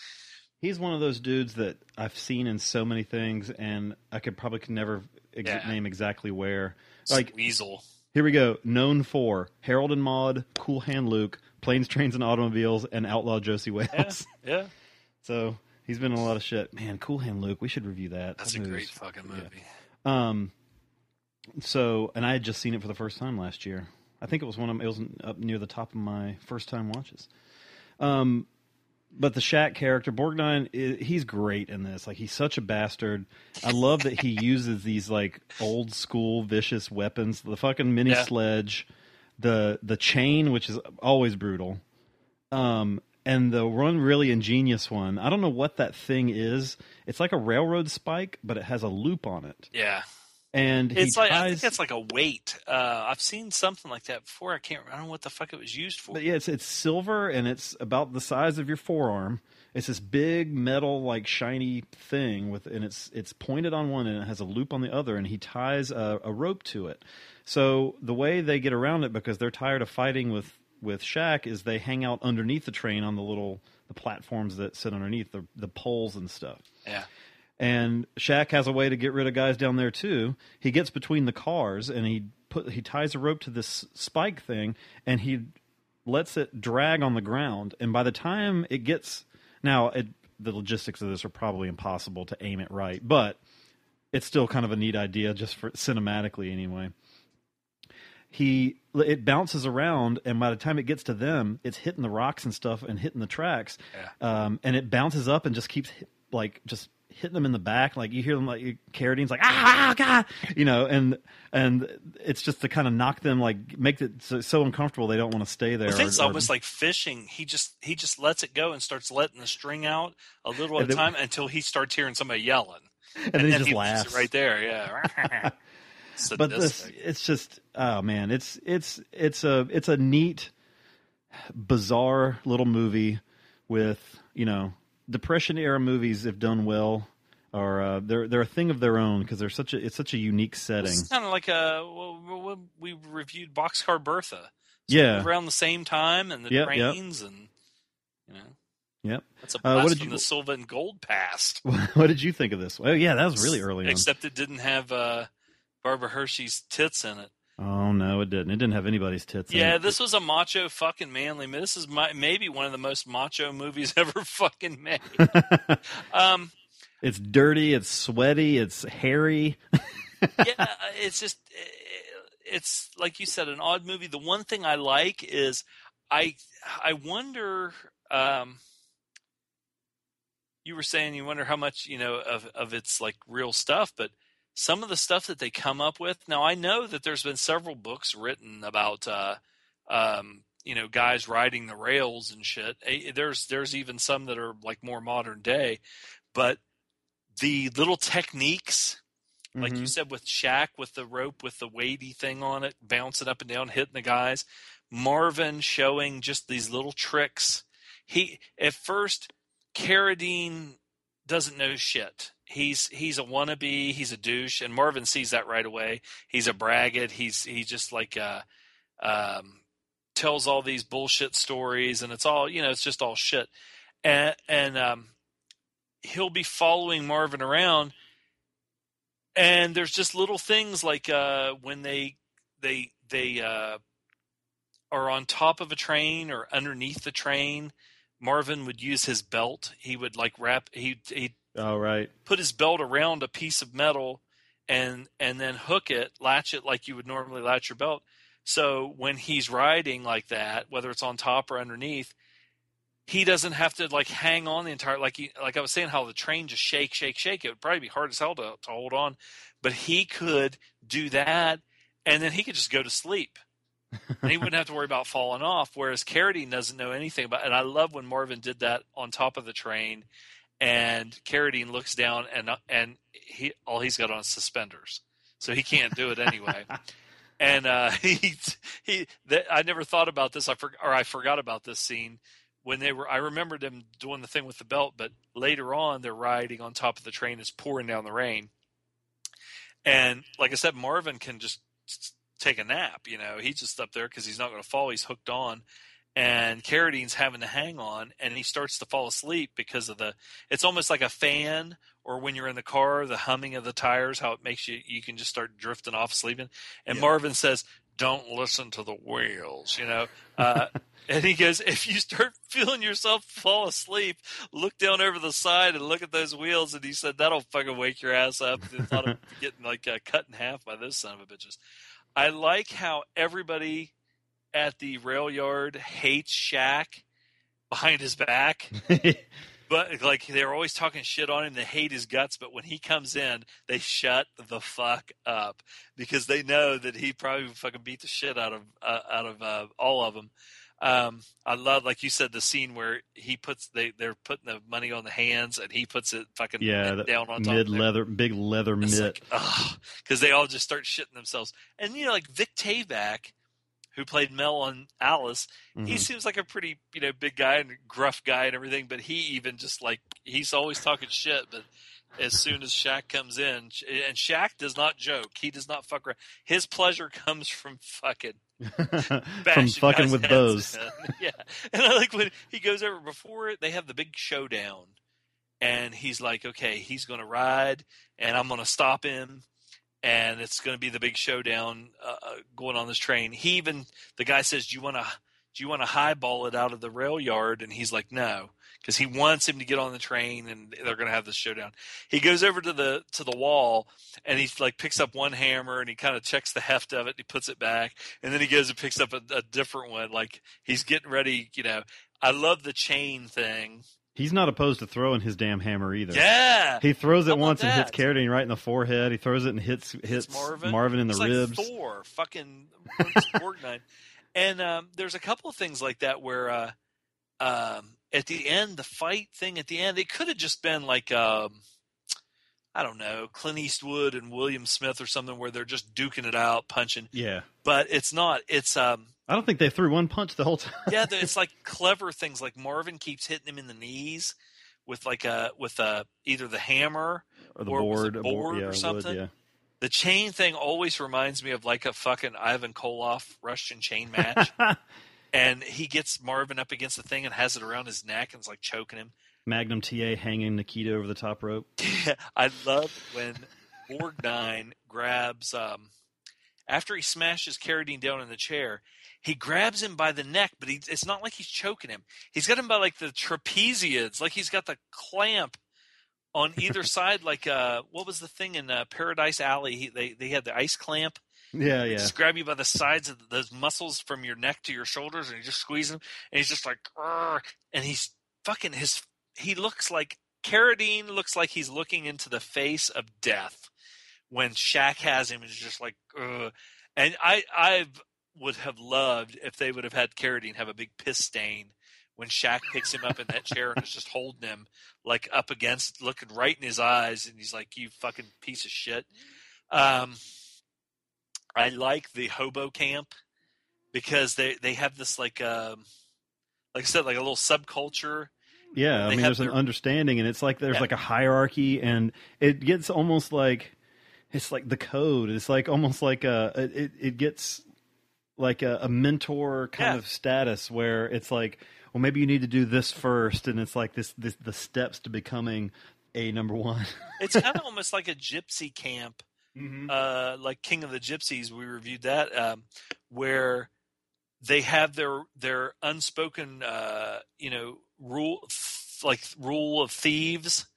he's one of those dudes that I've seen in so many things, and I could probably could never ex- Yeah. name exactly where. Like weasel. Here we go, known for Harold and Maude, Cool Hand Luke, Planes, Trains, and Automobiles, and Outlaw Josey Yeah, Wales. yeah, [laughs] So he's been in a lot of shit. Man, Cool Hand Luke, we should review that. that's That a great fucking movie. Um, so, and I had just seen it for the first time last year. I think it was one of it was up near the top of my first time watches. Um, but the Shack character Borgnine, he's great in this. Like he's such a bastard. I love that he uses these like old school vicious weapons. The fucking mini Yeah. sledge, the the chain, which is always brutal. Um, and the one really ingenious one. I don't know what that thing is. It's like a railroad spike, but it has a loop on it. Yeah, And he it's like I think it's like a weight. Uh, I've seen something like that before. I can't. I don't know what the fuck it was used for. But yeah, it's it's silver and it's about the size of your forearm. It's this big metal like shiny thing with and it's it's pointed on one and it has a loop on the other and he ties a, a rope to it. So the way they get around it because they're tired of fighting with with Shack is they hang out underneath the train on the little the platforms that sit underneath the the poles and stuff. Yeah, And Shack has a way to get rid of guys down there too. He gets between the cars and he put he ties a rope to this spike thing and he lets it drag on the ground. And by the time it gets now, it, the logistics of this are probably impossible to aim it right, but it's still kind of a neat idea just for cinematically anyway. He it bounces around, and by the time it gets to them, it's hitting the rocks and stuff and hitting the tracks, um, and it bounces up and just keeps like just hitting them in the back. Like you hear them like Carradine's like ah god, you know, and and it's just to kind of knock them like make it so, so uncomfortable they don't want to stay there. Think it's almost like fishing. He just he just lets it go and starts letting the string out a little at a time until he starts hearing somebody yelling, and then he just it laughs right there. Yeah, [laughs] but this it's just oh man it's it's it's a it's a neat bizarre little movie with you know depression era movies if done well are uh, they're they're a thing of their own because they're such a it's such a unique setting It's kind of like a well, well, we reviewed Boxcar Bertha. Yeah. around the same time, and the Yep, yep. trains, and you know, yep that's a Uh, blast what did from you- the Silva and Gold past. [laughs] what did you think of this oh yeah that was really early on Except it didn't have uh, Barbara Hershey's tits in it. Oh no it didn't it didn't have anybody's tits Yeah, it. this was a macho fucking manly. This is my, maybe one of the most macho movies [laughs] ever fucking made. [laughs] um, it's dirty it's sweaty it's hairy [laughs] yeah, it's just it's like you said, an odd movie. The one thing I like is I I wonder. Um, you were saying you wonder how much you know of of its like real stuff, but some of the stuff that they come up with. Now I know that there's been several books written about. Uh, um, you know, guys riding the rails and shit. There's there's even some that are like more modern day, but the little techniques like you Mhm. said with Shack with the rope with the weighty thing on it, bouncing up and down, hitting the guys. Marvin showing just these little tricks. He at first Carradine doesn't know shit. He's he's a wannabe, he's a douche, and Marvin sees that right away. He's a braggart. He's he just like uh um tells all these bullshit stories and it's all you know, it's just all shit. And and um he'll be following Marvin around and there's just little things like uh, when they they they uh, are on top of a train or underneath the train. Marvin would use his belt. He would like wrap. He he oh right put his belt around a piece of metal and and then hook it, latch it like you would normally latch your belt. So when he's riding like that, whether it's on top or underneath, he doesn't have to like hang on the entire like he, like I was saying how the train just shake shake shake. It would probably be hard as hell to, to hold on, but he could do that, and then he could just go to sleep. and he wouldn't have to worry about falling off. Whereas Carradine doesn't know anything about. And I love when Marvin did that on top of the train, and Carradine looks down and and he all he's got on is suspenders, so he can't do it anyway. [laughs] and uh, [laughs] he he that, I never thought about this. I for, or I forgot about this scene when they were. I remembered them doing the thing with the belt, but later on they're riding on top of the train. It's pouring down the rain, and like I said, Marvin can just take a nap. You know, he's just up there because he's not going to fall. He's hooked on, and Carradine's having to hang on, and he starts to fall asleep because of the. It's almost like a fan, or when you're in the car, the humming of the tires, how it makes you you can just start drifting off sleeping. And Yeah. Marvin says, "Don't listen to the wheels," you know. Uh, [laughs] and he goes, "If you start feeling yourself fall asleep, look down over the side and look at those wheels." And he said, "That'll fucking wake your ass up." They thought of [laughs] getting like uh, cut in half by those son of a bitches. I like how everybody at the rail yard hates Shack behind his back. [laughs] But like they're always talking shit on him, they hate his guts. But when he comes in, they shut the fuck up because they know that he probably fucking beat the shit out of uh, out of uh, all of them. Um, I love, like you said, the scene where he puts they they're putting the money on the hands and he puts it fucking yeah, down on top. mid leather, big leather mitt. because they all just start shitting themselves. And you know, like Vic Tayback, who played Mel on Alice, he Mhm. seems like a pretty you know big guy and gruff guy and everything. But he even just like he's always talking shit. But as soon as Shack comes in, and Shack does not joke, he does not fuck around. His pleasure comes from fucking [laughs] From fucking with bows. [laughs] in. yeah, and I like when he goes over before they have the big showdown, and he's like, "Okay, he's going to ride, and I'm going to stop him." And it's going to be the big showdown uh, uh, going on this train. He even the guy says, "Do you want to do you want to highball it out of the rail yard?" And he's like, "No," because he wants him to get on the train, and they're going to have this showdown. He goes over to the to the wall, and he like picks up one hammer, and he kind of checks the heft of it. And he puts it back, and then he goes and picks up a, a different one. Like he's getting ready. You know, I love the chain thing. He's not opposed to throwing his damn hammer either. Yeah. he throws it once and hits that? Carradine right in the forehead. He throws it and hits hits Marvin. in the It's like ribs. Thor, fucking Borgnine. [laughs] And um, there's a couple of things like that where uh, um, at the end, the fight thing at the end, it could have just been like um, I don't know, Clint Eastwood and William Smith or something where they're just duking it out, punching. Yeah, But it's not. It's um, I don't think they threw one punch the whole time. yeah, [laughs] it's like clever things. Like Marvin keeps hitting him in the knees with like a with a either the hammer Or the was board, board, board yeah, or wood, something. yeah. The chain thing always reminds me of like a fucking Ivan Koloff Russian chain match. [laughs] and he gets Marvin up against the thing and has it around his neck and is like choking him. Magnum TA hanging Nikita over the top rope. [laughs] I love when Borgnine grabs um after he smashes Carradine down in the chair, he grabs him by the neck, but he, it's not like he's choking him. He's got him by like the trapezius, like he's got the clamp on either [laughs] side. Like uh, what was the thing in uh, Paradise Alley? He, they they had the ice clamp. Yeah, yeah. Just grab you by the sides of those muscles from your neck to your shoulders, and you just squeeze him, and he's just like, and he's fucking his. He looks like Carradine looks like he's looking into the face of death when Shack has him. Is just like, Ugh. and I I would have loved if they would have had Carradine have a big piss stain when Shack picks him up in that chair and is just holding him like up against, looking right in his eyes, and he's like, "You fucking piece of shit." Um, I like the hobo camp because they they have this like um like I said like a little subculture. Yeah, I mean, there's an understanding, and it's like there's Yeah. like a hierarchy, and it gets almost like it's like the code. It's like almost like a it it gets like a, a mentor kind Yeah. of status where it's like, well, maybe you need to do this first, and it's like this this the steps to becoming a number one. [laughs] It's kind of almost like a gypsy camp, uh, like King of the Gypsies. We reviewed that um, where they have their their unspoken, uh, you know, rule like rule of thieves.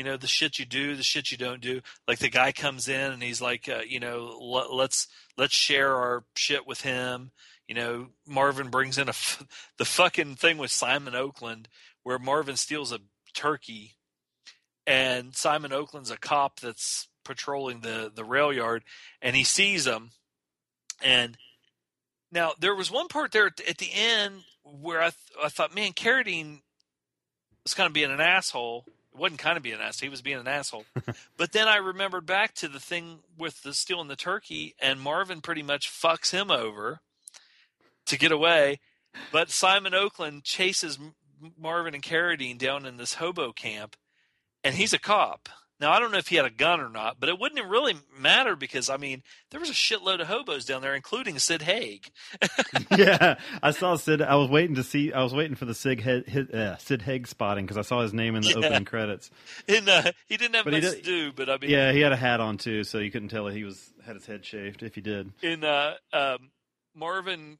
You know the shit you do, the shit you don't do. Like the guy comes in and he's like, uh, you know, let, let's let's share our shit with him. You know, Marvin brings in a f- [laughs] the fucking thing with Simon Oakland where Marvin steals a turkey and Simon Oakland's a cop that's patrolling the the rail yard, and he sees him, and Now there was one part there at, at the end where I th- I thought, man, Carradine was kind of being an asshole. It wasn't kind of being an asshole; he was being an asshole. [laughs] but then I remembered back to the thing with the stealing the turkey, and Marvin pretty much fucks him over to get away. But Simon Oakland chases Marvin and Carradine down in this hobo camp, and he's a cop. Now I don't know if he had a gun or not, but it wouldn't really matter because I mean there was a shitload of hobos down there, including Sid Haig. [laughs] yeah, I saw Sid. I was waiting to see. I was waiting for the his, uh, Sid Haig spotting because I saw his name in the Yeah. opening credits. [laughs] And uh, he didn't have But much did- to do, but I mean, Yeah, he had a hat on too, so you couldn't tell that he was had his head shaved if he did. in uh, um, Marvin,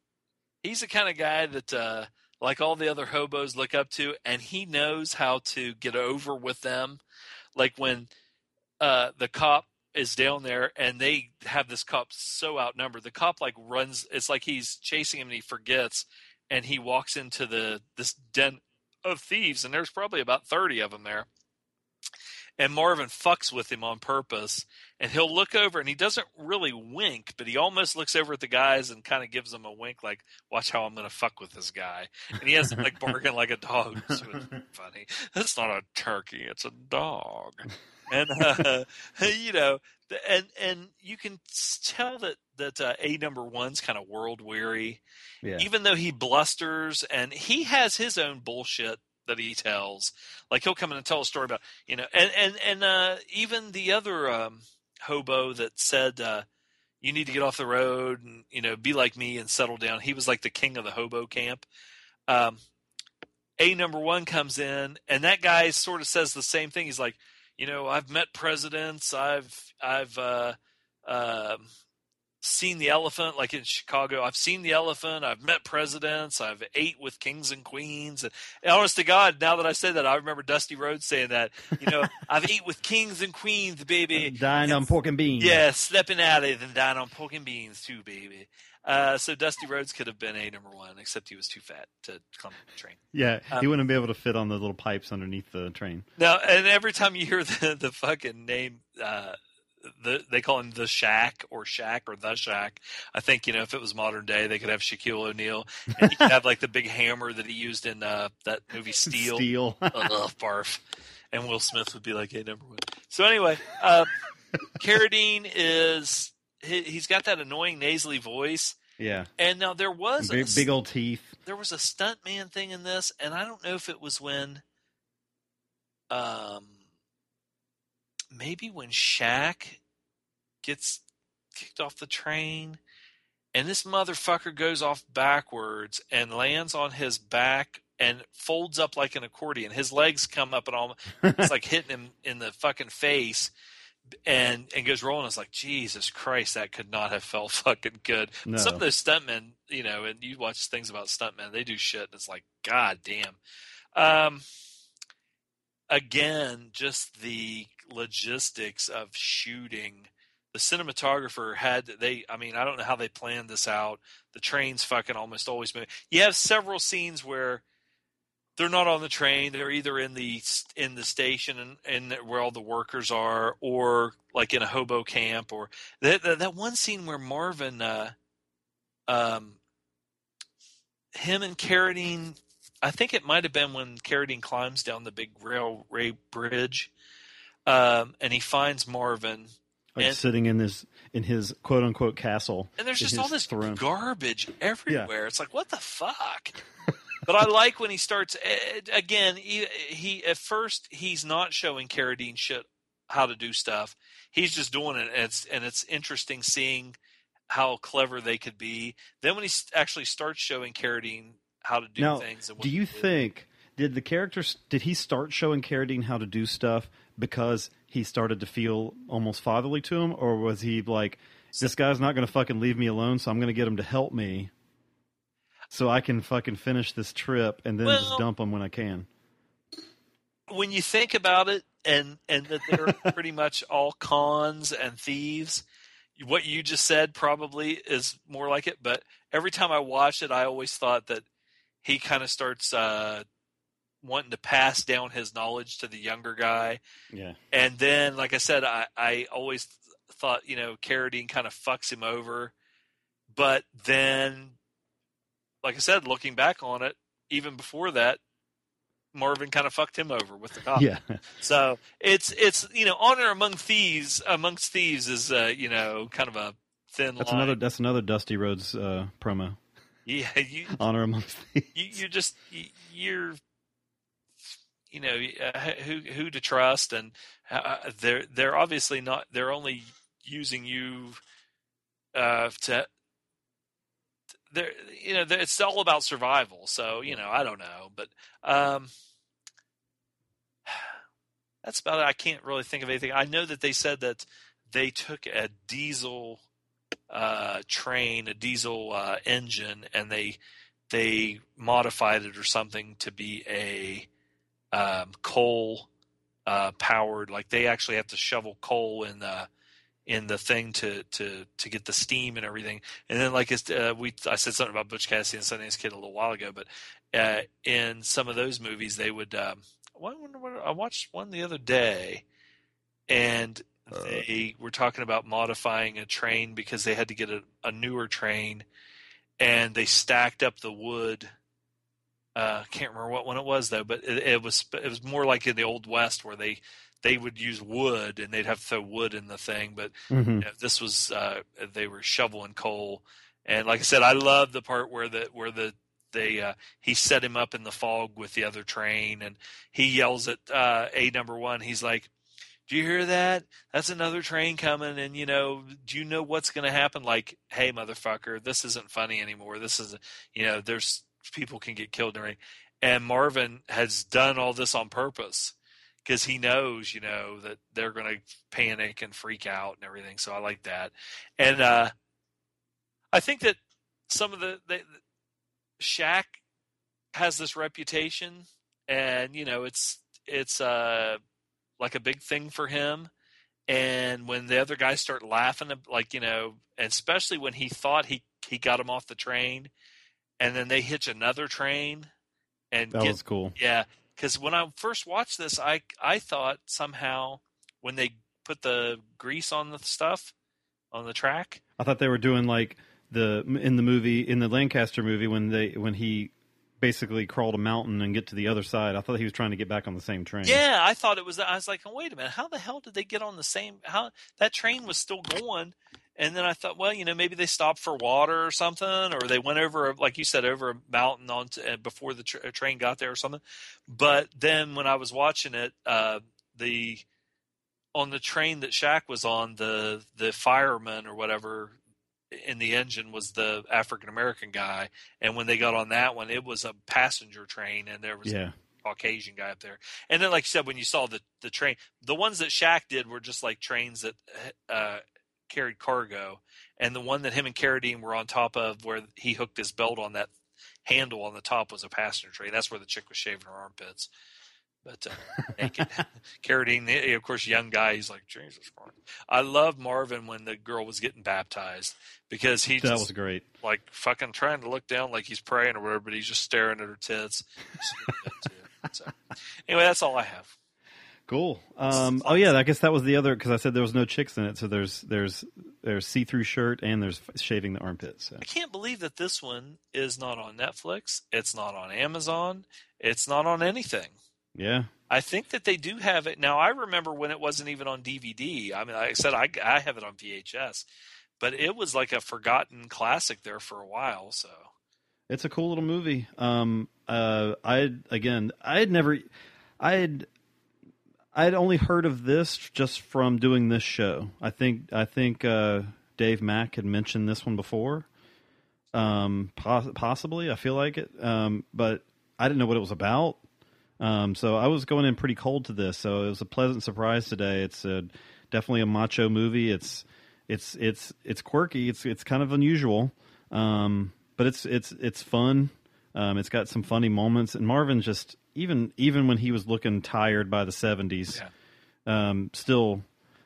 he's the kind of guy that, uh, like all the other hobos, look up to, and he knows how to get over with them. Like when uh, the cop is down there and they have this cop so outnumbered, the cop like runs. It's like he's chasing him and he forgets, and he walks into the this den of thieves, and there's probably about thirty of them there. And Marvin fucks with him on purpose, and he'll look over and he doesn't really wink, but he almost looks over at the guys and kind of gives them a wink, like, "Watch how I'm going to fuck with this guy." And he has them like barking like a dog. It's [laughs] funny. That's not a turkey; it's a dog. And uh, [laughs] you know, and and you can tell that that uh, a number one's kind of world weary Yeah, even though he blusters and he has his own bullshit he tells like he'll come in and tell a story about you know and and and uh even the other um hobo that said uh you need to get off the road and you know be like me and settle down. He was like the king of the hobo camp. Um a number one comes in and that guy sort of says the same thing. He's like you know i've met presidents. I've i've uh um seen the elephant like in chicago i've seen the elephant i've met presidents i've ate with kings and queens and, and honest to god now that i say that i remember dusty rhodes saying that you know [laughs] i've ate with kings and queens baby dying on pork and beans. yeah stepping out of it and dying on pork and beans too baby uh, so dusty rhodes could have been a number one except he was too fat to climb the train yeah. Um, he wouldn't be able to fit on the little pipes underneath the train. now, and every time you hear the, the fucking name, uh, the, they call him the Shack or Shack or the Shack. I think you know if it was modern day, they could have Shaquille O'Neal, and he could [laughs] have like the big hammer that he used in uh, that movie Steel. Steel. [laughs] Ugh, barf. And Will Smith would be like, "Hey, number one." So anyway, um, [laughs] Carradine is he, he's got that annoying nasally voice, yeah, and now there was a big, big old teeth. there was a stuntman thing in this, and I don't know if it was when, um, maybe when Shack gets kicked off the train, and this motherfucker goes off backwards and lands on his back and folds up like an accordion. His legs come up and all, it's like [laughs] hitting him in the fucking face. And and goes rolling. It's like Jesus Christ, that could not have felt [laughs] fucking good. No. Some of those stuntmen, you know, and you watch things about stuntmen, they do shit. And it's like, God damn. Um, again, just the logistics of shooting. The cinematographer had they. I mean, I don't know how they planned this out. The train's fucking almost always moving. You have several scenes where they're not on the train. They're either in the in the station and, and where all the workers are, or like in a hobo camp, or that that, that one scene where Marvin, uh, um, him and Carradine, I think it might have been when Carradine climbs down the big railway bridge, um, and he finds Marvin. Like And- sitting in this in his quote unquote castle. And there's just all this throne. garbage everywhere. It's like, what the fuck? [laughs] but I like when he starts. eh, Again, he, he at first he's not showing Carradine shit how to do stuff. He's just doing it, and it's and it's interesting seeing how clever they could be. Then when he actually starts showing Carradine how to do now, things, and what do you think did the characters did he start showing Carradine how to do stuff because he started to feel almost fatherly to him, or was he like, this guy's not going to fucking leave me alone, so I'm going to get him to help me, so I can fucking finish this trip and then Well- just dump him when I can. when you think about it, and and that they're [laughs] pretty much all cons and thieves, what you just said probably is more like it. But every time I watch it, I always thought that he kind of starts uh, wanting to pass down his knowledge to the younger guy, Yeah, and then, like I said, I I always thought you know Carradine kind of fucks him over, but then like I said, looking back on it, even before that, Marvin kind of fucked him over with the cop. Yeah. [laughs] So it's it's you know honor among thieves amongst thieves is uh, you know kind of a thin That's line. another that's another Dusty Rhodes uh, promo. Yeah, you [laughs] Honor amongst thieves. you you just you- you're you know uh, who who to trust and uh, they're they're obviously not they're only using you uh to they're you know it's all about survival so you know i don't know but um [sighs] that's about it. I can't really think of anything. I know that they said that they took a diesel uh train a diesel uh engine and they they modified it or something to be a um, coal uh, powered. Like they actually have to shovel coal in the in the thing to to to get the steam and everything. And then like it's, uh, we I said something about Butch Cassidy and Sundance Kid a little while ago, but uh, in some of those movies they would. Um, I wonder what I watched one the other day, and they were talking about modifying a train because they had to get a, a newer train and they stacked up the wood. Uh, can't remember what one it was though, but it, it was it was more like in the old west where they they would use wood and they'd have to throw wood in the thing. But Mhm. you know, this was uh, they were shoveling coal, and like I said, I love the part where the where the they uh, he set him up in the fog with the other train, and he yells at uh, a number one. He's like, do you hear that? That's another train coming, and you know, do you know what's going to happen? Like, hey, motherfucker, this isn't funny anymore. This is, you know, there's people can get killed and everything. And Marvin has done all this on purpose because he knows, you know, that they're going to panic and freak out and everything. So I like that, and uh, I think that some of the, the Shack has this reputation, and you know, it's it's uh like a big thing for him. And when the other guys start laughing, like you know, especially when he thought he he got him off the train, and then they hitch another train, and That get- was cool. Yeah, because when I first watched this, I I thought somehow when they put the grease on the stuff on the track, I thought they were doing like the in the movie in the Lancaster movie when they when he basically crawled a mountain and get to the other side. I thought he was trying to get back on the same train. Yeah, I thought it was. I was like, oh, wait a minute, how the hell did they get on the same? How that train was still going? And then I thought, well, you know, maybe they stopped for water or something, or they went over, like you said, over a mountain on uh, before the tr- train got there or something. But then when I was watching it, uh, the on the train that Shack was on, the the fireman or whatever in the engine was the African American guy, and when they got on that one, it was a passenger train, and there was Yeah. Caucasian guy up there. And then, like you said, when you saw the the train, the ones that Shack did were just like trains that uh, carried cargo, and the one that him and Carradine were on top of, where he hooked his belt on that handle on the top, was a passenger train. That's where the chick was shaving her armpits. But uh, naked, [laughs] Carradine, eh, of course, young guy. He's like Jesus Christ. I love Marvin when the girl was getting baptized because he That just was great. like fucking trying to look down like he's praying or whatever, but he's just staring at her tits. so, anyway, that's all I have. Cool. Um, oh yeah, I guess that was the other because I said there was no chicks in it. So there's there's there's see through shirt and there's shaving the armpits. So. I can't believe that this one is not on Netflix. It's not on Amazon. It's not on anything. Yeah. I think that they do have it now. I remember when it wasn't even on DVD. I mean, like I said I, I have it on VHS, but it was like a forgotten classic there for a while. So It's a cool little movie. Um, uh, I again, I had never, I had, I had only heard of this just from doing this show. I think, I think uh, Dave Mack had mentioned this one before. Um, poss- possibly, I feel like it. Um, but I didn't know what it was about. Um, so I was going in pretty cold to this. So it was a pleasant surprise today. It's a, definitely a macho movie. It's, it's, it's, it's quirky. It's, it's kind of unusual. Um, but it's it's it's fun. Um, it's got some funny moments, and Marvin just even even when he was looking tired by the seventies, um, still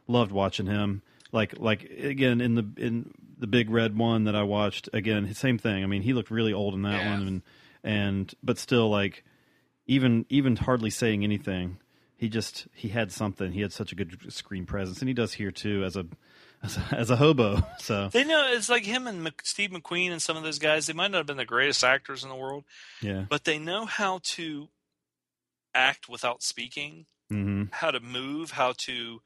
loved watching him. Like like again in the in the big red one that I watched again, same thing. I mean, he looked really old in that one, and and but still like even even hardly saying anything. He just he had something. He had such a good screen presence, and he does here too as a as a, as a hobo. So They know it's like him and Mc, Steve McQueen and some of those guys. They might not have been the greatest actors in the world, yeah, but they know how to act without speaking, hmm how to move, how to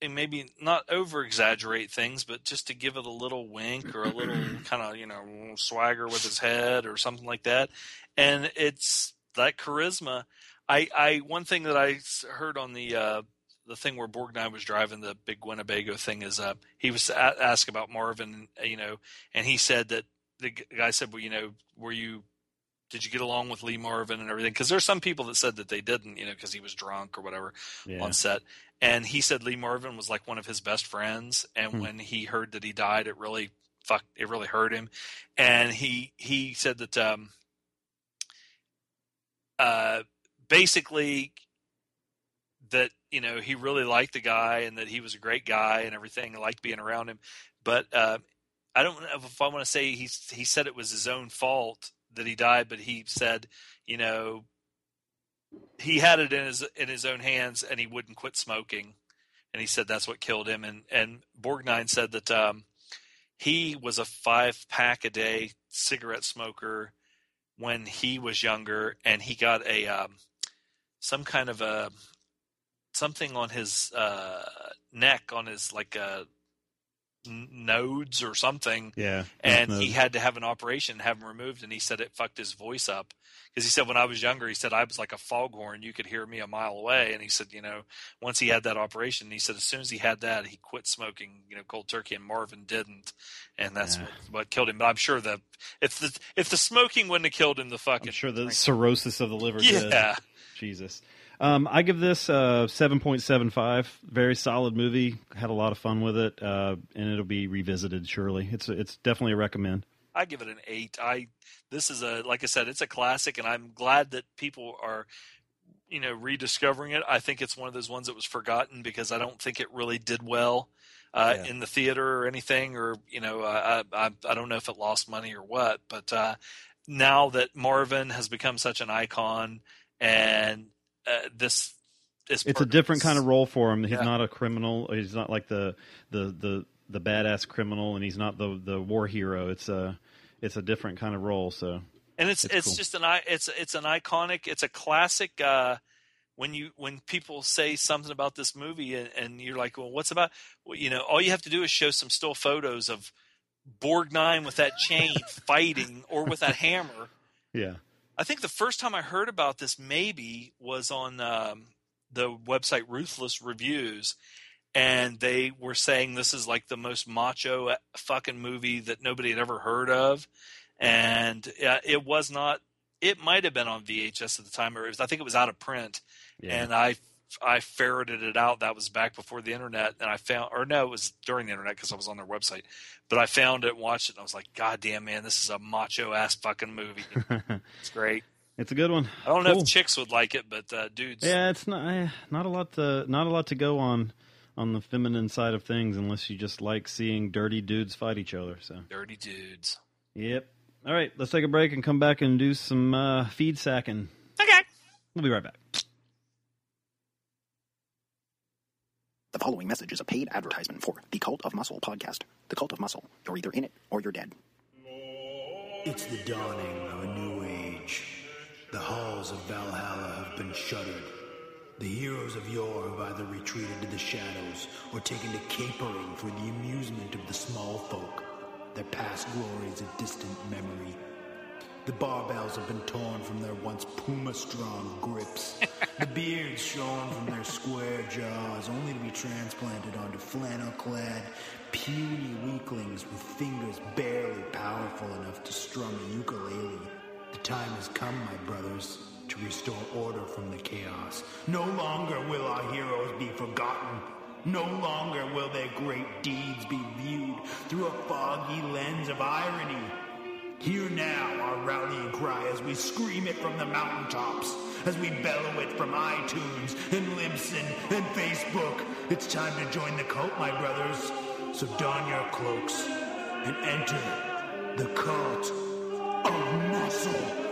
and maybe not over exaggerate things, but just to give it a little wink or a little [clears throat] kind of you know swagger with his head or something like that. And it's that charisma. I, I one thing that I heard on the uh, the thing where Borgnine was driving the big Winnebago thing is uh, he was a- asked about Marvin, you know, and he said that the guy said, well, you know, were you did you get along with Lee Marvin and everything? Because there's some people that said that they didn't, you know, because he was drunk or whatever yeah, on set. And he said Lee Marvin was like one of his best friends, and Hmm. when he heard that he died, it really fucked, it really hurt him. And he he said that um, uh, basically that you know he really liked the guy and that he was a great guy and everything, liked being around him. But uh, I don't know if I want to say he he said it was his own fault that he died, but he said, you know, he had it in his in his own hands and he wouldn't quit smoking, and he said that's what killed him. And and Borgnine said that um, he was a five pack a day cigarette smoker when he was younger, and he got a um, some kind of a something on his uh, neck on his like uh, n- nodes or something yeah. and he had to have an operation have him removed and he said it fucked his voice up because he said when i was younger he said i was like a foghorn you could hear me a mile away and he said you know once he had that operation he said as soon as he had that he quit smoking you know cold turkey and marvin didn't and that's Yeah. what, what killed him but i'm sure that if the if the smoking wouldn't have killed him the fucking I'm sure the cirrhosis of the liver. yeah did. Jesus. Um, I give this uh, 7.75. Very solid movie. Had a lot of fun with it, uh, and it'll be revisited surely. It's it's definitely a recommend. I give it an eight. I this is a like I said, it's a classic, and I'm glad that people are you know rediscovering it. I think it's one of those ones that was forgotten because I don't think it really did well uh, Yeah. in the theater or anything, or you know, uh, I, I I don't know if it lost money or what, but uh, now that Marvin has become such an icon, and uh, this is It's a different kind of role for him. He's Yeah. not a criminal. He's not like the the the the badass criminal, and he's not the the war hero. It's a it's a different kind of role. So and it's It's it's, cool. just an it's it's an iconic it's a classic uh when you when people say something about this movie and, and you're like well what's about well, you know all you have to do is show some still photos of borgnine with that chain [laughs] fighting or with that hammer yeah, i think the first time i heard about this maybe was on um, the website ruthless reviews and they were saying this is like the most macho uh, fucking movie that nobody had ever heard of and uh, it was not it might have been on vhs at the time or it was, i think it was out of print yeah. and i i ferreted it out that was back before the internet and i found or no it was during the internet because i was on their website but i found it and watched it and i was like god damn man this is a macho ass fucking movie [laughs] it's great it's a good one. i don't know if chicks would like it but uh, dudes Yeah, it's not eh, not a lot to not a lot to go on on the feminine side of things unless you just like seeing dirty dudes fight each other. So dirty dudes yep. All right, let's take a break and come back and do some uh, feed sacking. okay We'll be right back. The following message is a paid advertisement for the Cult of Muscle podcast. The Cult of Muscle. You're either in it or you're dead. It's the dawning of a new age. The halls of Valhalla have been shuttered. The heroes of yore have either retreated to the shadows or taken to capering for the amusement of the small folk, their past glories a distant memory. The barbells have been torn from their once puma strong grips, [laughs] the beards shorn from their square jaws, only to be transplanted onto flannel clad, puny weaklings with fingers barely powerful enough to strum a ukulele. The time has come, my brothers, to restore order from the chaos. No longer will our heroes be forgotten. No longer will their great deeds be viewed through a foggy lens of irony. Hear now our rallying cry as we scream it from the mountaintops, as we bellow it from iTunes and Libsyn and Facebook. It's time to join the cult, my brothers. So don your cloaks and enter the cult of muscle.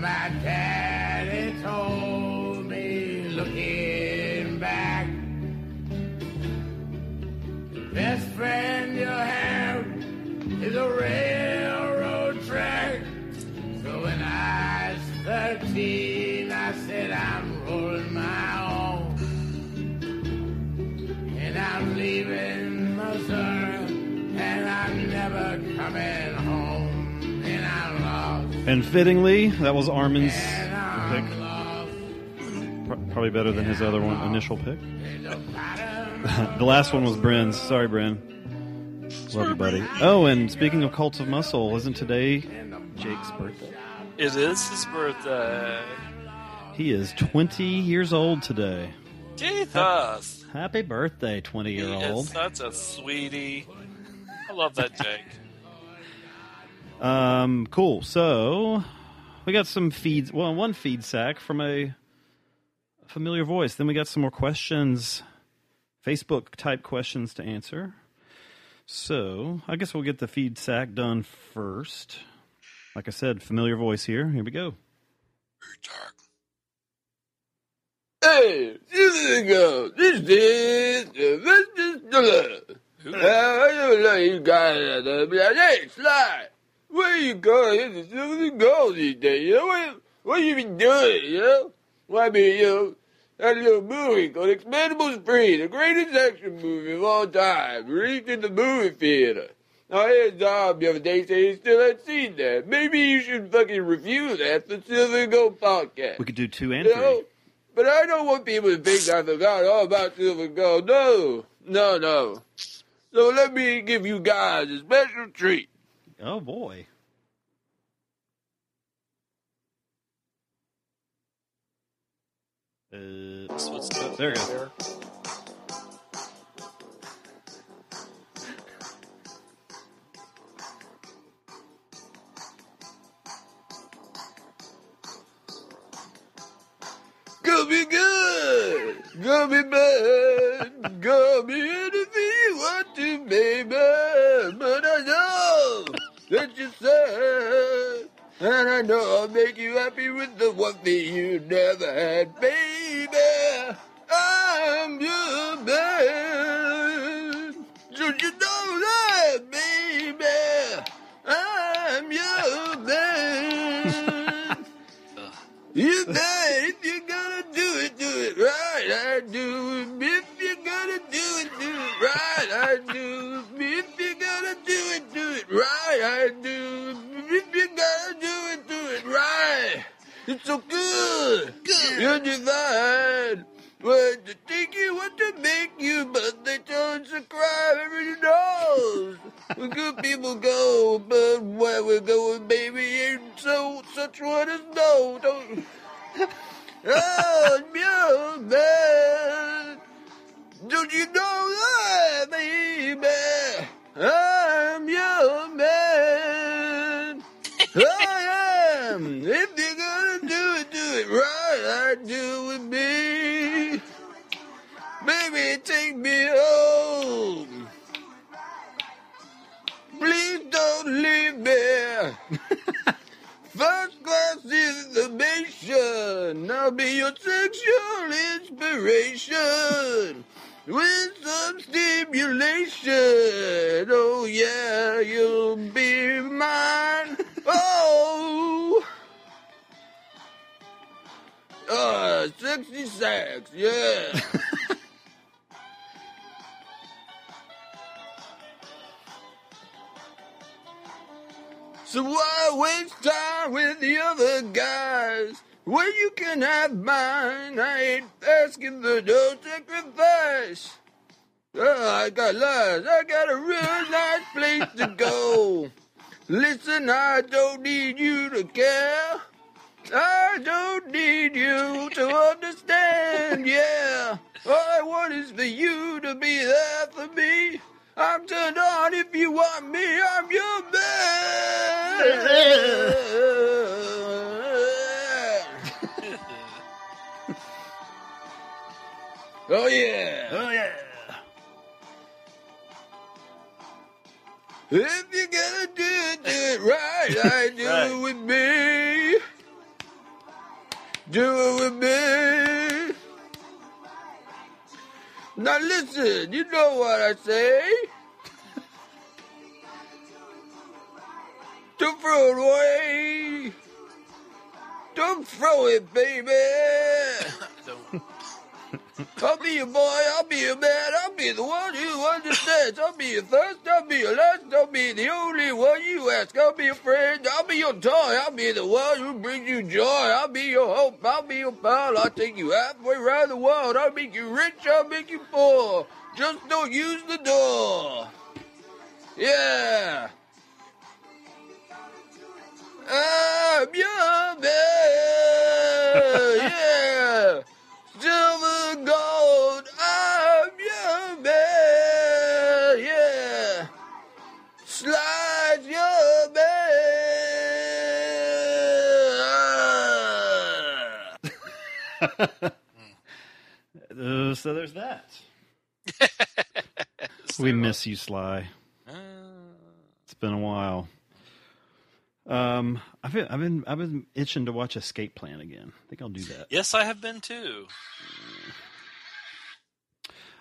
My daddy And fittingly, that was Armin's pick. I'm lost. Pro- Probably better than his other one, initial pick. [laughs] the last one was Bren's. Sorry, Bren. Love you, buddy. Oh, and speaking of cults of muscle, isn't today Jake's birthday? It is his birthday. He is 20 years old today. Jesus. Happy birthday, 20 year old. That's a sweetie. I love that Jake. Um, cool. So we got some feeds. Well, one feed sack from a familiar voice. Then we got some more questions, Facebook type questions to answer. So I guess we'll get the feed sack done first. Like I said, familiar voice here. Here we go. Hey, we go. This is the Mr. Diller. I don't know you guys be like, hey, Sly, where you going? It's the gold these days, you know? What, what you been doing, you know? Well, I mean, you know, that little movie called Expendables 3, the greatest action movie of all time, released in the movie theater. Now, here's Dom the other day saying he still hadn't seen that. Maybe you should fucking review that for Silver Gold Podcast. We could do two and You three. know, but I don't want people to think I forgot all about silver gold. No, no, no. So let me give you guys a special treat. Oh boy. Uh, there it goes. Gonna be good, gonna be bad, gonna be anything you want to, baby. But I know that you're sad, and I know I'll make you happy with the one thing you never had, baby. I'm your man. Don't you know that, baby? I'm your man. [laughs] You I do. If you're gonna do it, do it right. It's so good. Good. You're divine. What to take you, what to make you, but they don't subscribe. Everybody knows where good people go, but where we're going, baby, ain't so such one as no. Don't. [laughs] Oh, you man. Don't you know that, baby? I'm your man. If you're gonna do it, do it right. I do with me. Baby, take me home. Please don't leave me. First class is information. I'll be your sexual inspiration. With some stimulation. Oh, yeah, you'll be mine. Oh. Uh, Sexy sex, yeah. [laughs] So why waste time with the other guys when you can have mine? I ain't asking for no sacrifice. Oh, I got lies. I got a real nice place to go. [laughs] Listen, I don't need you to care. I don't need you to understand, yeah. All I want is for you to be there for me. I'm turned on if you want me, I'm your man. oh yeah. Oh yeah. If you're gonna do it, do it right. I do it with me. Do it with me. Now listen, you know what I say. Don't throw it away. Don't throw it, baby. I'll be your boy, I'll be your man, I'll be the one who understands. I'll be your first, I'll be your last, I'll be the only one you ask. I'll be your friend, I'll be your toy, I'll be the one who brings you joy. I'll be your hope, I'll be your pal. I'll take you halfway around the world. I'll make you rich, I'll make you poor. Just don't use the door. Yeah. I'm your man. Uh, so there's that. [laughs] we miss you, Sly. It's been a while. Um, I've been, I've been I've been itching to watch Escape Plan again. I think I'll do that. Yes, I have been too.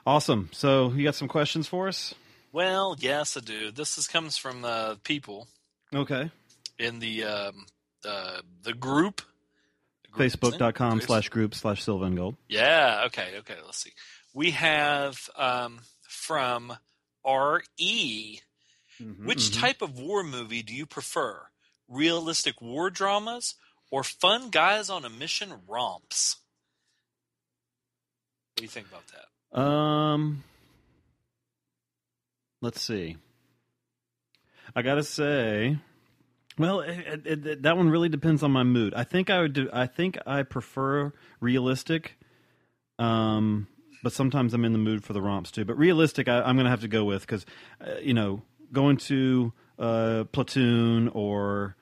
Awesome. So you got some questions for us? Well, yes, I do. This is comes from uh, people Okay. in the um, uh, the group. Facebook.com slash group slash Silver and Gold. Yeah. Okay. Okay. Let's see. We have um, from R.E. Which mhm. type of war movie do you prefer? Realistic war dramas or fun guys on a mission romps? What do you think about that? Um, let's see. I gotta say, well, it, it, it, that one really depends on my mood. I think I would do. I think I prefer realistic. Um, but sometimes I'm in the mood for the romps too. But realistic, I, I'm gonna have to go with because, uh, you know, going to uh, Platoon or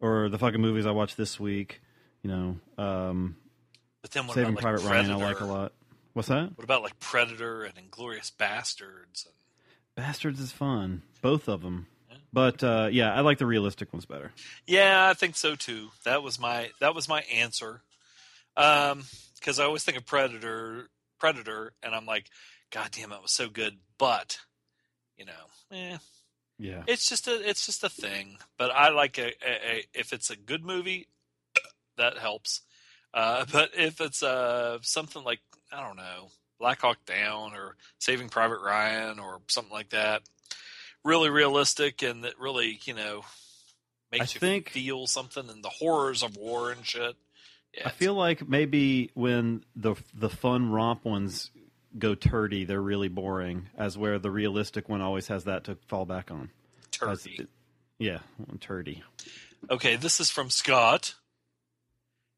or the fucking movies I watched this week. You know, um, But then what Saving about, like, Private Ryan, I like a lot. What's that? What about like Predator and Inglorious Bastards? Bastards is fun, both of them. But uh, yeah, I like the realistic ones better. Yeah, I think so too. That was my that was my answer. Um, because I always think of Predator, Predator, and I'm like, God damn, it was so good. But you know, eh, Yeah. it's just a it's just a thing. But I like a, a, a if it's a good movie, [coughs] that helps. Uh, [laughs] but if it's uh something like I don't know, Black Hawk Down or Saving Private Ryan or something like that, really realistic and that really you know makes I you think- feel something and the horrors of war and shit. Yeah, I feel like maybe when the the fun romp ones go turdy, they're really boring. As where the realistic one always has that to fall back on. Turdy. yeah, turdy. Okay, this is from Scott.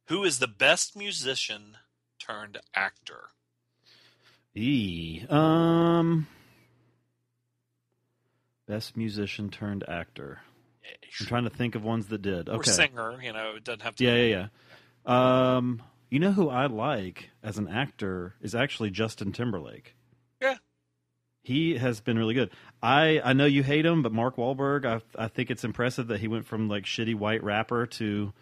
Who is the best musician turned actor? E. Um. Best musician turned actor. I'm trying to think of ones that did. Or singer, you know, it doesn't have to Yeah, yeah, yeah. Um, you know who I like as an actor is actually Justin Timberlake. Yeah. He has been really good. I I know you hate him, but Mark Wahlberg, I I think it's impressive that he went from like shitty white rapper to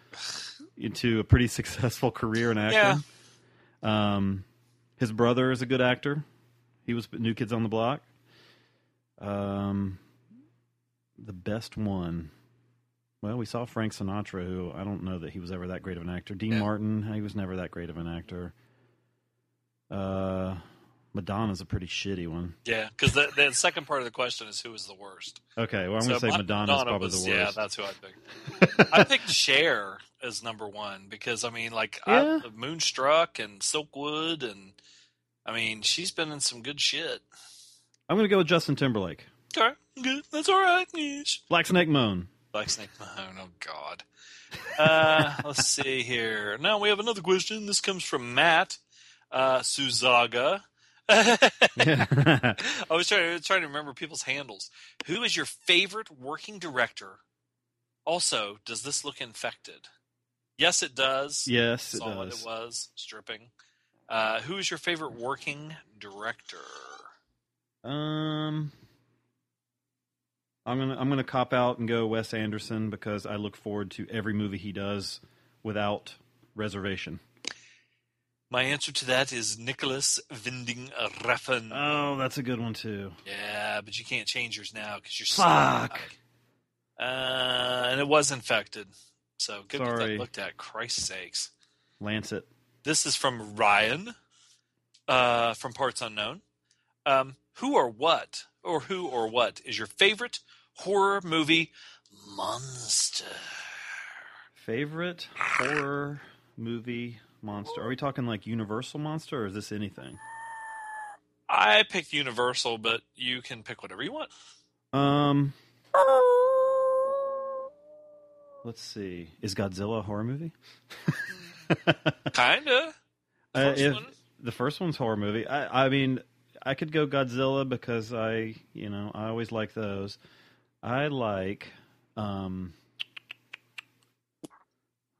into a pretty [laughs] successful career in acting. Yeah. Um, his brother is a good actor. He was New Kids on the Block. Um, the best one. Well, we saw Frank Sinatra, who I don't know that he was ever that great of an actor. Dean Martin, he was never that great of an actor. Uh, Madonna's a pretty shitty one. Yeah, because the, the second part of the question is who is the worst. Okay, well, I'm So going to say Madonna's probably was- the worst. Yeah, that's who I picked. [laughs] I picked Cher as number one because I mean, like, Yeah. I, Moonstruck and Silkwood, and I mean, she's been in some good shit. I'm going to go with Justin Timberlake. Okay, good. That's all right. Yes. Black Snake Moan. Black Snake Moan. Oh God. Uh, [laughs] let's see here. Now we have another question. This comes from Matt uh, Suzaga. [laughs] I was trying, trying to remember people's handles. Who is your favorite working director? Also, does this look infected? Yes, it does. Yes, it Saw what does. it was. Stripping. Uh, who is your favorite working director? Um, I'm gonna I'm gonna cop out and go Wes Anderson because I look forward to every movie he does without reservation. My answer to that is Nicolas Winding Refn. Oh, that's a good one too. Yeah, but you can't change yours now because you're Fuck. stuck. Uh, and it was infected. So good to get Sorry. that looked at. Christ's sakes. Lancet. This is from Ryan uh, from Parts Unknown. Um, who or what, or who or what is your favorite horror movie monster? Favorite horror movie monster? Are we talking like Universal monster, or is this anything? I picked Universal, but you can pick whatever you want. Um, let's see. Is Godzilla a horror movie? [laughs] Kinda. The Uh, if- one? The first one's horror movie. I, I mean, I could go Godzilla because I, you know, I always like those. I like. Um,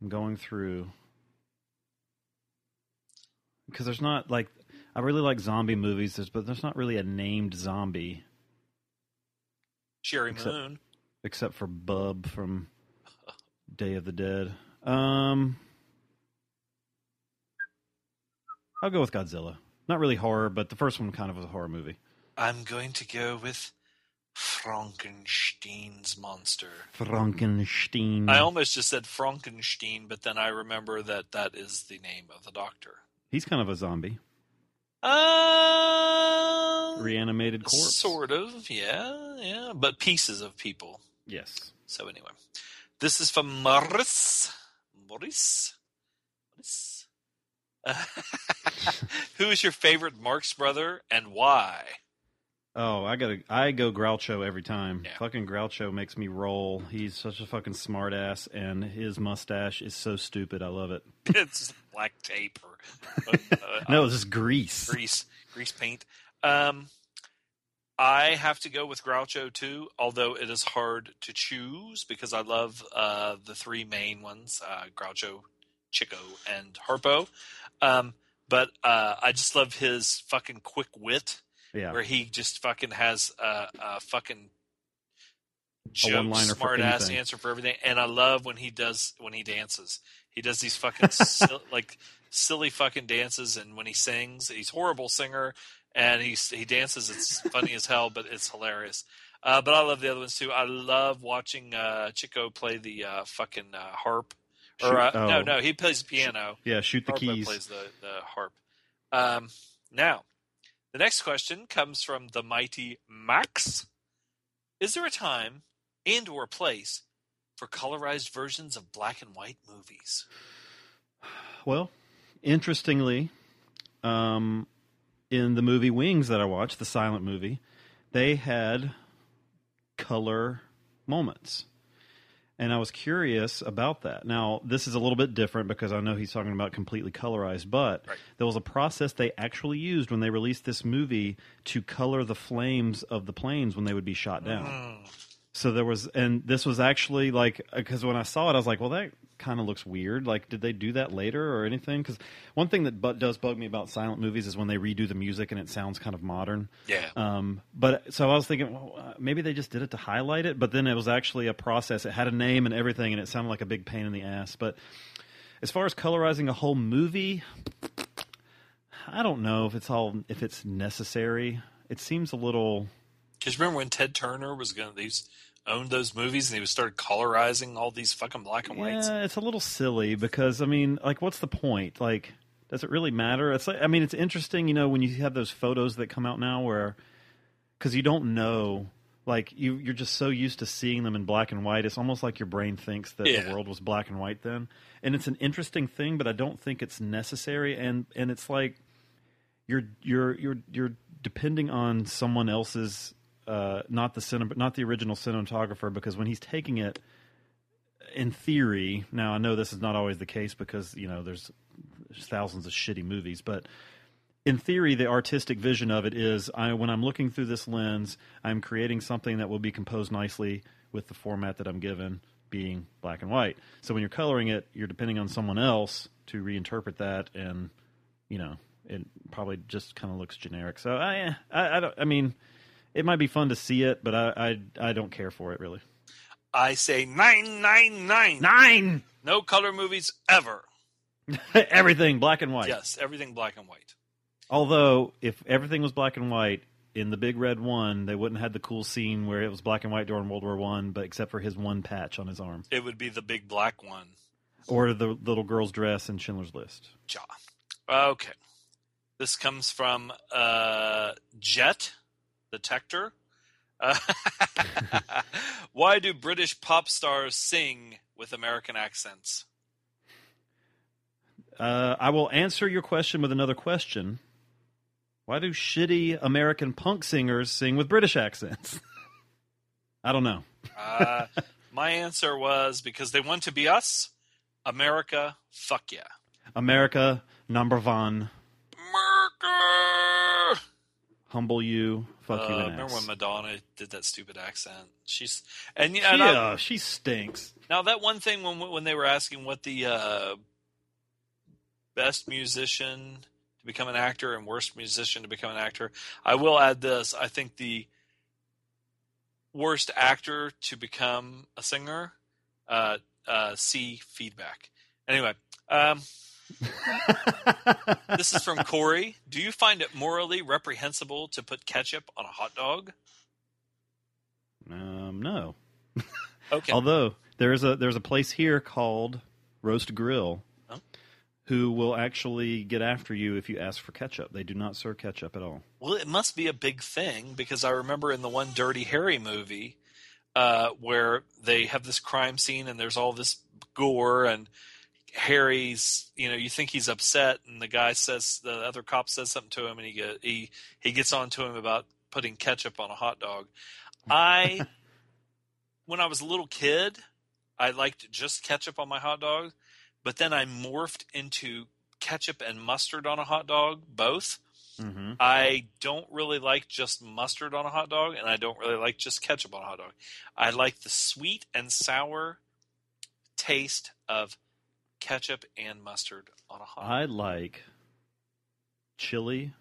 I'm going through because there's not like I really like zombie movies, there's, but there's not really a named zombie Sherry Except- Moon. except for Bub from Day of the Dead. Um, I'll go with Godzilla. Not really horror, but the first one kind of was a horror movie. I'm going to go with Frankenstein's monster. Frankenstein. I almost just said Frankenstein, but then I remember that that is the name of the doctor. He's kind of a zombie, Uh, reanimated corpse. sort of, yeah, yeah, but pieces of people. Yes. So anyway, this is from Maurice. Maurice. Maurice. [laughs] Who is your favorite Marx brother and why? Oh, I gotta. I go Groucho every time. Yeah. Fucking Groucho makes me roll. He's such a fucking smartass, and his mustache is so stupid. I love it. [laughs] it's black tape or [laughs] uh, No, it's just grease. grease grease paint. Um, I have to go with Groucho too, although it is hard to choose because I love uh, the three main ones: uh, Groucho, Chico, and Harpo. Um, but uh, I just love his fucking quick wit, Yeah. where he just fucking has a, a fucking joke, smart ass answer for everything. And I love when he does when he dances. He does these fucking sil- [laughs] like silly fucking dances, and when he sings, he's a horrible singer, and he's he dances. It's funny as hell, but it's hilarious. Uh, but I love the other ones too. I love watching uh, Chico play the uh, fucking uh, harp. Or Shoot- uh, oh. no, no, he plays the piano. Yeah, shoot the Harpo keys. plays the, the harp. Um, now, the next question comes from the mighty Max. Is there a time and or place for colorized versions of black and white movies? Well, interestingly, um, in the movie Wings that I watched, the silent movie, they had color moments. And I was curious about that. Now, this is a little bit different because I know he's talking about completely colorized, but there was a process they actually used when they released this movie to color the flames of the planes when they would be shot down. Mm. So there was, and this was actually like, because when I saw it, I was like, well, that kind of looks weird. Like, did they do that later or anything? Because one thing that bu- does bug me about silent movies is when they redo the music and it sounds kind of modern. Yeah. Um, but so I was thinking, well, uh, maybe they just did it to highlight it, but then it was actually a process. It had a name and everything, and it sounded like a big pain in the ass. But as far as colorizing a whole movie, I don't know if it's all if it's necessary. It seems a little. Because remember when Ted Turner was going to these owned those movies and he was started colorizing all these fucking black and whites? Yeah, it's a little silly because I mean, like, what's the point? Like, does it really matter? It's like, I mean, it's interesting, you know, when you have those photos that come out now where, because you don't know, like, you you're just so used to seeing them in black and white. It's almost like your brain thinks that Yeah. the world was black and white then, and it's an interesting thing, but I don't think it's necessary. And and it's like you're you're you're you're depending on someone else's. Uh, not the cinem- not the original cinematographer, because when he's taking it, in theory, now I know this is not always the case because you know there's, there's thousands of shitty movies, but in theory, the artistic vision of it is I, when I'm looking through this lens, I'm creating something that will be composed nicely with the format that I'm given, being black and white. So when you're coloring it, you're depending on someone else to reinterpret that, and you know it probably just kind of looks generic. So I, I, I don't. I mean, it might be fun to see it, but I, I, I don't care for it really. I say nine nine nine nine. No color movies ever. [laughs] everything black and white. Yes, everything black and white. Although, if everything was black and white in the Big Red One, they wouldn't have had the cool scene where it was black and white during World War One, but except for his one patch on his arm, It would be the big black one. or the little girl's dress in Schindler's List. Ja. Okay. This comes from uh, Jet Detector. Uh, [laughs] why do British pop stars sing with American accents? Uh, I will answer your question with another question. Why do shitty American punk singers sing with British accents? [laughs] I don't know. Uh, my answer was because they want to be us. America, fuck yeah. America, number one, America! Humble you, fuck you Uh, an remember ass. when Madonna did that stupid accent? She's and yeah, and I- uh, she stinks. Now that one thing when when they were asking what the uh, best musician to become an actor and worst musician to become an actor, I will add this. I think the worst actor to become a singer, uh, uh, see feedback. Anyway, um, this is from Corey. Do you find it morally reprehensible to put ketchup on a hot dog? Um, no. [laughs] Okay. Although there's a there's a place here called Roast Grill, Oh. who will actually get after you if you ask for ketchup. They do not serve ketchup at all. Well, it must be a big thing because I remember in the one Dirty Harry movie uh, where they have this crime scene and there's all this gore and Harry's, you know, you think he's upset and the guy says the other cop says something to him and he get, he he gets on to him about putting ketchup on a hot dog. I [laughs] when I was a little kid, I liked just ketchup on my hot dog, but then I morphed into ketchup and mustard on a hot dog, both. Mm-hmm. I don't really like just mustard on a hot dog, and I don't really like just ketchup on a hot dog. I like the sweet and sour taste of ketchup and mustard on a hot dog. I like chili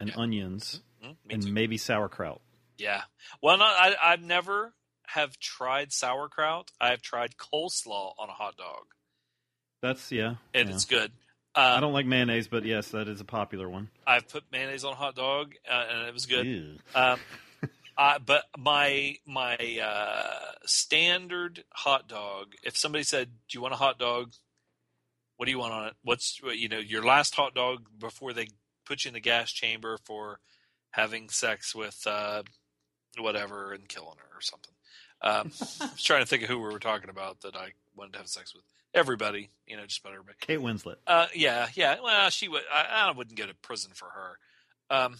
and onions Mhm, and too. maybe sauerkraut. Yeah. Well, not, I, I've never have tried sauerkraut. I've tried coleslaw on a hot dog, That's yeah. and yeah. it's good. I Um, don't like mayonnaise, but yes, that is a popular one. I've put mayonnaise on a hot dog, uh, and it was good. Um, I, but my my uh, standard hot dog. If somebody said, "Do you want a hot dog?" What do you want on it? What's you know your last hot dog before they put you in the gas chamber for having sex with uh, whatever and killing her or something. Um, [laughs] I was trying to think of who we were talking about that I wanted to have sex with. Everybody, you know, just about everybody. Kate Winslet. Uh, yeah, yeah. Well, she would. I, I wouldn't go to prison for her. Um,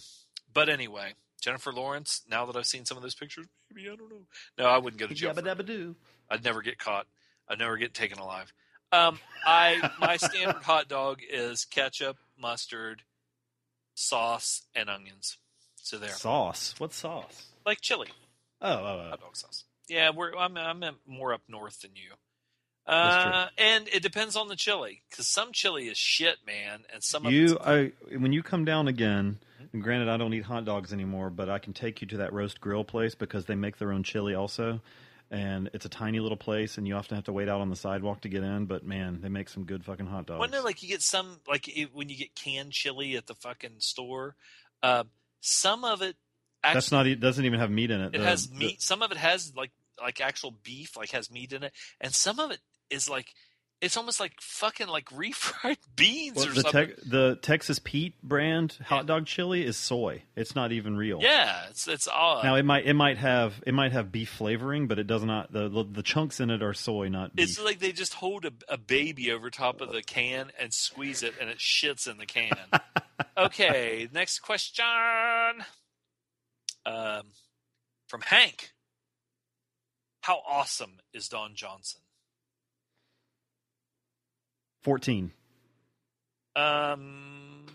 but anyway, Jennifer Lawrence. Now that I've seen some of those pictures, maybe I don't know. No, I wouldn't go to jail. Yabba for dabba. I'd never get caught. I'd never get taken alive. Um, I my standard [laughs] hot dog is ketchup, mustard, sauce, and onions. So there, Sauce. What sauce? like chili, Oh, oh, oh. hot dog sauce. Yeah, we're I'm I'm more up north than you. Uh, and it depends on the chili because some chili is shit, man, and some of You, I, when you come down again, and granted, I don't eat hot dogs anymore, but I can take you to that roast grill place because they make their own chili also, and it's a tiny little place, and you often have to wait out on the sidewalk to get in. But man, they make some good fucking hot dogs. Wasn't it like you get some like it, when you get canned chili at the fucking store? Uh, some of it actually That's not. e- Doesn't even have meat in it. it The- has the- meat. Some of it has like like actual beef, like has meat in it, and some of it is like it's almost like fucking like refried [laughs] beans well, or the, something. Tex- the Texas Pete brand hot dog chili is soy. It's not even real. yeah, it's it's odd. Now it might it might have it might have beef flavoring, but it does not. The the, the chunks in it are soy, not beef. it's like they just hold a, a baby over top of the can and squeeze it, and it shits in the can. [laughs] okay, next question. Um, from Hank. How awesome is Don Johnson? Fourteen. Um,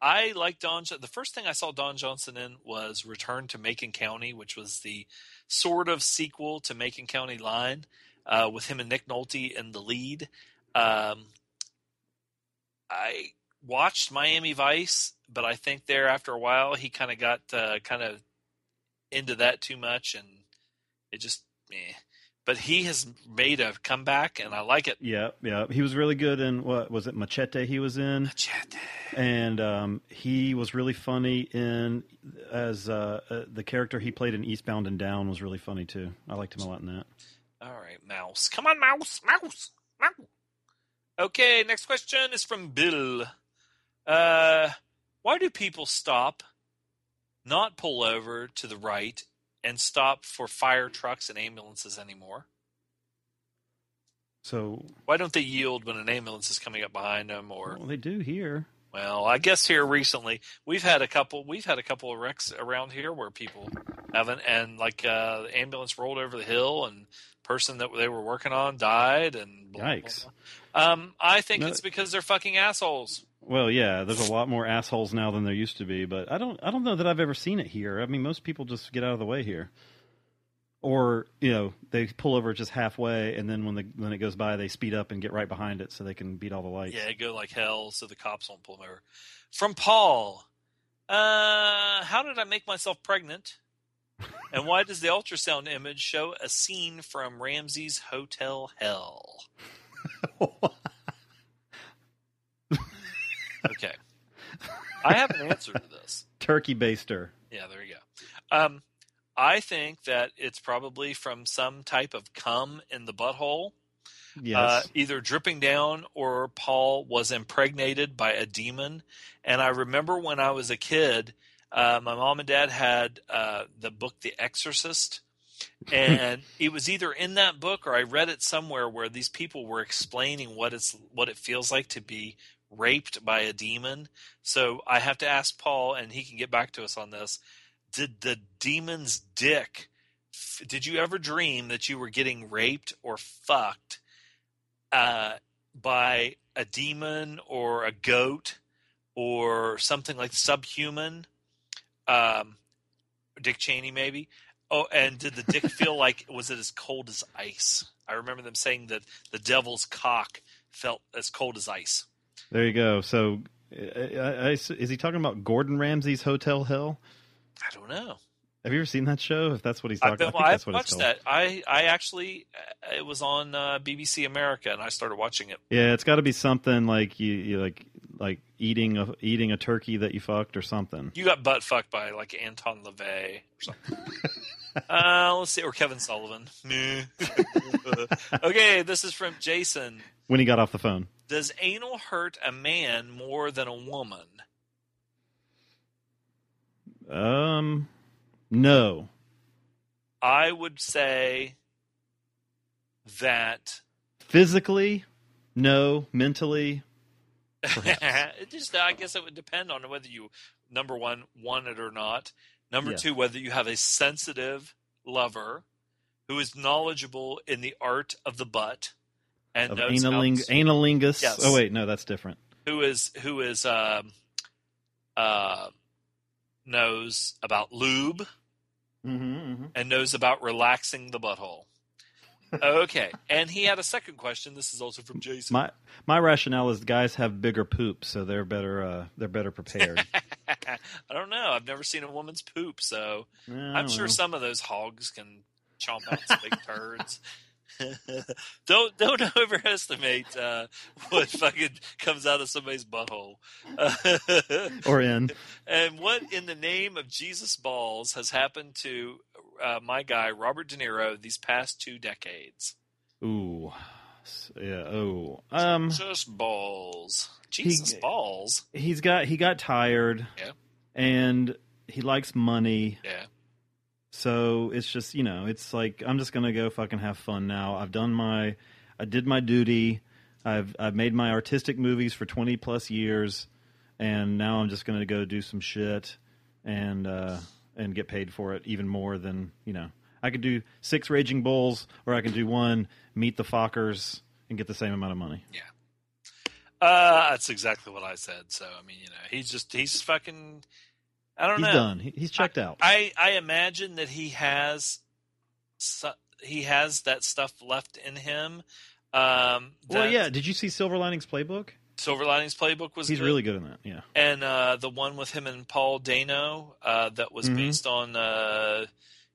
I like Don. The first thing I saw Don Johnson in was Return to Macon County, which was the sort of sequel to Macon County Line, uh, with him and Nick Nolte in the lead. Um, I watched Miami Vice, but I think there after a while he kind of got uh, kind of into that too much, and it just eh. But he has made a comeback, and I like it. Yeah, yeah. He was really good in what was it Machete? He was in Machete, and um, he was really funny in as uh, uh, the character he played in Eastbound and Down was really funny too. I liked him a lot in that. All right, mouse. Come on, mouse, mouse, mouse. Okay, next question is from Bill. Uh, why do people stop, not pull over to the right, and stop for fire trucks and ambulances anymore? So Why don't they yield when an ambulance is coming up behind them? Or well, they do here. well, I guess here recently we've had a couple. We've had a couple of wrecks around here where people haven't, and like uh, the ambulance rolled over the hill, and person that they were working on died, and blah, blah, Yikes. blah. Um, I think No. it's because they're fucking assholes. Well, yeah, there's a lot more assholes now than there used to be, but I don't I don't know that I've ever seen it here. I mean, most people just get out of the way here. Or, you know, they pull over just halfway and then when the when it goes by they speed up and get right behind it so they can beat all the lights. Yeah, go like hell, so the cops won't pull them over. From Paul, uh, how did I make myself pregnant? and why does the ultrasound image show a scene from Ramsay's Hotel Hell? [laughs] okay, I have an answer to this. Turkey baster. Yeah, there you go. Um, I think that it's probably from some type of cum in the butthole. Yes. Uh, either dripping down or Paul was impregnated by a demon. And I remember when I was a kid, uh, my mom and dad had uh, the book The Exorcist. [laughs] And it was either in that book or I read it somewhere where these people were explaining what it's what it feels like to be raped by a demon. So I have to ask Paul, and he can get back to us on this. Did the demon's dick? Did you ever dream that you were getting raped or fucked uh, by a demon or a goat or something like subhuman? Um, Dick Cheney, maybe. Oh, and did the dick feel like [laughs] was it as cold as ice? I remember them saying that the devil's cock felt as cold as ice. There you go. So I, I- I- is he talking about Gordon Ramsay's Hotel Hell? I don't know. Have you ever seen that show? If that's what he's talking about, I think I've that's what it's watched that. I, I actually, uh, it was on uh, BBC America, and I started watching it. Yeah, it's got to be something like you, you like like eating a eating a turkey that you fucked or something. You got butt fucked by like Anton LaVey or something. [laughs] uh, let's see, or Kevin Sullivan. [laughs] [laughs] Okay, this is from Jason. When he got off the phone. Does anal hurt a man more than a woman? Um, no. I would say that Physically, no. Mentally, [laughs] it just I guess it would depend on whether you number one want it or not. Number Yeah. two, whether you have a sensitive lover who is knowledgeable in the art of the butt and of analing- analingus. Yes. Oh wait, no, that's different. who is who is um, uh, knows about lube Mm-hmm, and knows about relaxing the butthole. okay, and he had a second question. This is also from Jason. My my rationale is guys have bigger poops, so they're better. Uh, they're better prepared. [laughs] I don't know. I've never seen a woman's poop, so I'm sure well. some of those hogs can chomp out some big turds. [laughs] [laughs] don't don't [laughs] overestimate uh, what fucking comes out of somebody's butthole. [laughs] Or in. And what in the name of Jesus balls has happened to uh, my guy Robert De Niro these past two decades? Ooh, yeah. Oh, um, Jesus balls, Jesus balls. he's got he got tired. Yeah. and he likes money. Yeah. So it's just you know, it's like I'm just gonna go fucking have fun now. I've done my, I did my duty. I've I've made my artistic movies for 20 plus years, and now I'm just gonna go do some shit, and uh, and get paid for it even more than you know. I could do six Raging Bulls, or I can do one Meet the Fockers and get the same amount of money. Yeah. Uh, that's exactly what I said. So I mean, you know, he's just he's fucking. I don't know. He's know. done. He- he's checked out. I I imagine that he has, su- he has that stuff left in him. Um, Well, yeah. Did you see Silver Linings Playbook? Silver Linings Playbook was He's good. really good in that. Yeah. and uh, the one with him and Paul Dano uh, that was Mhm. based on uh,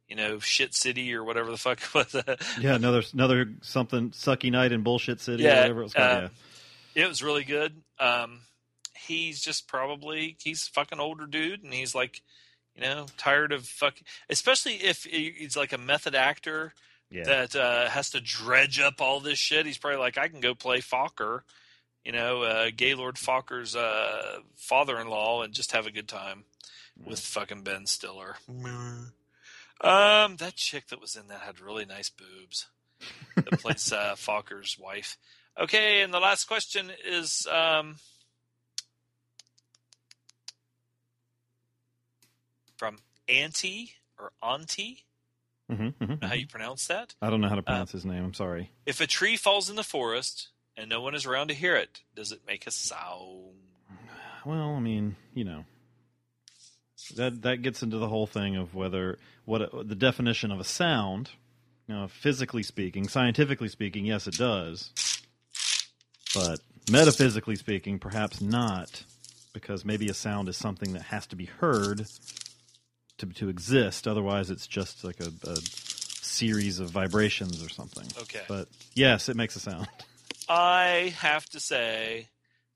you know, shit city or whatever the fuck it was. [laughs] Yeah, another another something sucky night in bullshit city or Yeah, whatever it was called. uh, it was really good. Um, he's just probably he's a fucking older dude, and he's like, you know, tired of fucking. Especially if he's like a method actor yeah. that uh, has to dredge up all this shit. He's probably like, I can go play Fokker, you know, uh, Gaylord Fokker's uh, father-in-law, and just have a good time with fucking Ben Stiller. Um, that chick that was in that had really nice boobs. That plays [laughs] uh, Fokker's wife. Okay, and the last question is um, from Auntie or Auntie. Mhm, mhm, Know how mhm. you pronounce that? I don't know how to pronounce his name. I'm sorry. If a tree falls in the forest and no one is around to hear it, does it make a sound? Well, I mean, you know, that that gets into the whole thing of whether what the definition of a sound. You know, physically speaking, scientifically speaking, yes, it does. But metaphysically speaking, perhaps not, because maybe a sound is something that has to be heard to to exist. Otherwise, it's just like a, a series of vibrations or something. Okay. But yes, it makes a sound. [laughs] I have to say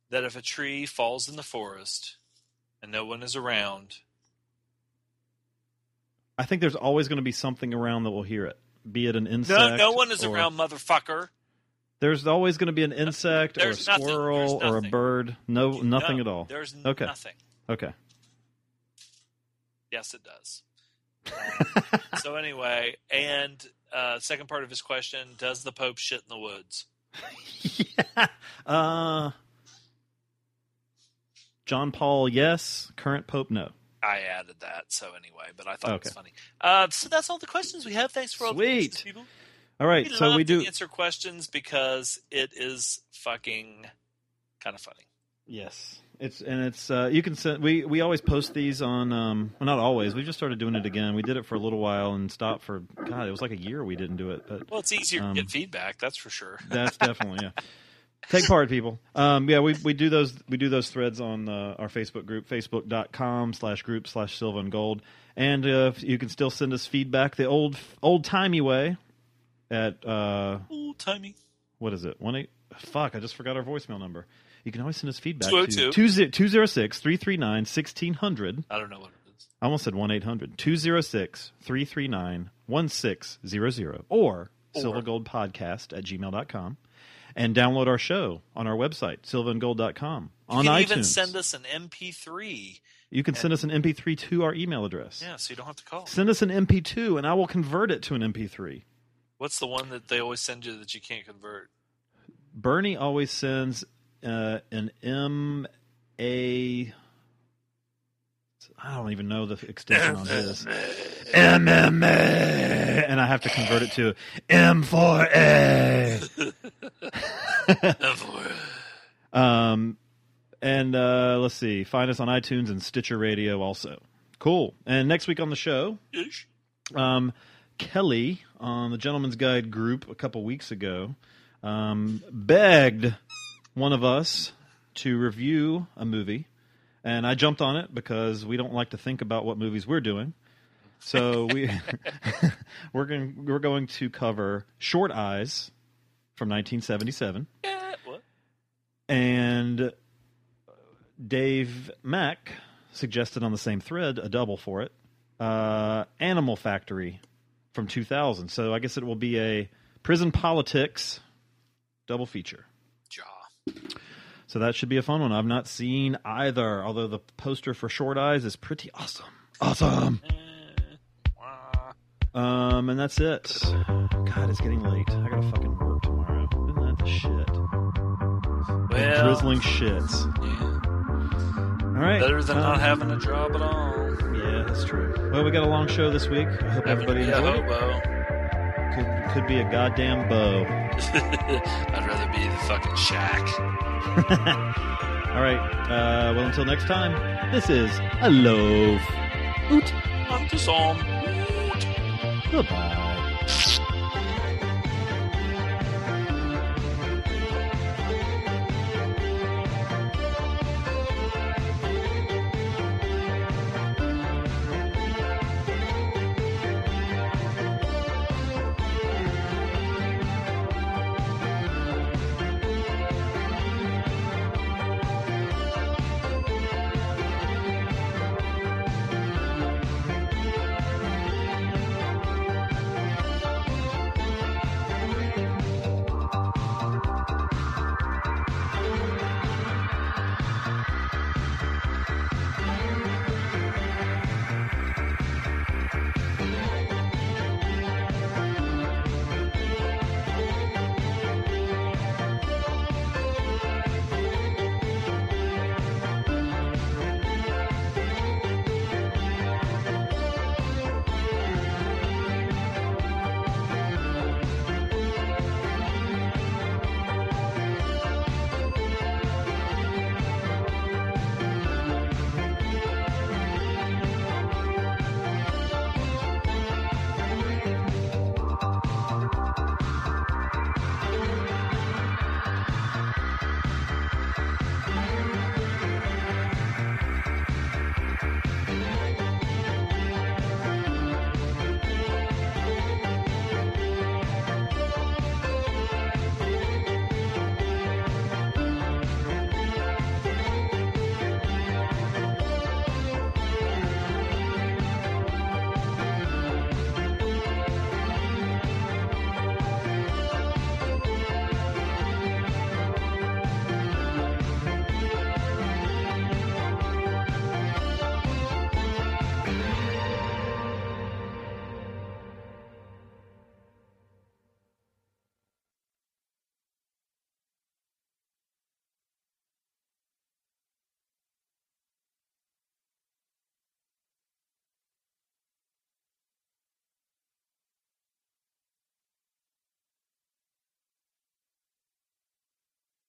that if a tree falls in the forest and no one is around, I think there's always going to be something around that will hear it, be it an insect. no no one is or- around, motherfucker. There's always going to be an insect or a nothing. squirrel or a bird. No, nothing No, at all. There's okay. nothing. Okay. Yes, it does. Um, [laughs] so anyway, and uh, second part of his question: Does the Pope shit in the woods? [laughs] Uh, John Paul, yes. Current Pope, no. I added that. So anyway, but I thought it was funny. Uh, so that's all the questions we have. Thanks for all the Sweet. questions, people. All right, we so we to do. answer questions because it is fucking kind of funny. Yes, it's and it's uh, you can send. We we always post these on. Um, well, not always. We just started doing it again. We did it for a little while and stopped for. God, it was like a year we didn't do it. But Well, it's easier Um, to get feedback, that's for sure. [laughs] That's definitely yeah. Take part, people. Um, yeah, we we do those we do those threads on uh, our Facebook group, facebook.com slash group slash Silva and Gold, and uh, you can still send us feedback the old old timey way at uh, Old timey. what is it one eight fuck I just forgot our voicemail number. You can always send us feedback 202. to 206 339 1600. I don't know what it is. I almost said 1 800 206 339 1600 or Or- silvergoldpodcast at gmail.com and download our show on our website, silvaandgold.com, You on can iTunes. even send us an MP3. you can send us an MP3 to our email address. Yeah, so you don't have to call. Send us an MP2 and I will convert it to an MP3. What's the one that they always send you that you can't convert? Bernie always sends uh, an M A. I don't even know the extension on his. MMA, and I have to convert it to M4A. um, and uh, let's see, find us on iTunes and Stitcher Radio also. Cool. And next week on the show, um, Kelly on the Gentleman's Guide group a couple weeks ago um, begged one of us to review a movie, and I jumped on it because we don't like to think about what movies we're doing. So we [laughs] we're going we're going to cover Short Eyes from 1977, Yeah, what? and Dave Mack suggested on the same thread a double for it, uh, Animal Factory from 2000. So I guess it will be a prison politics double feature. Jaw. So that should be a fun one. I've not seen either, although the poster for Short Eyes is pretty awesome. Awesome. Um, and that's it. God, it's getting late. I gotta fucking work tomorrow. Isn't that the shit? Well, drizzling shits. All right. Better than um, not having a job at all. Yeah, that's true. Well, we got a long show this week. I hope everybody be enjoyed it. hobo. Could, be a goddamn bow. [laughs] I'd rather be the fucking shack. [laughs] All right. Uh, well, until next time, this is a loaf. Oot. I'm just on. Goodbye.